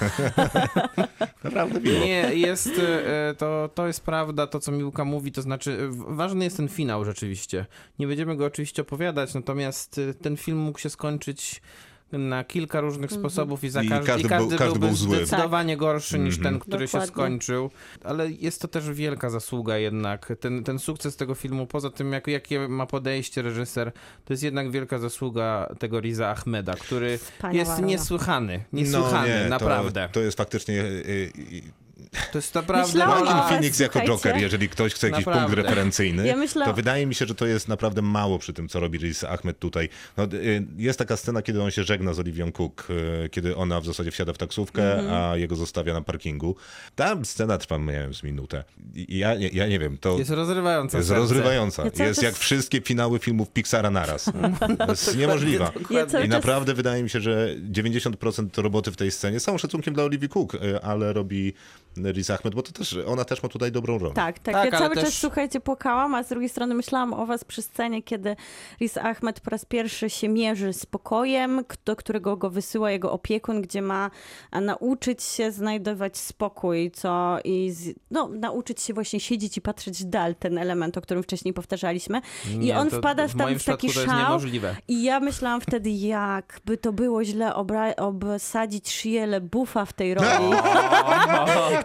[SPEAKER 1] Naprawdę miło.
[SPEAKER 3] Nie, jest, e, to, to jest prawda, to co Miłka mówi, to znaczy w- ważny jest ten finał rzeczywiście. Nie będziemy go oczywiście opowiadać, natomiast e, ten film mógł się skończyć na kilka różnych
[SPEAKER 2] Mhm.
[SPEAKER 3] sposobów i za
[SPEAKER 1] I
[SPEAKER 3] każdy,
[SPEAKER 1] każdy
[SPEAKER 3] i każdy,
[SPEAKER 1] był- każdy
[SPEAKER 3] byłby
[SPEAKER 1] był zły.
[SPEAKER 3] zdecydowanie gorszy niż
[SPEAKER 1] Mhm.
[SPEAKER 3] ten, który się
[SPEAKER 2] Dokładnie.
[SPEAKER 3] skończył. Ale jest to też wielka zasługa jednak. Ten, ten sukces tego filmu, poza tym jak, jakie ma podejście reżyser, to jest jednak wielka zasługa tego Riza Ahmeda, który
[SPEAKER 2] Wspaniała
[SPEAKER 3] jest
[SPEAKER 2] rola.
[SPEAKER 3] niesłychany.
[SPEAKER 1] No
[SPEAKER 3] Niesłychany,
[SPEAKER 1] nie,
[SPEAKER 3] naprawdę.
[SPEAKER 1] To, to jest faktycznie... y, y,
[SPEAKER 3] To jest naprawdę
[SPEAKER 2] Myślałam,
[SPEAKER 1] Joaquin Phoenix jako
[SPEAKER 2] słuchajcie-
[SPEAKER 1] Joker, jeżeli ktoś chce jakiś
[SPEAKER 3] Naprawdę.
[SPEAKER 1] punkt referencyjny,
[SPEAKER 2] Ja myślę-
[SPEAKER 1] to wydaje mi się, że to jest naprawdę mało przy tym, co robi Riz Ahmed tutaj. No, y, jest taka scena, kiedy on się żegna z Olivią Cook, y, kiedy ona w zasadzie wsiada w taksówkę,
[SPEAKER 2] Mhm.
[SPEAKER 1] a jego zostawia na parkingu. Ta scena trwa, nie wiem, z minutę. I ja, ja nie wiem, to
[SPEAKER 3] Jest rozrywająca
[SPEAKER 1] jest
[SPEAKER 3] serce.
[SPEAKER 1] rozrywająca.
[SPEAKER 2] Ja cały
[SPEAKER 1] Jest
[SPEAKER 2] czas-
[SPEAKER 1] jak wszystkie finały filmów Pixara naraz. To *laughs* jest niemożliwa.
[SPEAKER 2] Ja cały
[SPEAKER 1] I
[SPEAKER 2] czas-
[SPEAKER 1] naprawdę wydaje mi się, że 90% roboty w tej scenie, z całym szacunkiem dla Olivii Cook, y, ale robi Riz Ahmed, bo to też, ona też ma tutaj dobrą rolę.
[SPEAKER 2] Tak, tak.
[SPEAKER 3] Tak,
[SPEAKER 2] ja cały
[SPEAKER 3] też-
[SPEAKER 2] czas, słuchajcie, płakałam, a z drugiej strony myślałam o was przy scenie, kiedy Riz Ahmed po raz pierwszy się mierzy z pokojem, do którego go wysyła jego opiekun, gdzie ma a, nauczyć się znajdować spokój, co i z, no, nauczyć się właśnie siedzieć i patrzeć w dal, ten element, o którym wcześniej powtarzaliśmy. I
[SPEAKER 3] Nie,
[SPEAKER 2] on wpada
[SPEAKER 3] w
[SPEAKER 2] tam w taki
[SPEAKER 3] przypadku to jest
[SPEAKER 2] szał.
[SPEAKER 3] niemożliwe.
[SPEAKER 2] I ja myślałam wtedy, jakby to było źle obra- obsadzić Shia LaBeouffa w tej roli, *laughs*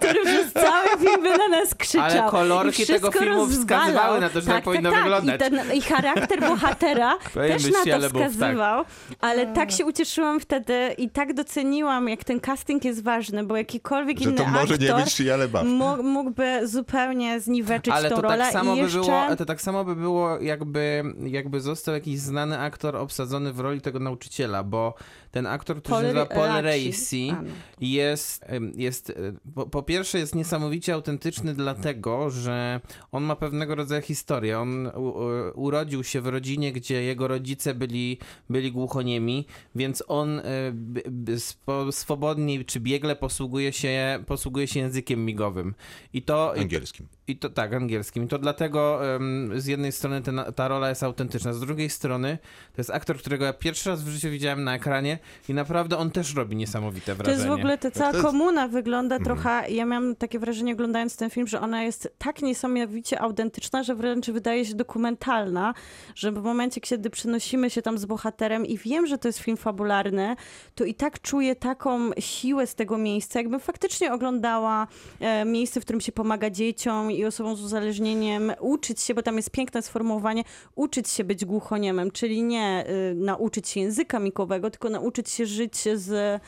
[SPEAKER 2] który przez cały film by na nas krzyczał.
[SPEAKER 3] Ale kolorki
[SPEAKER 2] I
[SPEAKER 3] tego
[SPEAKER 2] wszystko
[SPEAKER 3] filmu
[SPEAKER 2] rozwalał.
[SPEAKER 3] wskazywały na to, że tak powinno wyglądać.
[SPEAKER 2] I, ten, I charakter bohatera *laughs* też na to
[SPEAKER 3] tak.
[SPEAKER 2] wskazywał. Ale tak się ucieszyłam wtedy i tak doceniłam, jak ten casting jest ważny, bo jakikolwiek
[SPEAKER 1] Że
[SPEAKER 2] inny
[SPEAKER 1] to może
[SPEAKER 2] aktor
[SPEAKER 1] nie być
[SPEAKER 2] mógł- mógłby zupełnie zniweczyć
[SPEAKER 3] Ale
[SPEAKER 2] tą
[SPEAKER 3] to
[SPEAKER 2] rolę.
[SPEAKER 3] tak samo
[SPEAKER 2] I
[SPEAKER 3] by
[SPEAKER 2] jeszcze...
[SPEAKER 3] było, to tak samo by było jakby, jakby został jakiś znany aktor obsadzony w roli tego nauczyciela, bo ten aktor, który się nazywa Paul
[SPEAKER 2] Raci.
[SPEAKER 3] Racy,
[SPEAKER 2] no.
[SPEAKER 3] jest, jest y, po, po pierwsze jest niesamowicie autentyczny dlatego, że on ma pewnego rodzaju historię. On u, u, urodził się w rodzinie, gdzie jego rodzice byli, byli głuchoniemi, więc on y, b, b, spo, swobodnie czy biegle posługuje się, posługuje się językiem migowym. I to, i,
[SPEAKER 1] Angielskim.
[SPEAKER 3] I to tak, angielskim. I to dlatego em, z jednej strony ten, ta rola jest autentyczna, z drugiej strony to jest aktor, którego ja pierwszy raz w życiu widziałem na ekranie i naprawdę on też robi niesamowite
[SPEAKER 2] To
[SPEAKER 3] wrażenie.
[SPEAKER 2] jest w ogóle, ta cała
[SPEAKER 1] To jest-
[SPEAKER 2] komuna wygląda trochę, ja miałam takie wrażenie oglądając ten film, że ona jest tak niesamowicie autentyczna, że wręcz wydaje się dokumentalna, że w momencie, kiedy przenosimy się tam z bohaterem i wiem, że to jest film fabularny, to i tak czuję taką siłę z tego miejsca, jakbym faktycznie oglądała e, miejsce, w którym się pomaga dzieciom i osobom z uzależnieniem, uczyć się, bo tam jest piękne sformułowanie, uczyć się być głuchoniemem, czyli nie y, nauczyć się języka migowego, tylko nauczyć się żyć z,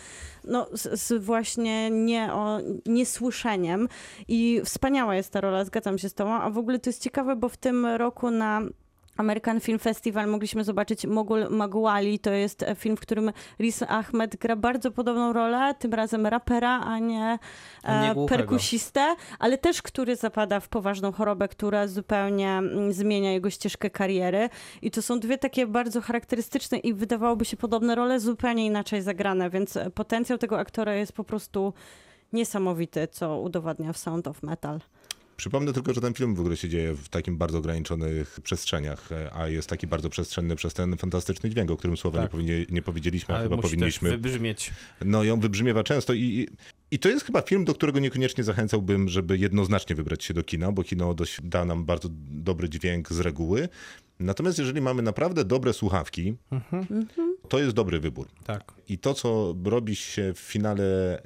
[SPEAKER 2] no, z, z właśnie nie, o, niesłyszeniem. I wspaniała jest ta rola, zgadzam się z tobą. A w ogóle to jest ciekawe, bo w tym roku na American Film Festival mogliśmy zobaczyć Mogul Maguali. To jest e, film, w którym Riz Ahmed gra bardzo podobną rolę, tym razem rapera, a nie,
[SPEAKER 3] A nie
[SPEAKER 2] e, perkusistę, ale też który zapada w poważną chorobę, która zupełnie mm, zmienia jego ścieżkę kariery. I to są dwie takie bardzo charakterystyczne i wydawałoby się podobne role, zupełnie inaczej zagrane, więc e, potencjał tego aktora jest po prostu niesamowity, co udowadnia w Sound of Metal.
[SPEAKER 1] Przypomnę tylko, że ten film w ogóle się dzieje w takim bardzo ograniczonych przestrzeniach, e, a jest taki bardzo przestrzenny przez ten fantastyczny dźwięk, o którym słowa
[SPEAKER 3] Tak.
[SPEAKER 1] nie, powinni, nie powiedzieliśmy, a
[SPEAKER 3] Ale
[SPEAKER 1] chyba
[SPEAKER 3] musi
[SPEAKER 1] powinniśmy.
[SPEAKER 3] wybrzmieć.
[SPEAKER 1] No ją wybrzmiewa często i, i, i to jest chyba film, do którego niekoniecznie zachęcałbym, żeby jednoznacznie wybrać się do kina, bo kino dość, da nam bardzo dobry dźwięk z reguły. Natomiast jeżeli mamy naprawdę dobre słuchawki, to jest dobry wybór.
[SPEAKER 3] Tak.
[SPEAKER 1] I to, co robi się w finale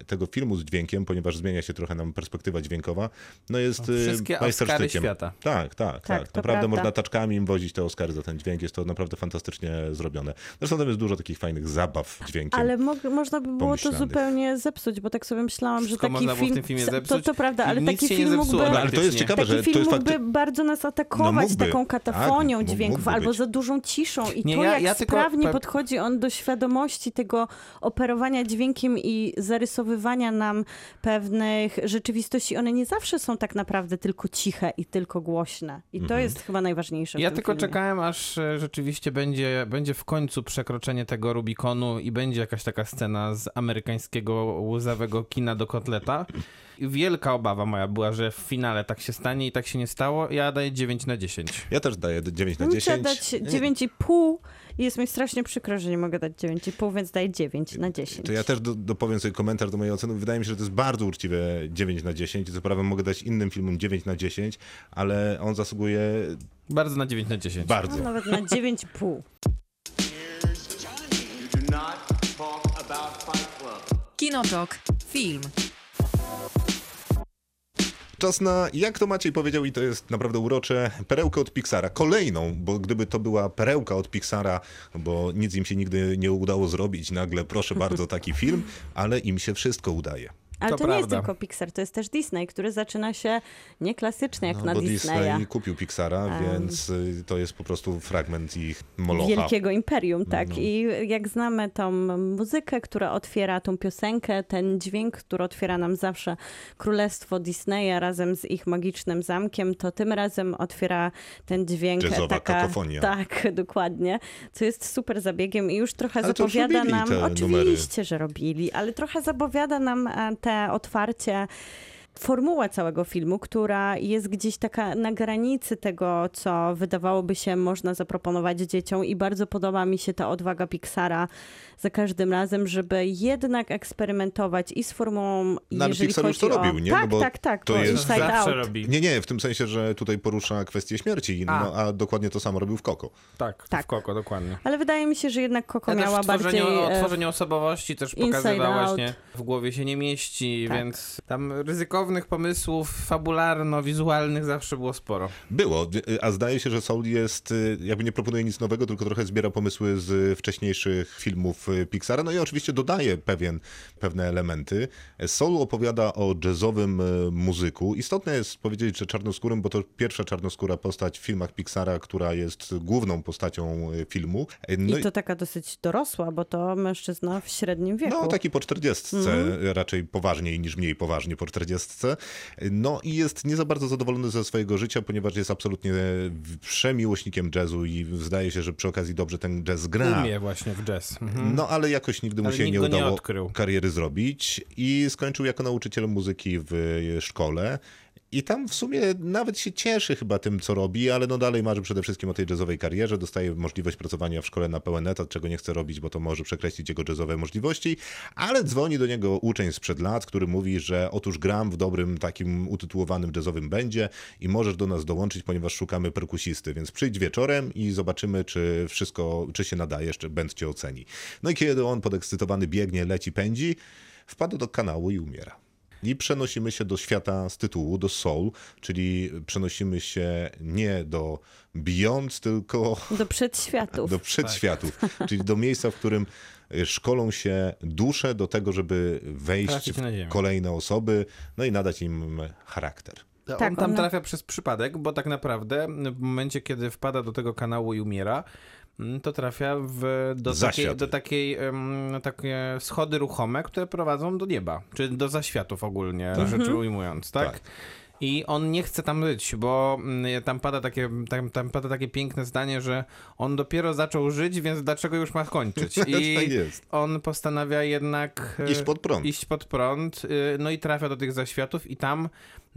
[SPEAKER 1] tego filmu z dźwiękiem, ponieważ zmienia się trochę nam perspektywa dźwiękowa, no jest
[SPEAKER 3] No, wszystkie
[SPEAKER 1] y, majstersztykiem.
[SPEAKER 3] Oscary świata.
[SPEAKER 1] Tak, tak, tak.
[SPEAKER 2] to
[SPEAKER 1] Naprawdę
[SPEAKER 2] prawda.
[SPEAKER 1] można taczkami im wozić te Oscary za ten dźwięk. Jest to naprawdę fantastycznie zrobione. Zresztą tam jest dużo takich fajnych zabaw dźwiękiem.
[SPEAKER 2] Ale mo- można by było to zupełnie zepsuć, bo tak sobie myślałam,
[SPEAKER 3] Wszystko
[SPEAKER 2] że taki
[SPEAKER 3] można było w
[SPEAKER 2] film...
[SPEAKER 3] tym filmie
[SPEAKER 2] to,
[SPEAKER 3] zepsuć
[SPEAKER 2] to prawda, ale taki film mógłby...
[SPEAKER 1] No, ale to jest ciekawe,
[SPEAKER 2] Taki
[SPEAKER 1] że
[SPEAKER 2] film
[SPEAKER 1] to jest
[SPEAKER 2] mógłby bardzo nas atakować
[SPEAKER 1] No mógłby.
[SPEAKER 2] taką katafonią
[SPEAKER 1] Tak,
[SPEAKER 2] dźwięków albo
[SPEAKER 1] być.
[SPEAKER 2] za dużą ciszą i
[SPEAKER 3] Nie,
[SPEAKER 2] to
[SPEAKER 3] ja-
[SPEAKER 2] jak
[SPEAKER 3] ja tylko
[SPEAKER 2] sprawnie
[SPEAKER 3] pe-
[SPEAKER 2] podchodzi on do świadomości tego operowania dźwiękiem i zarysowywania nam pewnych rzeczywistości. One nie zawsze są tak naprawdę tylko ciche i tylko głośne. I to
[SPEAKER 1] Mhm.
[SPEAKER 2] jest chyba najważniejsze
[SPEAKER 3] Ja tylko
[SPEAKER 2] filmie.
[SPEAKER 3] czekałem, aż e, rzeczywiście będzie, będzie w końcu przekroczenie tego Rubikonu i będzie jakaś taka scena z amerykańskiego łzawego kina do kotleta. I wielka obawa moja była, że w finale tak się stanie i tak się nie stało. Ja daję 9 na 10.
[SPEAKER 1] Ja też daję 9 na
[SPEAKER 2] Bym chciała
[SPEAKER 1] 10.
[SPEAKER 2] dać 9,5 i jest mi strasznie przykro, że nie mogę dać 9,5, więc daję 9 na 10.
[SPEAKER 1] To ja też do, dopowiem sobie komentarz do mojej oceny. Wydaje mi się, że to jest bardzo uczciwe 9 na 10. I co prawda mogę dać innym filmom 9 na 10, ale on zasługuje
[SPEAKER 3] Bardzo na 9 na 10.
[SPEAKER 1] bardzo.
[SPEAKER 2] No, nawet na 9,5.
[SPEAKER 5] You do not talk about Fight Club.
[SPEAKER 4] Kinotok. Film.
[SPEAKER 1] Czas na, jak to Maciej powiedział, i to jest naprawdę urocze, perełkę od Pixara. Kolejną, bo gdyby to była perełka od Pixara, bo nic im się nigdy nie udało zrobić, nagle proszę bardzo taki film, ale im się wszystko udaje.
[SPEAKER 2] Ale to,
[SPEAKER 3] To
[SPEAKER 2] nie jest tylko Pixar, to jest też Disney, który zaczyna się nieklasycznie jak
[SPEAKER 1] No,
[SPEAKER 2] na
[SPEAKER 1] bo
[SPEAKER 2] Disneya.
[SPEAKER 1] Disney kupił Pixara,
[SPEAKER 2] Em.
[SPEAKER 1] więc y, to jest po prostu fragment ich molocha.
[SPEAKER 2] Wielkiego imperium, tak.
[SPEAKER 1] No.
[SPEAKER 2] I jak znamy tą muzykę, która otwiera tą piosenkę, ten dźwięk, który otwiera nam zawsze królestwo Disneya razem z ich magicznym zamkiem, to tym razem otwiera ten dźwięk
[SPEAKER 1] Jazzowa
[SPEAKER 2] taka...
[SPEAKER 1] kakofonia.
[SPEAKER 2] Tak, *laughs* dokładnie. Co jest super zabiegiem i już trochę
[SPEAKER 1] Ale już
[SPEAKER 2] zapowiada
[SPEAKER 1] robili
[SPEAKER 2] nam... Oczywiście,
[SPEAKER 1] numery.
[SPEAKER 2] że robili, ale trochę zapowiada nam e, otwarcie formuła całego filmu, która jest gdzieś taka na granicy tego, co wydawałoby się można zaproponować dzieciom i bardzo podoba mi się ta odwaga Pixara za każdym razem, żeby jednak eksperymentować i z formułą,
[SPEAKER 1] No, ale
[SPEAKER 2] jeżeli
[SPEAKER 1] Pixar już to
[SPEAKER 2] o...
[SPEAKER 1] robił, nie?
[SPEAKER 2] Tak,
[SPEAKER 1] No bo
[SPEAKER 2] tak, tak,
[SPEAKER 1] to jest-
[SPEAKER 2] Inside
[SPEAKER 3] Zawsze
[SPEAKER 2] Out.
[SPEAKER 3] robi.
[SPEAKER 1] Nie, nie, w tym sensie, że tutaj porusza kwestię śmierci,
[SPEAKER 3] A.
[SPEAKER 1] no, a dokładnie to samo robił w Koko.
[SPEAKER 3] Tak,
[SPEAKER 2] Tak.
[SPEAKER 3] tak. w Koko, dokładnie.
[SPEAKER 2] Ale wydaje mi się, że jednak Coco
[SPEAKER 3] Ja
[SPEAKER 2] miała bardziej...
[SPEAKER 3] o
[SPEAKER 2] e,
[SPEAKER 3] tworzeniu osobowości też
[SPEAKER 2] Inside
[SPEAKER 3] pokazywał
[SPEAKER 2] Out.
[SPEAKER 3] właśnie, w głowie się nie mieści,
[SPEAKER 2] Tak.
[SPEAKER 3] więc tam ryzykownych pomysłów fabularno-wizualnych zawsze było sporo.
[SPEAKER 1] Było, y, a zdaje się, że Soul jest, y, jakby nie proponuje nic nowego, tylko trochę zbiera pomysły z wcześniejszych filmów y, Pixara, no i oczywiście dodaje pewien, pewne elementy. Soul opowiada o jazzowym muzyku. Istotne jest powiedzieć, że czarnoskórym, bo to pierwsza czarnoskóra postać w filmach Pixara, która jest główną postacią filmu. No
[SPEAKER 2] I to taka dosyć dorosła, bo to mężczyzna w średnim wieku.
[SPEAKER 1] No, taki po czterdziestce,
[SPEAKER 2] Mhm.
[SPEAKER 1] raczej poważniej niż mniej poważnie po No i jest nie za bardzo zadowolony ze swojego życia, ponieważ jest absolutnie przemiłośnikiem jazzu i zdaje się, że przy okazji dobrze ten jazz gra.
[SPEAKER 3] Umie właśnie w jazz. Mhm.
[SPEAKER 1] No ale jakoś nigdy mu się nie
[SPEAKER 3] nie
[SPEAKER 1] udało
[SPEAKER 3] odkrył.
[SPEAKER 1] kariery zrobić i skończył jako nauczyciel muzyki w szkole. I tam w sumie nawet się cieszy chyba tym, co robi, ale no dalej marzy przede wszystkim o tej jazzowej karierze. Dostaje możliwość pracowania w szkole na pełen etat, czego nie chce robić, bo to może przekreślić jego jazzowe możliwości. Ale dzwoni do niego uczeń sprzed lat, który mówi, że otóż gram w dobrym takim utytułowanym jazzowym będzie i możesz do nas dołączyć, ponieważ szukamy perkusisty. Więc przyjdź wieczorem i zobaczymy, czy wszystko, czy się nadajesz, czy band cię oceni. No i kiedy on podekscytowany biegnie, leci, pędzi, wpada do kanału i umiera. I przenosimy się do świata z tytułu, do Soul, czyli przenosimy się nie do Beyond, tylko
[SPEAKER 2] Do przedświatów. *laughs*
[SPEAKER 1] do przedświatów, czyli do miejsca, w którym y, szkolą się dusze do tego, żeby wejść w kolejne osoby, no i nadać im charakter.
[SPEAKER 2] Tak,
[SPEAKER 3] on tam
[SPEAKER 2] ona-
[SPEAKER 3] trafia przez przypadek, bo tak naprawdę w momencie, kiedy wpada do tego kanału i umiera, to trafia w, do, takiej, do takiej em, takie schody ruchome, które prowadzą do nieba, czy do zaświatów ogólnie, rzecz ujmując, tak?
[SPEAKER 1] Tak.
[SPEAKER 3] I on nie chce tam być, bo mm, tam pada, takie, tam, tam pada takie piękne zdanie, że on dopiero zaczął żyć, więc dlaczego już ma kończyć? *laughs* I
[SPEAKER 1] Tak jest.
[SPEAKER 3] on postanawia jednak e,
[SPEAKER 1] Iść pod prąd.
[SPEAKER 3] iść pod prąd, y, no i trafia do tych zaświatów i tam...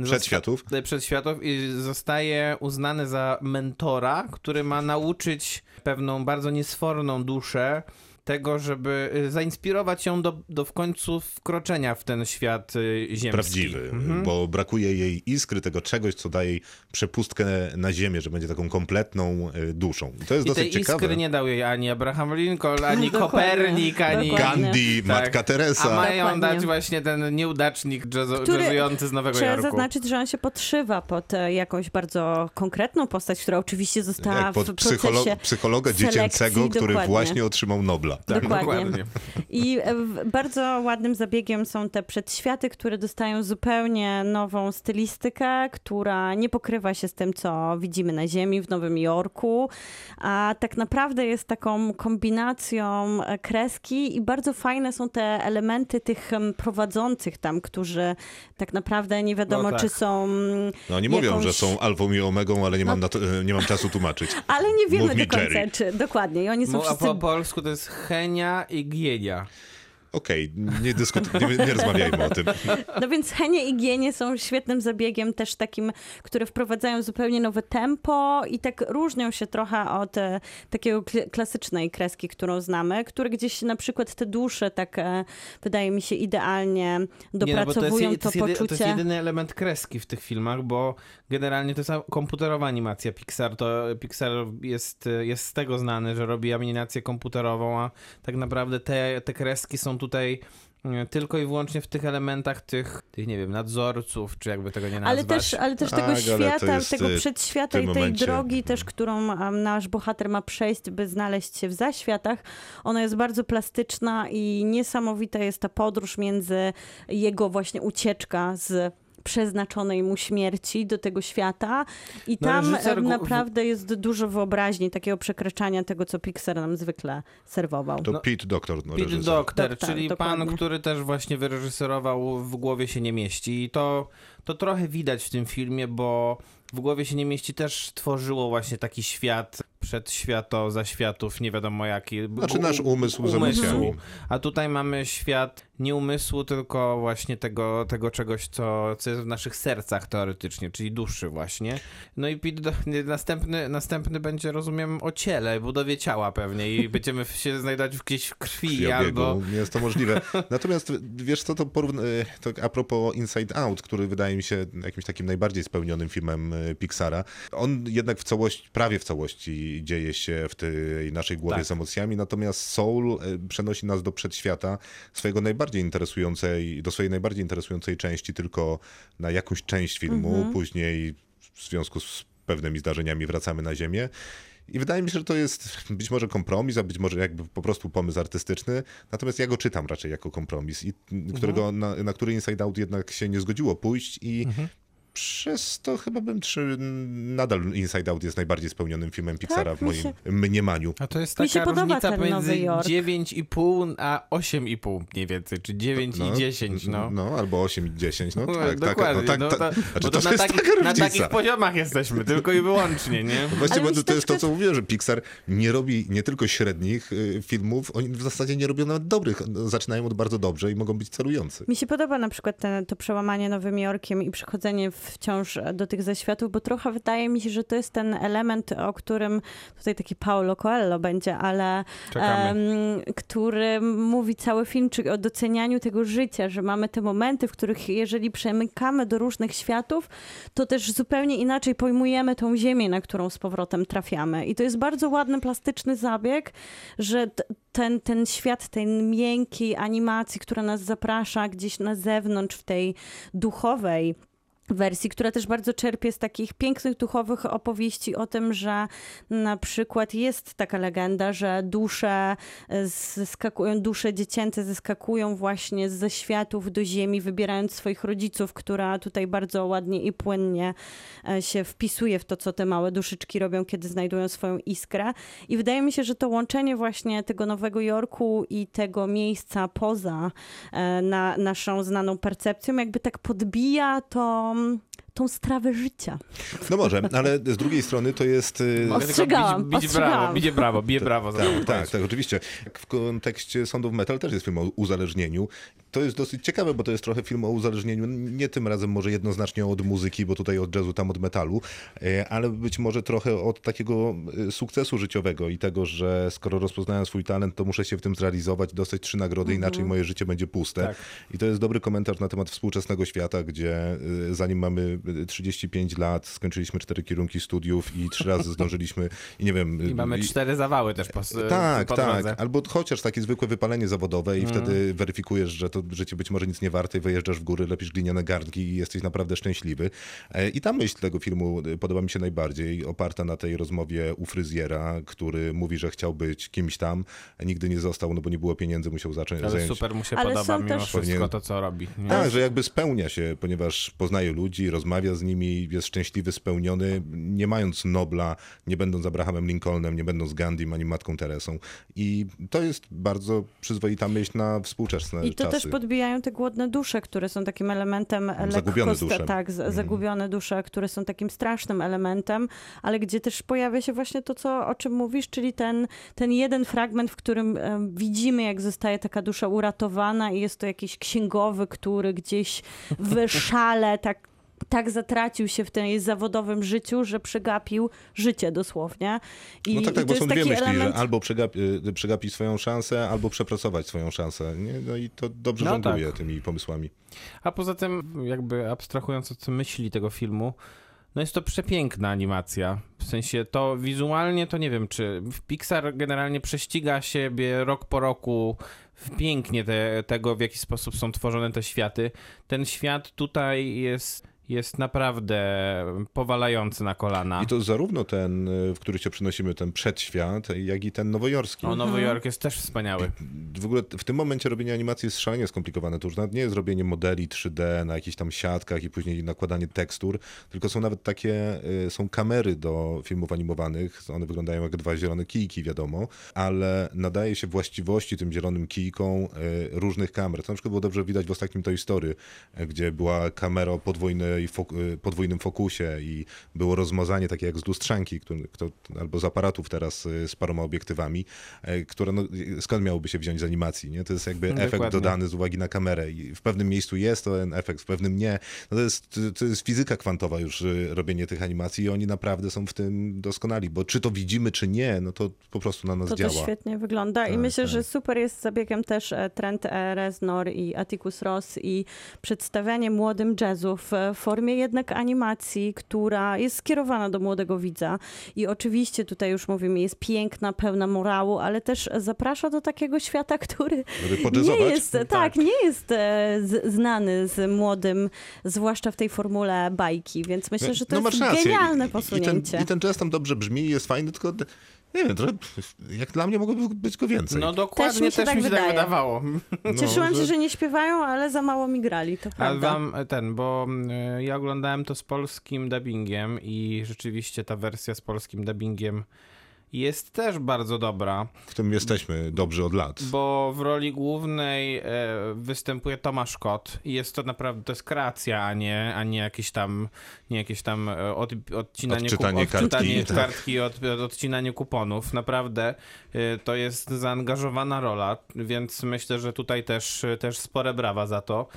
[SPEAKER 1] Przedświatów.
[SPEAKER 3] zosta- Przedświatów i zostaje uznany za mentora, który ma nauczyć pewną bardzo niesforną duszę tego, żeby y, zainspirować ją do, do w końcu wkroczenia w ten świat y, ziemski.
[SPEAKER 1] Prawdziwy, bo brakuje jej iskry, tego czegoś, co daje jej przepustkę na ziemię, że będzie taką kompletną y, duszą. I to jest
[SPEAKER 3] I tej
[SPEAKER 1] dosyć ciekawe.
[SPEAKER 3] iskry nie dał jej ani Abraham Lincoln, *laughs* ani Kopernik, ani...
[SPEAKER 2] dokładnie.
[SPEAKER 1] Gandhi,
[SPEAKER 3] Tak.
[SPEAKER 1] Matka
[SPEAKER 3] A
[SPEAKER 1] Teresa.
[SPEAKER 3] mają
[SPEAKER 2] Dokładnie.
[SPEAKER 3] dać właśnie ten nieudacznik jazzo,
[SPEAKER 2] Który-
[SPEAKER 3] jazzujący z Nowego
[SPEAKER 2] Trzeba
[SPEAKER 3] Jorku.
[SPEAKER 2] zaznaczyć, że on się podszywa pod e, jakąś bardzo konkretną postać, która oczywiście została
[SPEAKER 1] Jak pod
[SPEAKER 2] w
[SPEAKER 1] psycholo- psychologa dziecięcego, który
[SPEAKER 2] dokładnie.
[SPEAKER 1] właśnie otrzymał Nobla.
[SPEAKER 3] Tak,
[SPEAKER 2] Dokładnie. I e, bardzo ładnym zabiegiem są te przedświaty, które dostają zupełnie nową stylistykę, która nie pokrywa się z tym, co widzimy na Ziemi w Nowym Jorku, a tak naprawdę jest taką kombinacją e, kreski i bardzo fajne są te elementy tych prowadzących tam, którzy tak naprawdę nie wiadomo,
[SPEAKER 3] No tak.
[SPEAKER 2] czy są... mm,
[SPEAKER 1] No oni mówią,
[SPEAKER 2] jakąś-
[SPEAKER 1] że są alfą i omegą, ale nie, mam, na to, e, nie mam czasu tłumaczyć. *laughs*
[SPEAKER 2] Ale nie wiemy
[SPEAKER 1] Mów
[SPEAKER 2] do końca,
[SPEAKER 1] Jerry.
[SPEAKER 2] czy dokładnie. I oni są
[SPEAKER 3] No, a
[SPEAKER 2] wszyscy
[SPEAKER 3] po polsku to jest Henia i Gienia.
[SPEAKER 1] Okej, nie, dyskutuj, nie, nie rozmawiajmy o tym.
[SPEAKER 2] No więc Henie i Gienie są świetnym zabiegiem, też takim, które wprowadzają zupełnie nowe tempo i tak różnią się trochę od e, takiego kl- klasycznej kreski, którą znamy, które gdzieś na przykład te dusze tak e, wydaje mi się idealnie dopracowują
[SPEAKER 3] Nie, no to, jest,
[SPEAKER 2] to,
[SPEAKER 3] to, jest jedy, to
[SPEAKER 2] poczucie.
[SPEAKER 3] jest jedyny element kreski w tych filmach, bo generalnie to jest komputerowa animacja Pixar. To Pixar jest, jest z tego znany, że robi animację komputerową, a tak naprawdę te, te kreski są tutaj e, tylko i wyłącznie w tych elementach tych, tych nie wiem, nadzorców, czy jakby tego nie nazwać.
[SPEAKER 2] Ale też, ale też tego
[SPEAKER 1] Tak,
[SPEAKER 2] świata, tego
[SPEAKER 1] y,
[SPEAKER 2] przedświata i tej
[SPEAKER 1] momencie-
[SPEAKER 2] drogi też, którą nasz bohater ma przejść, by znaleźć się w zaświatach, ona jest bardzo plastyczna i niesamowita jest ta podróż między jego właśnie ucieczka z przeznaczonej mu śmierci do tego świata i
[SPEAKER 3] No,
[SPEAKER 2] tam
[SPEAKER 3] reżyser
[SPEAKER 2] naprawdę jest dużo wyobraźni, takiego przekraczania tego, co Pixar nam zwykle serwował.
[SPEAKER 1] To
[SPEAKER 3] No,
[SPEAKER 1] Pete Doctor, no,
[SPEAKER 3] Pete. Doctor,
[SPEAKER 2] Doktor,
[SPEAKER 3] czyli pan,
[SPEAKER 2] dokładnie.
[SPEAKER 3] który też właśnie wyreżyserował W głowie się nie mieści. I to, to trochę widać w tym filmie, bo W głowie się nie mieści też tworzyło właśnie taki świat przedświato, zaświatów, nie wiadomo jaki.
[SPEAKER 1] Znaczy nasz umysł z emocjami.
[SPEAKER 3] A tutaj mamy świat nie umysłu, tylko właśnie tego, tego czegoś, co, co jest w naszych sercach teoretycznie, czyli duszy właśnie. No i następny, następny będzie, rozumiem, o ciele, budowie ciała pewnie i *laughs* będziemy się znajdować gdzieś w krwi
[SPEAKER 1] krwiobiegu.
[SPEAKER 3] albo...
[SPEAKER 1] Jest to możliwe. Natomiast wiesz co, to, porówn- e, to a propos Inside Out, który wydaje mi się jakimś takim najbardziej spełnionym filmem e, Pixara. On jednak w całości, prawie w całości dzieje się w tej naszej głowie
[SPEAKER 3] Tak.
[SPEAKER 1] z emocjami, natomiast Soul e, przenosi nas do przedświata swojego najbardziej interesującej, do swojej najbardziej interesującej części tylko na jakąś część filmu, później w związku z pewnymi zdarzeniami wracamy na ziemię. I wydaje mi się, że to jest być może kompromis, a być może jakby po prostu pomysł artystyczny. Natomiast ja go czytam raczej jako kompromis, i którego, na, na który Inside Out jednak się nie zgodziło pójść i przez to chyba bym trzy, nadal Inside Out jest najbardziej spełnionym filmem Pixara w
[SPEAKER 2] mi
[SPEAKER 1] moim
[SPEAKER 2] się-
[SPEAKER 1] mniemaniu.
[SPEAKER 3] A to jest
[SPEAKER 2] Mi
[SPEAKER 3] taka
[SPEAKER 2] się podoba
[SPEAKER 3] różnica
[SPEAKER 2] Jork.
[SPEAKER 3] 9,5 a 8,5 mniej więcej, czy 9 i 10, no.
[SPEAKER 1] No, albo 8 i 10, no
[SPEAKER 3] No,
[SPEAKER 1] tak, tak,
[SPEAKER 3] dokładnie,
[SPEAKER 1] no, tak,
[SPEAKER 3] no,
[SPEAKER 1] tak.
[SPEAKER 3] to-
[SPEAKER 1] Znaczy,
[SPEAKER 3] bo
[SPEAKER 1] to,
[SPEAKER 3] to, na,
[SPEAKER 1] taka
[SPEAKER 3] na takich poziomach jesteśmy, tylko i wyłącznie, nie? *laughs*
[SPEAKER 1] Właśnie,
[SPEAKER 2] Ale
[SPEAKER 1] bo
[SPEAKER 2] mi się
[SPEAKER 1] to jest to,
[SPEAKER 2] troszkę-
[SPEAKER 1] co mówiłem, że Pixar nie robi nie tylko średnich y, filmów, oni w zasadzie nie robią nawet dobrych. Zaczynają od bardzo dobrze i mogą być celujący.
[SPEAKER 2] Mi się podoba na przykład ten, to przełamanie Nowym Jorkiem i przechodzenie wciąż do tych zaświatów, bo trochę wydaje mi się, że to jest ten element, o którym tutaj taki Paulo Coelho będzie, ale em, który mówi cały film czy o docenianiu tego życia, że mamy te momenty, w których jeżeli przemykamy do różnych światów, to też zupełnie inaczej pojmujemy tą ziemię, na którą z powrotem trafiamy. I to jest bardzo ładny, plastyczny zabieg, że ten, ten świat tej miękkiej animacji, która nas zaprasza gdzieś na zewnątrz w tej duchowej wersji, która też bardzo czerpie z takich pięknych duchowych opowieści o tym, że na przykład jest taka legenda, że dusze e, zeskakują, dusze dziecięce zeskakują właśnie ze światów do ziemi, wybierając swoich rodziców, która tutaj bardzo ładnie i płynnie e, się wpisuje w to, co te małe duszyczki robią, kiedy znajdują swoją iskrę. I wydaje mi się, że to łączenie właśnie tego Nowego Jorku i tego miejsca poza e, na naszą znaną percepcją, jakby tak podbija to, um, tą strawę życia.
[SPEAKER 1] No może, ale z drugiej strony to jest...
[SPEAKER 2] Os- Ostrzegałam,
[SPEAKER 3] Bić, bić
[SPEAKER 2] ostrzegałam.
[SPEAKER 3] brawo, bicie brawo, bije brawo. za
[SPEAKER 1] Tak,
[SPEAKER 3] to.
[SPEAKER 1] tak, tak, oczywiście. W kontekście Sound of Metal też jest film o uzależnieniu. To jest dosyć ciekawe, bo to jest trochę film o uzależnieniu, nie tym razem może jednoznacznie od muzyki, bo tutaj od jazzu, tam od metalu, e, ale być może trochę od takiego e, sukcesu życiowego i tego, że skoro rozpoznałem swój talent, to muszę się w tym zrealizować, dostać trzy nagrody, inaczej moje życie będzie puste.
[SPEAKER 3] Tak.
[SPEAKER 1] I to jest dobry komentarz na temat współczesnego świata, gdzie zanim mamy 35 lat, skończyliśmy cztery kierunki studiów i trzy razy *laughs* zdążyliśmy i nie wiem...
[SPEAKER 3] I mamy
[SPEAKER 1] y,
[SPEAKER 3] cztery zawały też po,
[SPEAKER 1] tak,
[SPEAKER 3] po
[SPEAKER 1] tak. Albo chociaż takie zwykłe wypalenie zawodowe i wtedy weryfikujesz, że to życie być może nic nie warte i wyjeżdżasz w góry, lepisz gliniane garnki i jesteś naprawdę szczęśliwy. E, I ta myśl tego filmu e, podoba mi się najbardziej, oparta na tej rozmowie u fryzjera, który mówi, że chciał być kimś tam, a nigdy nie został, no bo nie było pieniędzy, musiał zacząć
[SPEAKER 3] Ale
[SPEAKER 1] zająć...
[SPEAKER 3] super mu się
[SPEAKER 2] Ale
[SPEAKER 3] podoba mimo
[SPEAKER 2] też-
[SPEAKER 3] wszystko to, co robi. nie?
[SPEAKER 1] Tak, że jakby spełnia się, ponieważ poznaje ludzi, rozmawia z nimi, jest szczęśliwy, spełniony, nie mając Nobla, nie będąc Abrahamem Lincolnem, nie będąc Gandhim ani Matką Teresą. I to jest bardzo przyzwoita myśl na współczesne
[SPEAKER 2] I to
[SPEAKER 1] czasy.
[SPEAKER 2] też podbijają te głodne dusze, które są takim elementem lekko...
[SPEAKER 1] Zagubione dusze.
[SPEAKER 2] Tak, z- zagubione dusze, które są takim strasznym elementem, ale gdzie też pojawia się właśnie to, co, o czym mówisz, czyli ten, ten jeden fragment, w którym widzimy, jak zostaje taka dusza uratowana i jest to jakiś księgowy, który gdzieś w szale tak tak zatracił się w tym zawodowym życiu, że przegapił życie dosłownie. I,
[SPEAKER 1] No tak, tak, bo są dwie myśli,
[SPEAKER 2] element...
[SPEAKER 1] że albo przegapi, y, przegapić swoją szansę, albo przepracować swoją szansę. Nie? No i to dobrze
[SPEAKER 3] No
[SPEAKER 1] rząduje
[SPEAKER 3] tak.
[SPEAKER 1] tymi pomysłami.
[SPEAKER 3] A poza tym, jakby abstrahując od myśli tego filmu, no jest to przepiękna animacja. W sensie to wizualnie to nie wiem, czy Pixar generalnie prześciga siebie rok po roku w pięknie te, tego, w jaki sposób są tworzone te światy. Ten świat tutaj jest, jest naprawdę powalający na kolana.
[SPEAKER 1] I to zarówno ten, y, w który się przenosimy, ten przedświat, jak i ten nowojorski.
[SPEAKER 3] O, Nowy Jork jest też wspaniały.
[SPEAKER 1] W ogóle w tym momencie robienie animacji jest szalenie skomplikowane. To już nawet nie jest robienie modeli 3D na jakichś tam siatkach i później nakładanie tekstur, tylko są nawet takie, y, są kamery do filmów animowanych. One wyglądają jak dwa zielone kijki, wiadomo, ale nadaje się właściwości tym zielonym kijkom y, różnych kamer. To na przykład było dobrze widać w ostatnim Toy Story, gdzie była kamera o podwójnej, fok- y, podwójnym fokusie i było rozmazanie takie jak z lustrzanki, który, kto, albo z aparatów teraz y, z paroma obiektywami, y, które no, skąd miałoby się wziąć z animacji, nie? To jest jakby efekt
[SPEAKER 3] Dokładnie.
[SPEAKER 1] dodany z uwagi na kamerę i w pewnym miejscu jest ten efekt, w pewnym nie. No to, jest, to jest fizyka kwantowa już y, robienie tych animacji i oni naprawdę są w tym doskonali, bo czy to widzimy, czy nie, no to po prostu na nas
[SPEAKER 2] To
[SPEAKER 1] działa.
[SPEAKER 2] to świetnie wygląda i
[SPEAKER 1] Tak,
[SPEAKER 2] myślę,
[SPEAKER 1] tak.
[SPEAKER 2] że super jest zabiegiem też e, Trent e, Reznor i Atticus Ross i przedstawianie młodym jazzu w e, formie jednak animacji, która jest skierowana do młodego widza i oczywiście tutaj już mówimy, jest piękna, pełna morału, ale też zaprasza do takiego świata, który nie jest, tak, nie jest e, znany z młodym, zwłaszcza w tej formule bajki, więc myślę, że to
[SPEAKER 1] No,
[SPEAKER 2] jest
[SPEAKER 1] rację.
[SPEAKER 2] genialne
[SPEAKER 1] I- I
[SPEAKER 2] posunięcie.
[SPEAKER 1] ten, I ten jazz tam dobrze brzmi jest fajny, tylko nie wiem, trochę, jak dla mnie mogłoby być go więcej.
[SPEAKER 3] No dokładnie,
[SPEAKER 2] Też mi się tak
[SPEAKER 3] mi się tak wydawało.
[SPEAKER 1] No,
[SPEAKER 2] Cieszyłam się,
[SPEAKER 1] że-
[SPEAKER 2] że nie śpiewają, ale za mało mi grali, to
[SPEAKER 3] A
[SPEAKER 2] prawda.
[SPEAKER 3] wam ten, bo y, ja oglądałem to z polskim dubbingiem i rzeczywiście ta wersja z polskim dubbingiem jest też bardzo dobra,
[SPEAKER 1] W tym jesteśmy dobrzy od lat.
[SPEAKER 3] bo w roli głównej e, występuje Tomasz Kot i jest to naprawdę, to jest kreacja, a nie, a nie jakieś tam, nie jakieś tam e, od, odcinanie,
[SPEAKER 1] Odczytanie
[SPEAKER 3] kup, odczytanie
[SPEAKER 1] kartki, tak.
[SPEAKER 3] kartki od, od, odcinanie kuponów. Naprawdę e, to jest zaangażowana rola, więc myślę, że tutaj też, też spore brawa za to.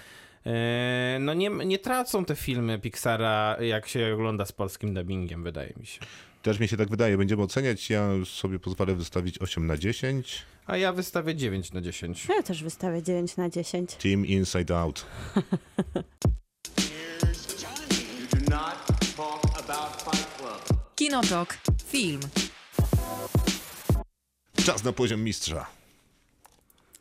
[SPEAKER 3] No nie, nie tracą te filmy Pixara, jak się ogląda z polskim dubbingiem, wydaje mi się.
[SPEAKER 1] Też mi się tak wydaje. Będziemy oceniać. Ja sobie pozwolę wystawić 8 na 10.
[SPEAKER 3] A ja wystawię 9 na 10.
[SPEAKER 2] Ja też wystawię 9 na 10.
[SPEAKER 1] Team Inside Out.
[SPEAKER 4] Kinotok. Film.
[SPEAKER 1] Czas na poziom mistrza.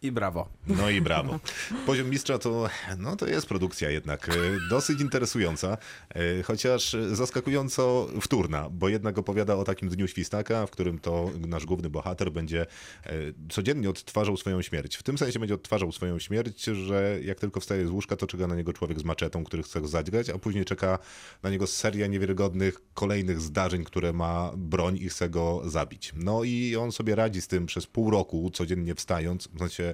[SPEAKER 3] I brawo.
[SPEAKER 1] No i brawo. Poziom mistrza to, no to jest produkcja jednak e, dosyć interesująca, e, chociaż zaskakująco wtórna, bo jednak opowiada o takim dniu świstaka, w którym to nasz główny bohater będzie e, codziennie odtwarzał swoją śmierć. W tym sensie będzie odtwarzał swoją śmierć, że jak tylko wstaje z łóżka, to czeka na niego człowiek z maczetą, który chce go zadźgać, a później czeka na niego seria niewiarygodnych kolejnych zdarzeń, które ma broń i chce go zabić. No i on sobie radzi z tym przez pół roku, codziennie wstając, w sensie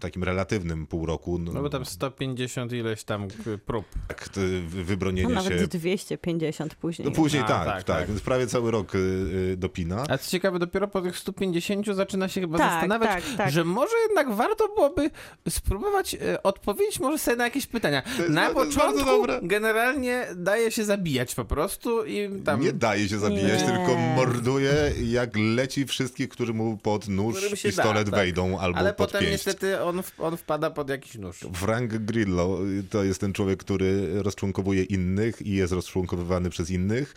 [SPEAKER 1] takim relatywnym pół roku.
[SPEAKER 3] No bo tam 150 ileś tam y, prób.
[SPEAKER 1] tak, t- wy-
[SPEAKER 2] No,
[SPEAKER 1] wybronienie
[SPEAKER 2] nawet
[SPEAKER 1] się.
[SPEAKER 2] 250 później.
[SPEAKER 1] No później
[SPEAKER 3] A,
[SPEAKER 1] tak,
[SPEAKER 3] tak,
[SPEAKER 1] tak,
[SPEAKER 3] tak.
[SPEAKER 1] Więc prawie cały rok y, y, dopina.
[SPEAKER 3] A co ciekawe, dopiero po tych 150 zaczyna się chyba
[SPEAKER 2] Tak,
[SPEAKER 3] zastanawiać,
[SPEAKER 2] tak, tak.
[SPEAKER 3] że może jednak warto byłoby spróbować e, odpowiedzieć może sobie na jakieś pytania. Na początku generalnie daje się zabijać po prostu i tam...
[SPEAKER 1] Nie daje się zabijać,
[SPEAKER 2] Nie.
[SPEAKER 1] tylko morduje jak leci wszystkich, którzy mu pod nóż,
[SPEAKER 3] się
[SPEAKER 1] pistolet
[SPEAKER 3] da, tak.
[SPEAKER 1] wejdą albo
[SPEAKER 3] Ale
[SPEAKER 1] pod
[SPEAKER 3] potem
[SPEAKER 1] pięść.
[SPEAKER 3] niestety on, on wpada pod jakiś nóż.
[SPEAKER 1] Frank Grillo y, to jest ten człowiek, który rozczłonkowuje innych i jest rozczłonkowywany przez innych.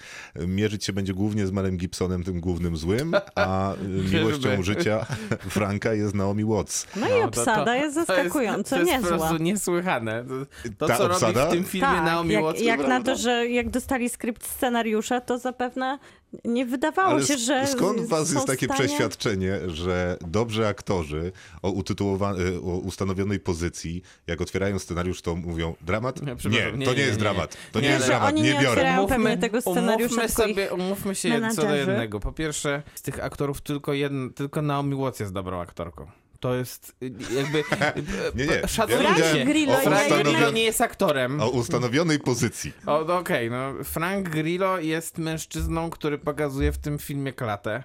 [SPEAKER 1] Mierzyć się będzie głównie z Melem Gibsonem, tym głównym złym, a y, *laughs* miłością życia *laughs* Franka jest Naomi Watts.
[SPEAKER 2] No i
[SPEAKER 3] No, to-
[SPEAKER 2] obsada
[SPEAKER 3] to-
[SPEAKER 2] jest
[SPEAKER 3] to
[SPEAKER 2] zaskakująco
[SPEAKER 3] to jest po
[SPEAKER 2] niezła.
[SPEAKER 3] prostu niesłychane. To, to
[SPEAKER 1] Ta
[SPEAKER 3] co
[SPEAKER 1] obsada?
[SPEAKER 3] robi w tym filmie
[SPEAKER 2] Tak,
[SPEAKER 3] Naomi
[SPEAKER 2] jak,
[SPEAKER 3] Watts,
[SPEAKER 2] jak na to, że jak dostali skrypt scenariusza, to zapewne nie wydawało
[SPEAKER 1] Ale
[SPEAKER 2] się, że
[SPEAKER 1] skąd w was
[SPEAKER 2] są
[SPEAKER 1] jest takie
[SPEAKER 2] stanie...
[SPEAKER 1] przeświadczenie, że dobrzy aktorzy o, utytułowa- o ustanowionej pozycji, jak otwierają scenariusz, to mówią dramat?
[SPEAKER 3] Nie,
[SPEAKER 1] Nie,
[SPEAKER 3] przepraszam,
[SPEAKER 1] to
[SPEAKER 3] nie,
[SPEAKER 1] nie,
[SPEAKER 3] nie,
[SPEAKER 1] jest
[SPEAKER 3] nie.
[SPEAKER 1] dramat. To nie,
[SPEAKER 3] Nie,
[SPEAKER 1] jest
[SPEAKER 3] że
[SPEAKER 1] dramat,
[SPEAKER 2] oni
[SPEAKER 1] nie
[SPEAKER 2] nie
[SPEAKER 1] biorę.
[SPEAKER 2] pewnie tego scenariusza,
[SPEAKER 3] umówmy sobie, umówmy się co do
[SPEAKER 2] menadżerzy.
[SPEAKER 3] jednego. Po pierwsze, z tych aktorów tylko, jedn, tylko Naomi Watts jest dobrą aktorką. To jest y, jakby... *laughs*
[SPEAKER 1] Nie, nie.
[SPEAKER 3] Szanujcie.
[SPEAKER 1] Powiedziałem
[SPEAKER 2] Grillo
[SPEAKER 3] Frank Grillo nie jest aktorem.
[SPEAKER 1] o ustanowionej pozycji.
[SPEAKER 3] O, no Okej, no Frank Grillo jest mężczyzną, który pokazuje w tym filmie klatę.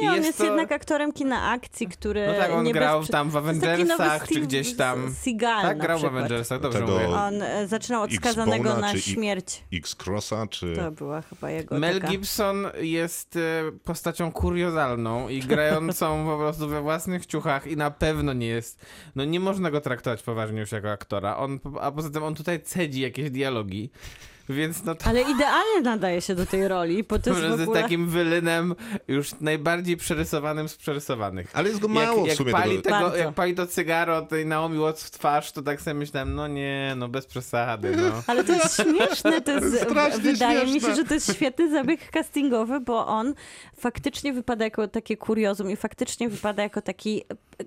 [SPEAKER 2] Nie,
[SPEAKER 3] I
[SPEAKER 2] on
[SPEAKER 3] jest
[SPEAKER 2] jest
[SPEAKER 3] to-
[SPEAKER 2] jednak aktorem kina akcji, który
[SPEAKER 3] No tak, on
[SPEAKER 2] nie
[SPEAKER 3] grał
[SPEAKER 2] bez...
[SPEAKER 3] tam w Avengersach, czy gdzieś tam.
[SPEAKER 2] Seagal
[SPEAKER 3] Tak,
[SPEAKER 2] na
[SPEAKER 3] grał w. Avengersach, dobrze
[SPEAKER 1] Tego-
[SPEAKER 3] mówię.
[SPEAKER 2] On e, zaczynał od skazanego na śmierć.
[SPEAKER 1] X-Crossa, czy...
[SPEAKER 2] To była chyba jego
[SPEAKER 3] Mel
[SPEAKER 2] taka...
[SPEAKER 3] Gibson jest e, postacią kuriozalną i grającą *laughs* po prostu we własnych ciuchach i na pewno nie jest, no nie można go traktować poważnie już jako aktora. On, a poza tym on tutaj cedzi jakieś dialogi. Więc no to
[SPEAKER 2] Ale idealnie nadaje się do tej roli, bo to *laughs* jest w
[SPEAKER 3] z
[SPEAKER 2] ogóle...
[SPEAKER 3] takim wylynem już najbardziej przerysowanym z przerysowanych.
[SPEAKER 1] Ale jest go mało
[SPEAKER 3] jak,
[SPEAKER 1] w
[SPEAKER 3] jak
[SPEAKER 1] sumie
[SPEAKER 3] pali
[SPEAKER 1] tego.
[SPEAKER 3] tego, jak pali to cygaro tej Naomi Watts w twarz, to tak sobie myślałem, no nie, no bez przesady, no. *laughs*
[SPEAKER 2] Ale to jest śmieszne, to jest,
[SPEAKER 1] Strasznie
[SPEAKER 2] wydaje mi się,
[SPEAKER 1] śmieszne.
[SPEAKER 2] że to jest świetny zabieg castingowy, bo on faktycznie wypada jako takie kuriozum i faktycznie wypada jako taki e,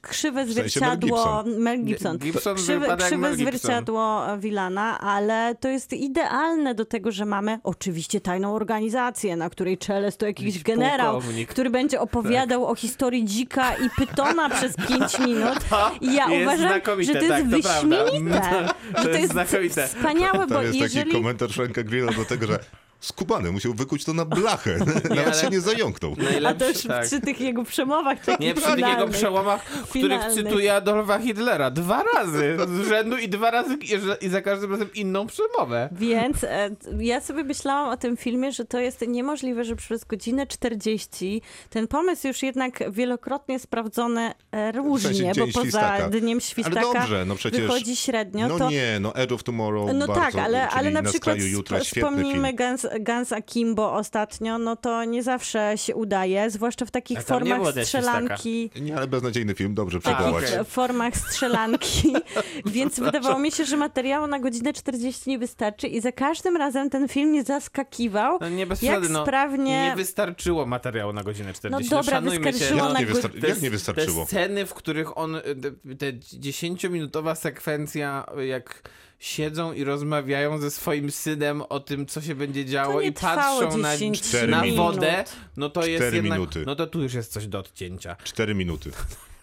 [SPEAKER 2] krzywe
[SPEAKER 1] sensie Mel
[SPEAKER 2] zwierciadło Mel Gibson.
[SPEAKER 3] Gibson
[SPEAKER 2] Krzywe, krzywe
[SPEAKER 3] Mel Gibson.
[SPEAKER 2] zwierciadło Wilana, ale to jest idealne do tego, że mamy oczywiście tajną organizację, na której czele stoi jakiś
[SPEAKER 3] Jakiś
[SPEAKER 2] generał,
[SPEAKER 3] pułkownik.
[SPEAKER 2] który będzie opowiadał o historii dzika i pytona *laughs* przez pięć minut. I ja uważam, że to jest
[SPEAKER 3] tak, to prawda.
[SPEAKER 2] wyśmienite.
[SPEAKER 3] To
[SPEAKER 2] że
[SPEAKER 3] jest znakomite.
[SPEAKER 2] wspaniałe, bo
[SPEAKER 1] Tam jest taki
[SPEAKER 2] jeżeli...
[SPEAKER 1] komentarz Franka Grilla do tego, że skubany musiał wykuć to na blachę. *laughs* Nawet
[SPEAKER 3] ale-
[SPEAKER 1] się nie zająknął.
[SPEAKER 2] A
[SPEAKER 3] Najlepszy,
[SPEAKER 2] też
[SPEAKER 3] tak.
[SPEAKER 2] przy tych jego przemowach takich
[SPEAKER 3] Nie przy tych jego przełomach, w których
[SPEAKER 2] Finalnych.
[SPEAKER 3] cytuje Adolfa Hitlera. Dwa razy z rzędu i dwa razy i, i za każdym razem inną przemowę.
[SPEAKER 2] Więc e, ja sobie myślałam o tym filmie, że to jest niemożliwe, że przez godzinę 40 ten pomysł już jednak wielokrotnie sprawdzony e, różnie,
[SPEAKER 1] W sensie
[SPEAKER 2] bo poza
[SPEAKER 1] Świstaka.
[SPEAKER 2] Dniem
[SPEAKER 1] Ale
[SPEAKER 2] Świstaka
[SPEAKER 1] dobrze, no przecież...
[SPEAKER 2] wychodzi średnio,
[SPEAKER 1] No
[SPEAKER 2] to
[SPEAKER 1] nie, no Edge of Tomorrow
[SPEAKER 2] No
[SPEAKER 1] bardzo,
[SPEAKER 2] tak, ale, ale na
[SPEAKER 1] na
[SPEAKER 2] przykład sp-
[SPEAKER 1] świetny
[SPEAKER 2] wspomnijmy
[SPEAKER 1] film.
[SPEAKER 2] Guns, Guns Akimbo ostatnio, no to nie zawsze się udaje, zwłaszcza w takich
[SPEAKER 3] A nie
[SPEAKER 2] formach strzelanki.
[SPEAKER 1] Nie, ale beznadziejny film, dobrze
[SPEAKER 2] takich
[SPEAKER 1] przywołać.
[SPEAKER 3] okej.
[SPEAKER 2] formach strzelanki, *laughs* więc wydawało mi się, że materiału na godzinę 40 nie wystarczy i za każdym razem ten film mnie zaskakiwał,
[SPEAKER 3] No nie bez
[SPEAKER 2] jak
[SPEAKER 3] przesady, no.
[SPEAKER 2] Nie
[SPEAKER 3] Nie wystarczyło materiału na godzinę 40.
[SPEAKER 2] No dobra,
[SPEAKER 3] szanujmy się.
[SPEAKER 2] wystarczyło
[SPEAKER 1] Jak
[SPEAKER 2] na
[SPEAKER 1] nie,
[SPEAKER 2] go-
[SPEAKER 1] wystar-
[SPEAKER 3] Te-
[SPEAKER 1] jak nie wystarczyło?
[SPEAKER 3] Te sceny, w których on, te- te 10-minutowa sekwencja, jak siedzą i rozmawiają ze swoim synem o tym, co się będzie działo i patrzą na,
[SPEAKER 2] 10
[SPEAKER 1] Cztery
[SPEAKER 3] na wodę, no to jest jednak,
[SPEAKER 1] minuty.
[SPEAKER 3] no to tu już jest coś do odcięcia.
[SPEAKER 1] Cztery minuty.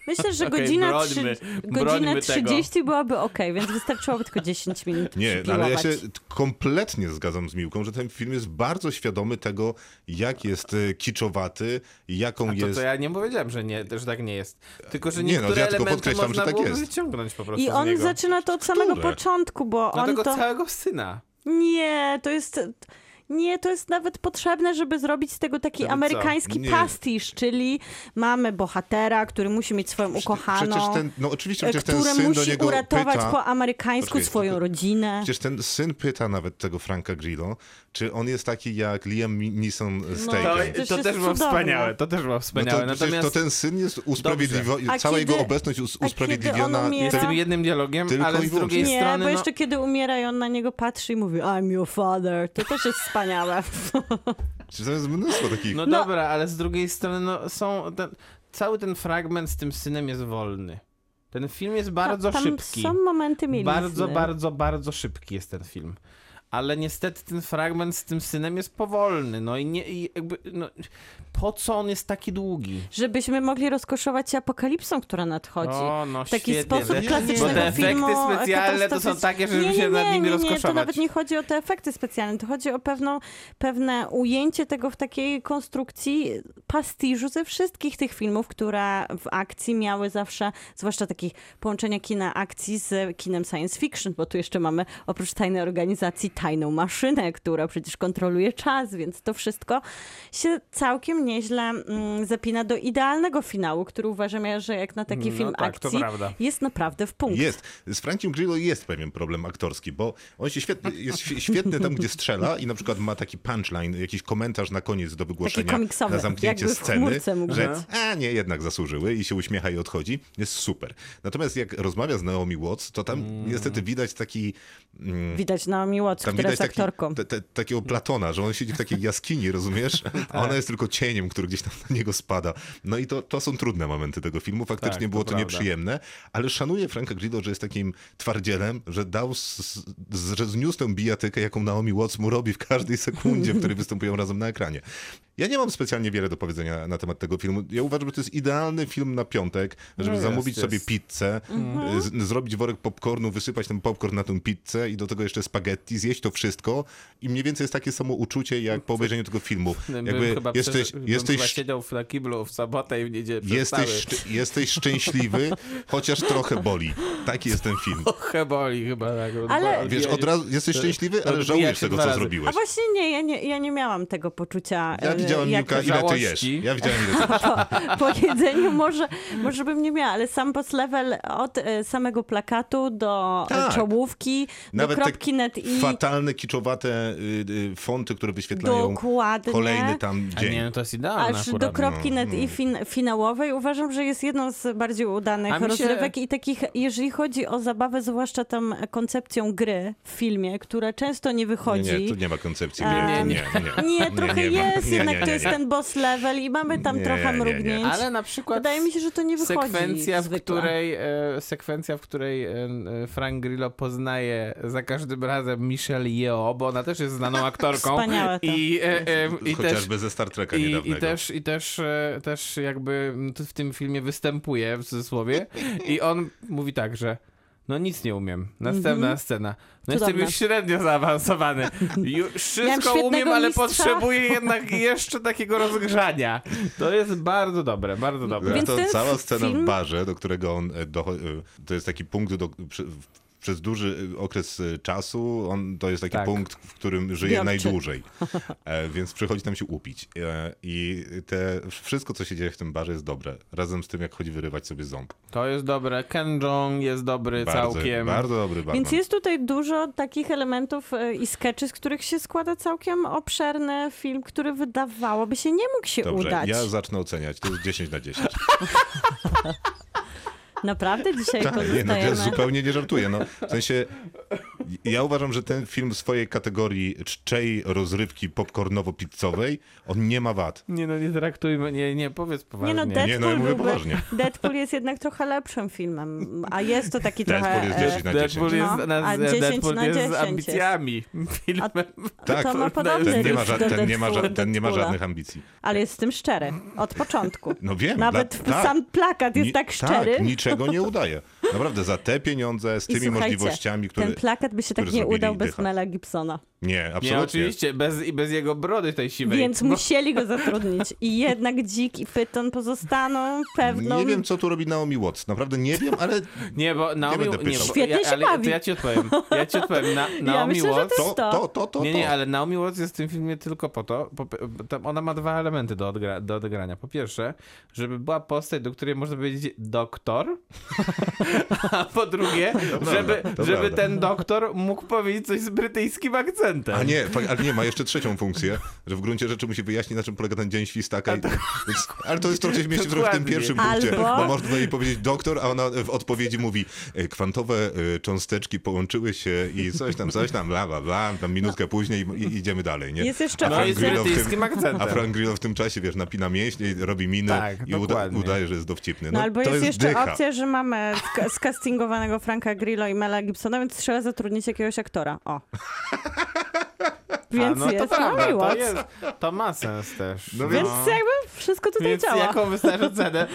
[SPEAKER 2] Myślę, że
[SPEAKER 3] Okej,
[SPEAKER 2] godzina,
[SPEAKER 3] brońmy-
[SPEAKER 2] trzy, godzina
[SPEAKER 3] tego.
[SPEAKER 2] 30 byłaby ok, więc wystarczyłoby tylko 10 minut
[SPEAKER 1] Nie, no ale ja się kompletnie zgadzam z Miłką, że ten film jest bardzo świadomy tego, jak jest e, kiczowaty, jaką
[SPEAKER 3] A to,
[SPEAKER 1] jest...
[SPEAKER 3] to ja nie powiedziałem, że, nie, że tak nie jest. Tylko, że
[SPEAKER 1] Nie, no,
[SPEAKER 3] niektóre
[SPEAKER 1] ja tylko
[SPEAKER 3] elementy
[SPEAKER 1] podkreślam,
[SPEAKER 3] można
[SPEAKER 1] że tak jest.
[SPEAKER 3] wyciągnąć po prostu
[SPEAKER 2] I
[SPEAKER 3] z
[SPEAKER 2] on
[SPEAKER 3] niego.
[SPEAKER 2] zaczyna to od samego
[SPEAKER 1] Które?
[SPEAKER 2] początku, bo
[SPEAKER 3] No
[SPEAKER 2] on
[SPEAKER 3] tego
[SPEAKER 2] to...
[SPEAKER 3] całego syna.
[SPEAKER 2] Nie, to jest... Nie, to jest nawet potrzebne, żeby zrobić z tego taki
[SPEAKER 3] co?
[SPEAKER 2] amerykański
[SPEAKER 1] Nie.
[SPEAKER 2] pastisz, czyli mamy bohatera, który musi mieć swoją ukochaną,
[SPEAKER 1] Przecież ten, no oczywiście, przecież ten
[SPEAKER 2] który
[SPEAKER 1] syn do
[SPEAKER 2] musi
[SPEAKER 1] niego
[SPEAKER 2] uratować
[SPEAKER 1] pyta...
[SPEAKER 2] po amerykańsku
[SPEAKER 1] Poczekaj,
[SPEAKER 2] swoją rodzinę.
[SPEAKER 1] Przecież ten syn pyta nawet tego Franka Grillo, czy on jest taki jak Liam Neeson z
[SPEAKER 2] No,
[SPEAKER 3] To, to
[SPEAKER 2] jest
[SPEAKER 3] też było wspaniałe, to też było
[SPEAKER 1] No
[SPEAKER 3] wspaniałe.
[SPEAKER 1] to, przecież
[SPEAKER 3] Natomiast
[SPEAKER 1] to ten syn jest usprawiedliwiony, cała
[SPEAKER 2] kiedy-
[SPEAKER 1] jego obecność us-
[SPEAKER 2] a
[SPEAKER 1] usprawiedliwiona
[SPEAKER 2] umiera-
[SPEAKER 3] jest tym jednym dialogiem,
[SPEAKER 1] Tylko
[SPEAKER 3] ale z drugiej.
[SPEAKER 2] Nie,
[SPEAKER 3] strony...
[SPEAKER 2] bo
[SPEAKER 3] no,
[SPEAKER 2] jeszcze kiedy umiera i on na niego patrzy i mówi I'm your father, to też jest wspaniałe.
[SPEAKER 1] Przecież *laughs* tam jest mnóstwo takich...
[SPEAKER 3] no,
[SPEAKER 2] No.
[SPEAKER 3] dobra, ale z drugiej strony no, są... Ten, cały ten fragment z tym synem jest wolny. Ten film jest bardzo
[SPEAKER 2] Tam
[SPEAKER 3] szybki.
[SPEAKER 2] są momenty mielizny.
[SPEAKER 3] Bardzo, bardzo, bardzo szybki jest ten film. Ale niestety ten fragment z tym synem jest powolny. No i nie i jakby. No, po co on jest taki długi?
[SPEAKER 2] Żebyśmy mogli rozkoszować się apokalipsą, która nadchodzi.
[SPEAKER 3] O, no
[SPEAKER 2] w taki
[SPEAKER 3] świetnie.
[SPEAKER 2] sposób klasycznego
[SPEAKER 1] Bo
[SPEAKER 3] te efekty
[SPEAKER 2] filmu
[SPEAKER 3] specjalne to są takie, żeby
[SPEAKER 2] nie,
[SPEAKER 3] się nad nimi
[SPEAKER 2] nie, nie, to
[SPEAKER 3] rozkoszować.
[SPEAKER 2] nawet nie chodzi o te efekty specjalne, to chodzi o pewną, pewne ujęcie tego w takiej konstrukcji pastiżu ze wszystkich tych filmów, które w akcji miały zawsze, zwłaszcza takich połączenia kina akcji z kinem science fiction, bo tu jeszcze mamy oprócz tajnej organizacji tajną maszynę, która przecież kontroluje czas, więc to wszystko się całkiem nieźle mm, zapina do idealnego finału, który uważam, ja, że jak na taki
[SPEAKER 3] No
[SPEAKER 2] film
[SPEAKER 3] tak, to
[SPEAKER 2] akcji
[SPEAKER 3] prawda.
[SPEAKER 2] jest naprawdę w punkt.
[SPEAKER 1] Jest. Z Frankiem Grillo jest pewien problem aktorski, bo on się świetny, jest świe- świetny tam, gdzie strzela i na przykład ma taki punchline, jakiś komentarz na koniec do wygłoszenia
[SPEAKER 2] komiksowy,
[SPEAKER 1] na zamknięcie sceny, że a nie, jednak zasłużyły i się uśmiecha i odchodzi. Jest super. Natomiast jak rozmawia z Naomi Watts, to tam niestety widać taki... Mm,
[SPEAKER 2] Widać Naomi Watts,
[SPEAKER 1] tam widać taki, te, te, takiego Platona, że on siedzi w takiej jaskini, *laughs* rozumiesz? A ona jest tylko cieniem, który gdzieś tam na niego spada. No i to, to są trudne momenty tego filmu. Faktycznie
[SPEAKER 3] Tak,
[SPEAKER 1] było to,
[SPEAKER 3] prawda.
[SPEAKER 1] nieprzyjemne, ale szanuję Franka Grillo, że jest takim twardzielem, że dał, z, z, że zniósł tę bijatykę, jaką Naomi Watts mu robi w każdej sekundzie, w której *laughs* występują razem na ekranie. Ja nie mam specjalnie wiele do powiedzenia na temat tego filmu. Ja uważam, że to jest idealny film na piątek, żeby
[SPEAKER 3] No jest,
[SPEAKER 1] zamówić sobie
[SPEAKER 3] jest.
[SPEAKER 1] pizzę,
[SPEAKER 2] Mhm.
[SPEAKER 1] z, zrobić worek popcornu, wysypać ten popcorn na tę pizzę i do tego jeszcze spaghetti, zjeść to wszystko i mniej więcej jest takie samo uczucie, jak po obejrzeniu tego filmu.
[SPEAKER 3] Bym
[SPEAKER 1] Jakby
[SPEAKER 3] chyba
[SPEAKER 1] jesteś,
[SPEAKER 3] prze- bym
[SPEAKER 1] jesteś,
[SPEAKER 3] chyba siedział na kiblu w sobotę i w niedzielę przez
[SPEAKER 1] jesteś, szcz- jesteś szczęśliwy, chociaż trochę boli. Taki jest ten film.
[SPEAKER 3] Trochę boli chyba. Tak,
[SPEAKER 2] Ale-
[SPEAKER 1] Wiesz, od razu jesteś szczęśliwy, ale żałujesz tego, co zrobiłeś.
[SPEAKER 2] A właśnie nie ja, nie, ja nie miałam tego poczucia.
[SPEAKER 1] Ja
[SPEAKER 2] e,
[SPEAKER 1] widziałem,
[SPEAKER 2] jak
[SPEAKER 1] Miłka, ile ty jesz. Ja widziałem, ile ty jesz. *laughs*
[SPEAKER 2] po jedzeniu może, może bym nie miała, ale sam boss level od e, samego plakatu do e,
[SPEAKER 1] Tak.
[SPEAKER 2] czołówki,
[SPEAKER 1] Nawet
[SPEAKER 2] do kropki net i
[SPEAKER 1] fatalne, kiczowate y, y, fonty, które wyświetlają
[SPEAKER 2] dokładnie.
[SPEAKER 1] kolejny tam
[SPEAKER 3] A nie,
[SPEAKER 1] dzień.
[SPEAKER 3] no to jest idealne
[SPEAKER 2] Aż
[SPEAKER 3] akurat.
[SPEAKER 2] do kropki
[SPEAKER 1] no,
[SPEAKER 2] net
[SPEAKER 1] no.
[SPEAKER 2] i fin finałowej uważam, że jest jedną z bardziej udanych
[SPEAKER 3] się-
[SPEAKER 2] rozrywek i takich, jeżeli chodzi o zabawę, zwłaszcza tą koncepcją gry w filmie, która często nie wychodzi.
[SPEAKER 1] Nie, nie, tu nie ma koncepcji.
[SPEAKER 2] Em,
[SPEAKER 1] Nie, nie, nie.
[SPEAKER 2] Nie, trochę
[SPEAKER 1] nie ma.
[SPEAKER 2] jest,
[SPEAKER 1] Nie,
[SPEAKER 2] jednak
[SPEAKER 1] nie,
[SPEAKER 2] to jest
[SPEAKER 1] nie.
[SPEAKER 2] ten boss level i mamy tam
[SPEAKER 1] Nie,
[SPEAKER 2] trochę
[SPEAKER 1] nie, nie.
[SPEAKER 2] mrugnięć.
[SPEAKER 3] Ale na przykład
[SPEAKER 2] Wydaje mi się, że to nie wychodzi
[SPEAKER 3] sekwencja, w której, e, sekwencja, w której e, Frank Grillo poznaje za każdym razem Michelle Yeoh, bo ona też jest znaną *laughs* aktorką.
[SPEAKER 2] Wspaniałe to.
[SPEAKER 3] I, e, e, i też
[SPEAKER 1] Chociażby ze Star Treka
[SPEAKER 3] I,
[SPEAKER 1] niedawnego.
[SPEAKER 3] i też, i też, e, też jakby w tym filmie występuje w cudzysłowie i on mówi tak, że no nic nie umiem. Następna scena. No jestem
[SPEAKER 2] Cudowne.
[SPEAKER 3] już średnio zaawansowany. Już *laughs* wszystko umiem, ale
[SPEAKER 2] mistrza.
[SPEAKER 3] potrzebuję jednak jeszcze takiego rozgrzania. To jest bardzo dobre, bardzo dobre.
[SPEAKER 2] Więc
[SPEAKER 1] to cała scena
[SPEAKER 2] film-
[SPEAKER 1] w barze, do którego on e, docho- e, to jest taki punkt do, przy, przez duży e, okres e, czasu, on, to jest taki
[SPEAKER 3] Tak.
[SPEAKER 1] punkt, w którym żyje najdłużej. *laughs* E, więc przychodzi tam się upić. E, I te, wszystko, co się dzieje w tym barze jest dobre. Razem z tym, jak chodzi wyrywać sobie ząb.
[SPEAKER 3] To jest dobre. Ken Jong jest dobry
[SPEAKER 1] Bardzo,
[SPEAKER 3] całkiem.
[SPEAKER 1] bardzo dobry barman.
[SPEAKER 2] Więc jest tutaj dużo takich elementów e, i sketchy, z których się składa całkiem obszerny film, który wydawałoby się nie mógł się
[SPEAKER 1] Dobrze,
[SPEAKER 2] udać.
[SPEAKER 1] ja zacznę oceniać. To jest 10 na 10. *laughs*
[SPEAKER 2] Naprawdę dzisiaj
[SPEAKER 1] Tak, nie, no, ja zupełnie nie żartuję. No, w sensie, ja uważam, że ten film w swojej kategorii czczej rozrywki popcornowo-pizzowej, on nie ma wad.
[SPEAKER 3] Nie no, nie traktujmy, nie, nie, powiedz poważnie.
[SPEAKER 2] Nie no, Deadpool,
[SPEAKER 1] Nie, no, ja mówię
[SPEAKER 2] byłby,
[SPEAKER 1] poważnie.
[SPEAKER 2] Deadpool jest jednak trochę lepszym filmem, a jest to taki
[SPEAKER 1] Deadpool
[SPEAKER 2] trochę...
[SPEAKER 1] jest
[SPEAKER 2] e,
[SPEAKER 1] 10 na
[SPEAKER 3] Deadpool
[SPEAKER 1] 10.
[SPEAKER 3] jest,
[SPEAKER 2] No,
[SPEAKER 3] na,
[SPEAKER 2] a 10
[SPEAKER 3] Deadpool
[SPEAKER 2] na
[SPEAKER 3] jest
[SPEAKER 2] 10
[SPEAKER 3] z ambicjami filmem.
[SPEAKER 1] Tak,
[SPEAKER 2] to ma podobny
[SPEAKER 1] Ten nie ma, ża- ten nie ma, ża- ten nie ma żadnych ambicji.
[SPEAKER 2] Ale jest z tym szczery, od początku.
[SPEAKER 1] No wiem.
[SPEAKER 2] Nawet
[SPEAKER 1] dla- tak.
[SPEAKER 2] sam plakat jest
[SPEAKER 1] Ni-
[SPEAKER 2] tak szczery.
[SPEAKER 1] Tak, niczego nie udaje. Naprawdę, za te pieniądze, z tymi możliwościami, które...
[SPEAKER 2] Ten plakat by się tak nie udał bez
[SPEAKER 1] dycha.
[SPEAKER 2] Mela Gibsona.
[SPEAKER 1] Nie,
[SPEAKER 3] Nie,
[SPEAKER 1] absolutnie.
[SPEAKER 3] oczywiście, bez, i bez jego brody tej siwej.
[SPEAKER 2] Więc
[SPEAKER 3] Bo-
[SPEAKER 2] musieli go zatrudnić. I jednak Dzik i Pyton pozostaną pewną...
[SPEAKER 1] Nie wiem, co tu robi Naomi Watts. Naprawdę nie wiem, ale
[SPEAKER 3] Nie, bo Naomi... Nie,
[SPEAKER 1] pytał.
[SPEAKER 3] bo,
[SPEAKER 2] Świetnie
[SPEAKER 3] ja,
[SPEAKER 2] się
[SPEAKER 3] ale,
[SPEAKER 2] bawi.
[SPEAKER 3] To ja ci odpowiem. Ja ci odpowiem. Na, *laughs* Naomi
[SPEAKER 2] myślę, że
[SPEAKER 3] Watts...
[SPEAKER 2] to
[SPEAKER 1] to,
[SPEAKER 2] to.
[SPEAKER 1] to, to,
[SPEAKER 3] Nie, nie, ale Naomi Watts jest w tym filmie tylko po to, po, ona ma dwa elementy do, odgra, do odegrania. Po pierwsze, żeby była postać, do której można powiedzieć doktor, *laughs* a po drugie, żeby, żeby ten doktor mógł powiedzieć coś z brytyjskim akcentem.
[SPEAKER 1] A nie, ale nie, ma jeszcze trzecią funkcję, że w gruncie rzeczy musi wyjaśnić, na czym polega ten dzień świstaka. I, więc, ale to jest trochę się mieści trochę w tym pierwszym punkcie,
[SPEAKER 2] Albo-
[SPEAKER 1] bo można jej powiedzieć doktor, a ona w odpowiedzi mówi e, kwantowe e, cząsteczki połączyły się i coś tam, coś tam, bla, bla, bla, tam minutkę później i, i idziemy dalej, nie?
[SPEAKER 2] Jest jeszcze
[SPEAKER 1] A
[SPEAKER 3] No
[SPEAKER 1] Frank
[SPEAKER 3] z
[SPEAKER 1] Grillo w tym-
[SPEAKER 3] akcentem.
[SPEAKER 1] A Frank Grillo w tym czasie, wiesz, napina mięśnie, robi minę
[SPEAKER 3] Tak,
[SPEAKER 1] i uda, udaje, że jest dowcipny.
[SPEAKER 2] No, albo
[SPEAKER 1] to
[SPEAKER 2] jest, jeszcze
[SPEAKER 1] dycha.
[SPEAKER 2] opcja, że mamy sk- skastingowanego Franka Grillo i Mela Gibsona, więc trzeba zatrudnić jakiegoś aktora. O. *laughs* *laughs* Więc
[SPEAKER 3] A, no to
[SPEAKER 2] jest
[SPEAKER 3] prawda,
[SPEAKER 2] Naomi
[SPEAKER 3] to, jest, to ma sens też.
[SPEAKER 1] No
[SPEAKER 2] Więc jakby wszystko tutaj
[SPEAKER 3] Więc
[SPEAKER 2] działa.
[SPEAKER 3] jaką wystarczy ocenę?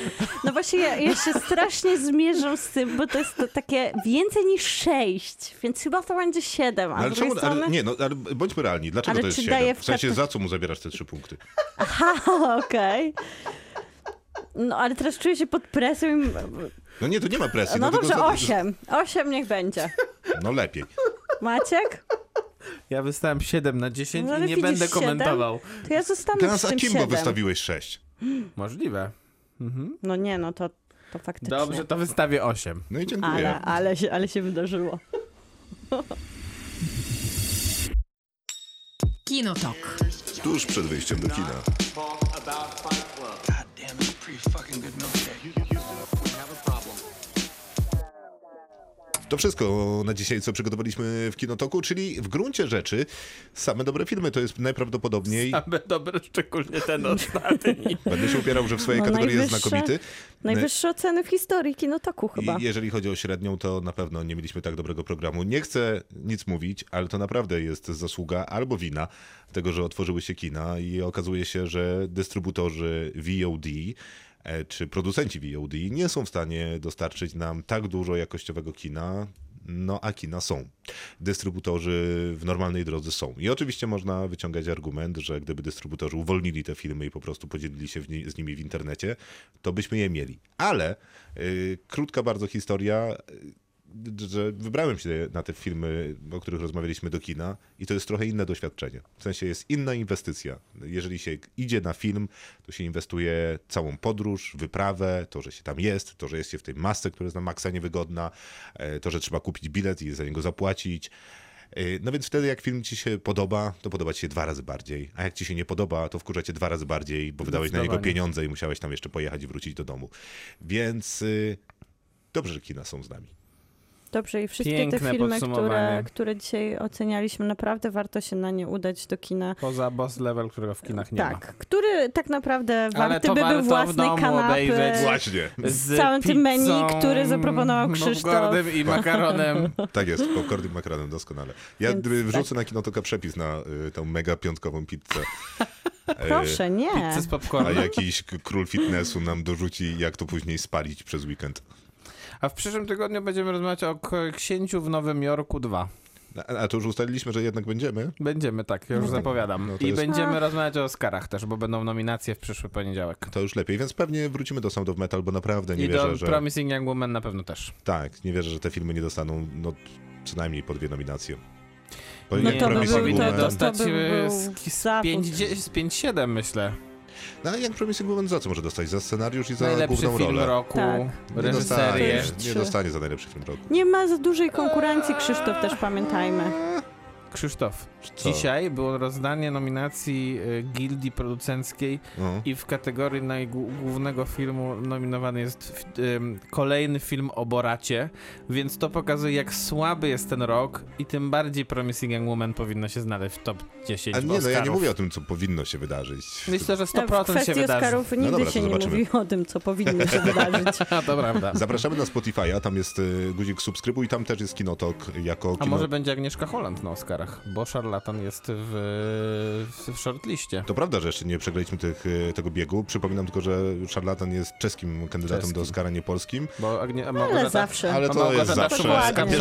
[SPEAKER 2] No właśnie ja, ja się strasznie zmierzam z tym, bo to jest to takie więcej niż 6, więc chyba to będzie 7, a
[SPEAKER 1] No, ale czemu,
[SPEAKER 2] strony...
[SPEAKER 1] ale, nie, no, ale bądźmy realni. Dlaczego
[SPEAKER 2] Ale
[SPEAKER 1] to jest
[SPEAKER 2] czy
[SPEAKER 1] 7?
[SPEAKER 2] daje
[SPEAKER 1] W
[SPEAKER 2] w
[SPEAKER 1] sensie, za co mu zabierasz te trzy punkty? *laughs*
[SPEAKER 2] Okej. No ale teraz czuję się pod presją i...
[SPEAKER 1] No nie, to nie ma presji.
[SPEAKER 2] No
[SPEAKER 1] tylko
[SPEAKER 2] dobrze,
[SPEAKER 1] za-
[SPEAKER 2] 8. 8 niech będzie.
[SPEAKER 1] No lepiej.
[SPEAKER 2] Maciek?
[SPEAKER 3] Ja wystałem 7 na 10
[SPEAKER 2] No,
[SPEAKER 3] i nie
[SPEAKER 2] widzisz,
[SPEAKER 3] będę
[SPEAKER 2] siedem?
[SPEAKER 3] komentował.
[SPEAKER 2] To ja zostanę
[SPEAKER 1] Teraz Akimbo
[SPEAKER 2] 7.
[SPEAKER 1] wystawiłeś 6.
[SPEAKER 3] Możliwe. Mhm.
[SPEAKER 2] No nie, no to, to faktycznie.
[SPEAKER 3] Dobrze, to wystawię 8.
[SPEAKER 1] No i dziękuję.
[SPEAKER 2] Ale, ale, się, ale się wydarzyło. *laughs*
[SPEAKER 4] Kinotok.
[SPEAKER 1] Tuż przed wyjściem do kina. To wszystko na dzisiaj, co przygotowaliśmy w Kinotoku, czyli w gruncie rzeczy same dobre filmy. To jest najprawdopodobniej...
[SPEAKER 3] Same dobre, szczególnie ten ostatni. *laughs*
[SPEAKER 1] Będę się upierał, że w swojej
[SPEAKER 2] No,
[SPEAKER 1] kategorii jest znakomity.
[SPEAKER 2] Najwyższe oceny w historii kinotoku chyba.
[SPEAKER 1] I jeżeli chodzi o średnią, to na pewno nie mieliśmy tak dobrego programu. Nie chcę nic mówić, ale to naprawdę jest zasługa albo wina tego, że otworzyły się kina i okazuje się, że dystrybutorzy VOD czy producenci VOD nie są w stanie dostarczyć nam tak dużo jakościowego kina, no a kina są. Dystrybutorzy w normalnej drodze są. I oczywiście można wyciągać argument, że gdyby dystrybutorzy uwolnili te filmy i po prostu podzielili się z nimi w internecie, to byśmy je mieli. Ale yy, krótka bardzo historia. Że wybrałem się na te filmy, o których rozmawialiśmy do kina i to jest trochę inne doświadczenie. W sensie jest inna inwestycja. Jeżeli się idzie na film, to się inwestuje całą podróż, wyprawę, to, że się tam jest, to, że jest się w tej masce, która jest na maksa niewygodna, e, to, że trzeba kupić bilet i za niego zapłacić. E, No więc wtedy, jak film ci się podoba, to podoba ci się dwa razy bardziej. A jak ci się nie podoba, to wkurza cię dwa razy bardziej, bo wydałeś na niego pieniądze i musiałeś tam jeszcze pojechać i wrócić do domu. Więc y, dobrze, że kina są z nami.
[SPEAKER 2] Dobrze, i wszystkie
[SPEAKER 3] Piękne
[SPEAKER 2] te filmy, które, które dzisiaj ocenialiśmy, naprawdę warto się na nie udać do kina.
[SPEAKER 3] Poza boss level, którego w kinach nie ma.
[SPEAKER 2] tak, który tak naprawdę
[SPEAKER 3] Ale
[SPEAKER 2] warty
[SPEAKER 3] to
[SPEAKER 2] by był
[SPEAKER 3] w
[SPEAKER 2] własnej
[SPEAKER 3] domu
[SPEAKER 2] kanapy.
[SPEAKER 1] Właśnie.
[SPEAKER 2] Z całym tym menu,
[SPEAKER 3] pizzą,
[SPEAKER 2] który zaproponował Krzysztof.
[SPEAKER 3] popcornem i makaronem. *laughs*
[SPEAKER 1] Tak jest, popcorn i makaronem, doskonale. Ja
[SPEAKER 2] Więc
[SPEAKER 1] wrzucę
[SPEAKER 2] tak.
[SPEAKER 1] na Kinotoka przepis na y, tą mega piątkową pizzę. *laughs*
[SPEAKER 2] Proszę, nie.
[SPEAKER 3] Pizzę z
[SPEAKER 1] A
[SPEAKER 3] popcornem.
[SPEAKER 1] jakiś k- król fitnessu nam dorzuci, jak to później spalić przez weekend.
[SPEAKER 3] A w przyszłym tygodniu będziemy rozmawiać o Księciu w Nowym Jorku 2.
[SPEAKER 1] A, a to już ustaliliśmy, że jednak będziemy?
[SPEAKER 3] Będziemy, tak, ja już zapowiadam.
[SPEAKER 1] No to
[SPEAKER 3] I
[SPEAKER 1] jest-
[SPEAKER 3] będziemy rozmawiać o Oscarach też, bo będą nominacje w przyszły poniedziałek.
[SPEAKER 1] To już lepiej, więc pewnie wrócimy do Sound of Metal, bo naprawdę nie
[SPEAKER 3] I
[SPEAKER 1] wierzę,
[SPEAKER 3] do
[SPEAKER 1] że...
[SPEAKER 3] Promising Young Woman na pewno też.
[SPEAKER 1] Tak, nie wierzę, że te filmy nie dostaną no, co najmniej po dwie nominacje. Bo
[SPEAKER 2] No to by
[SPEAKER 1] Promising
[SPEAKER 2] był- to- to-
[SPEAKER 3] dostać
[SPEAKER 2] by
[SPEAKER 3] e,
[SPEAKER 2] był
[SPEAKER 3] z, z,
[SPEAKER 2] zawód.
[SPEAKER 3] 5, z 5-7 myślę.
[SPEAKER 1] No ale jak Promising Woman za co może dostać? Za scenariusz i za
[SPEAKER 3] Najlepszy
[SPEAKER 1] główną
[SPEAKER 3] film
[SPEAKER 1] rolę?
[SPEAKER 3] roku,
[SPEAKER 2] Tak.
[SPEAKER 1] Nie dostanie,
[SPEAKER 3] reżyserię.
[SPEAKER 1] nie dostanie za najlepszy film roku.
[SPEAKER 2] Nie ma za dużej konkurencji, Krzysztof, też pamiętajmy.
[SPEAKER 3] Krzysztof,
[SPEAKER 1] Co?
[SPEAKER 3] dzisiaj było rozdanie nominacji e, Gildii Producenckiej
[SPEAKER 1] No.
[SPEAKER 3] i w kategorii najgłównego filmu nominowany jest kolejny film o Boracie, więc to pokazuje jak słaby jest ten rok i tym bardziej Promising Young Woman powinno się znaleźć w top 10
[SPEAKER 1] A nie, no ja nie mówię o tym, co powinno się wydarzyć.
[SPEAKER 3] Myślę, że
[SPEAKER 2] w
[SPEAKER 3] 100% się
[SPEAKER 2] kwestii
[SPEAKER 3] wydarzy.
[SPEAKER 2] Oscarów nigdy
[SPEAKER 1] dobra, to
[SPEAKER 2] się nie
[SPEAKER 1] zobaczymy.
[SPEAKER 2] mówi o tym, co powinno się wydarzyć.
[SPEAKER 3] A, *laughs* to prawda.
[SPEAKER 1] Zapraszamy na Spotify'a, tam jest y, guzik subskrybuj, tam też jest Kinotok jako
[SPEAKER 3] A
[SPEAKER 1] kino...
[SPEAKER 3] może będzie Agnieszka Holland na Oscarach, bo Szarlatan jest w, w shortliście.
[SPEAKER 1] To prawda, że jeszcze nie przegraliśmy tych, y, tego biegu. Przypominam tylko, że Szarlatan jest czeskim kandydatem
[SPEAKER 3] Czeskim.
[SPEAKER 1] do Oscara, nie polskim.
[SPEAKER 3] Bo Agnie,
[SPEAKER 2] Ale
[SPEAKER 3] Małgorzata-
[SPEAKER 2] zawsze.
[SPEAKER 1] Ale to jest zawsze.
[SPEAKER 3] Dokładnie.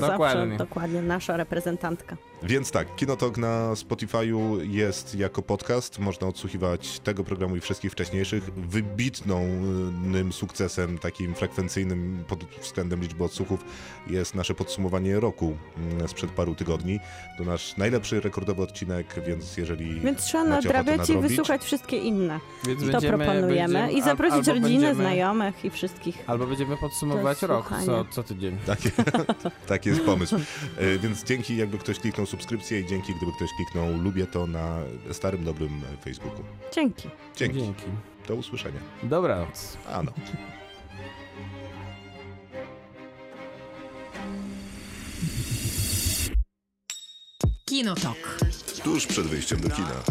[SPEAKER 2] Zawsze, dokładnie, nasza reprezentantka.
[SPEAKER 1] Więc tak, Kinotok na Spotify'u jest jako podcast. Można odsłuchiwać tego programu i wszystkich wcześniejszych. Wybitnym sukcesem, takim frekwencyjnym pod względem liczby odsłuchów jest nasze podsumowanie roku mm, sprzed paru tygodni. To nasz najlepszy rekordowy odcinek, więc jeżeli
[SPEAKER 2] Więc trzeba nadrabiać i wysłuchać wszystkie inne.
[SPEAKER 3] Więc
[SPEAKER 2] To
[SPEAKER 3] będziemy-
[SPEAKER 2] proponujemy.
[SPEAKER 3] będziemy-
[SPEAKER 2] I zaprosić rodzinę,
[SPEAKER 3] będziemy-
[SPEAKER 2] znajomych i wszystkich.
[SPEAKER 3] Albo będziemy podsumowywać rok co, co tydzień.
[SPEAKER 1] Taki, *laughs* taki jest pomysł. E, Więc dzięki, jakby ktoś kliknął subskrypcję i dzięki, gdyby ktoś kliknął lubię to na starym, dobrym Facebooku.
[SPEAKER 2] Dzięki.
[SPEAKER 1] Dzięki.
[SPEAKER 3] Dzięki.
[SPEAKER 1] Do usłyszenia.
[SPEAKER 3] Dobranoc.
[SPEAKER 1] A no.
[SPEAKER 4] Kinotok.
[SPEAKER 1] Tuż przed wyjściem do kina.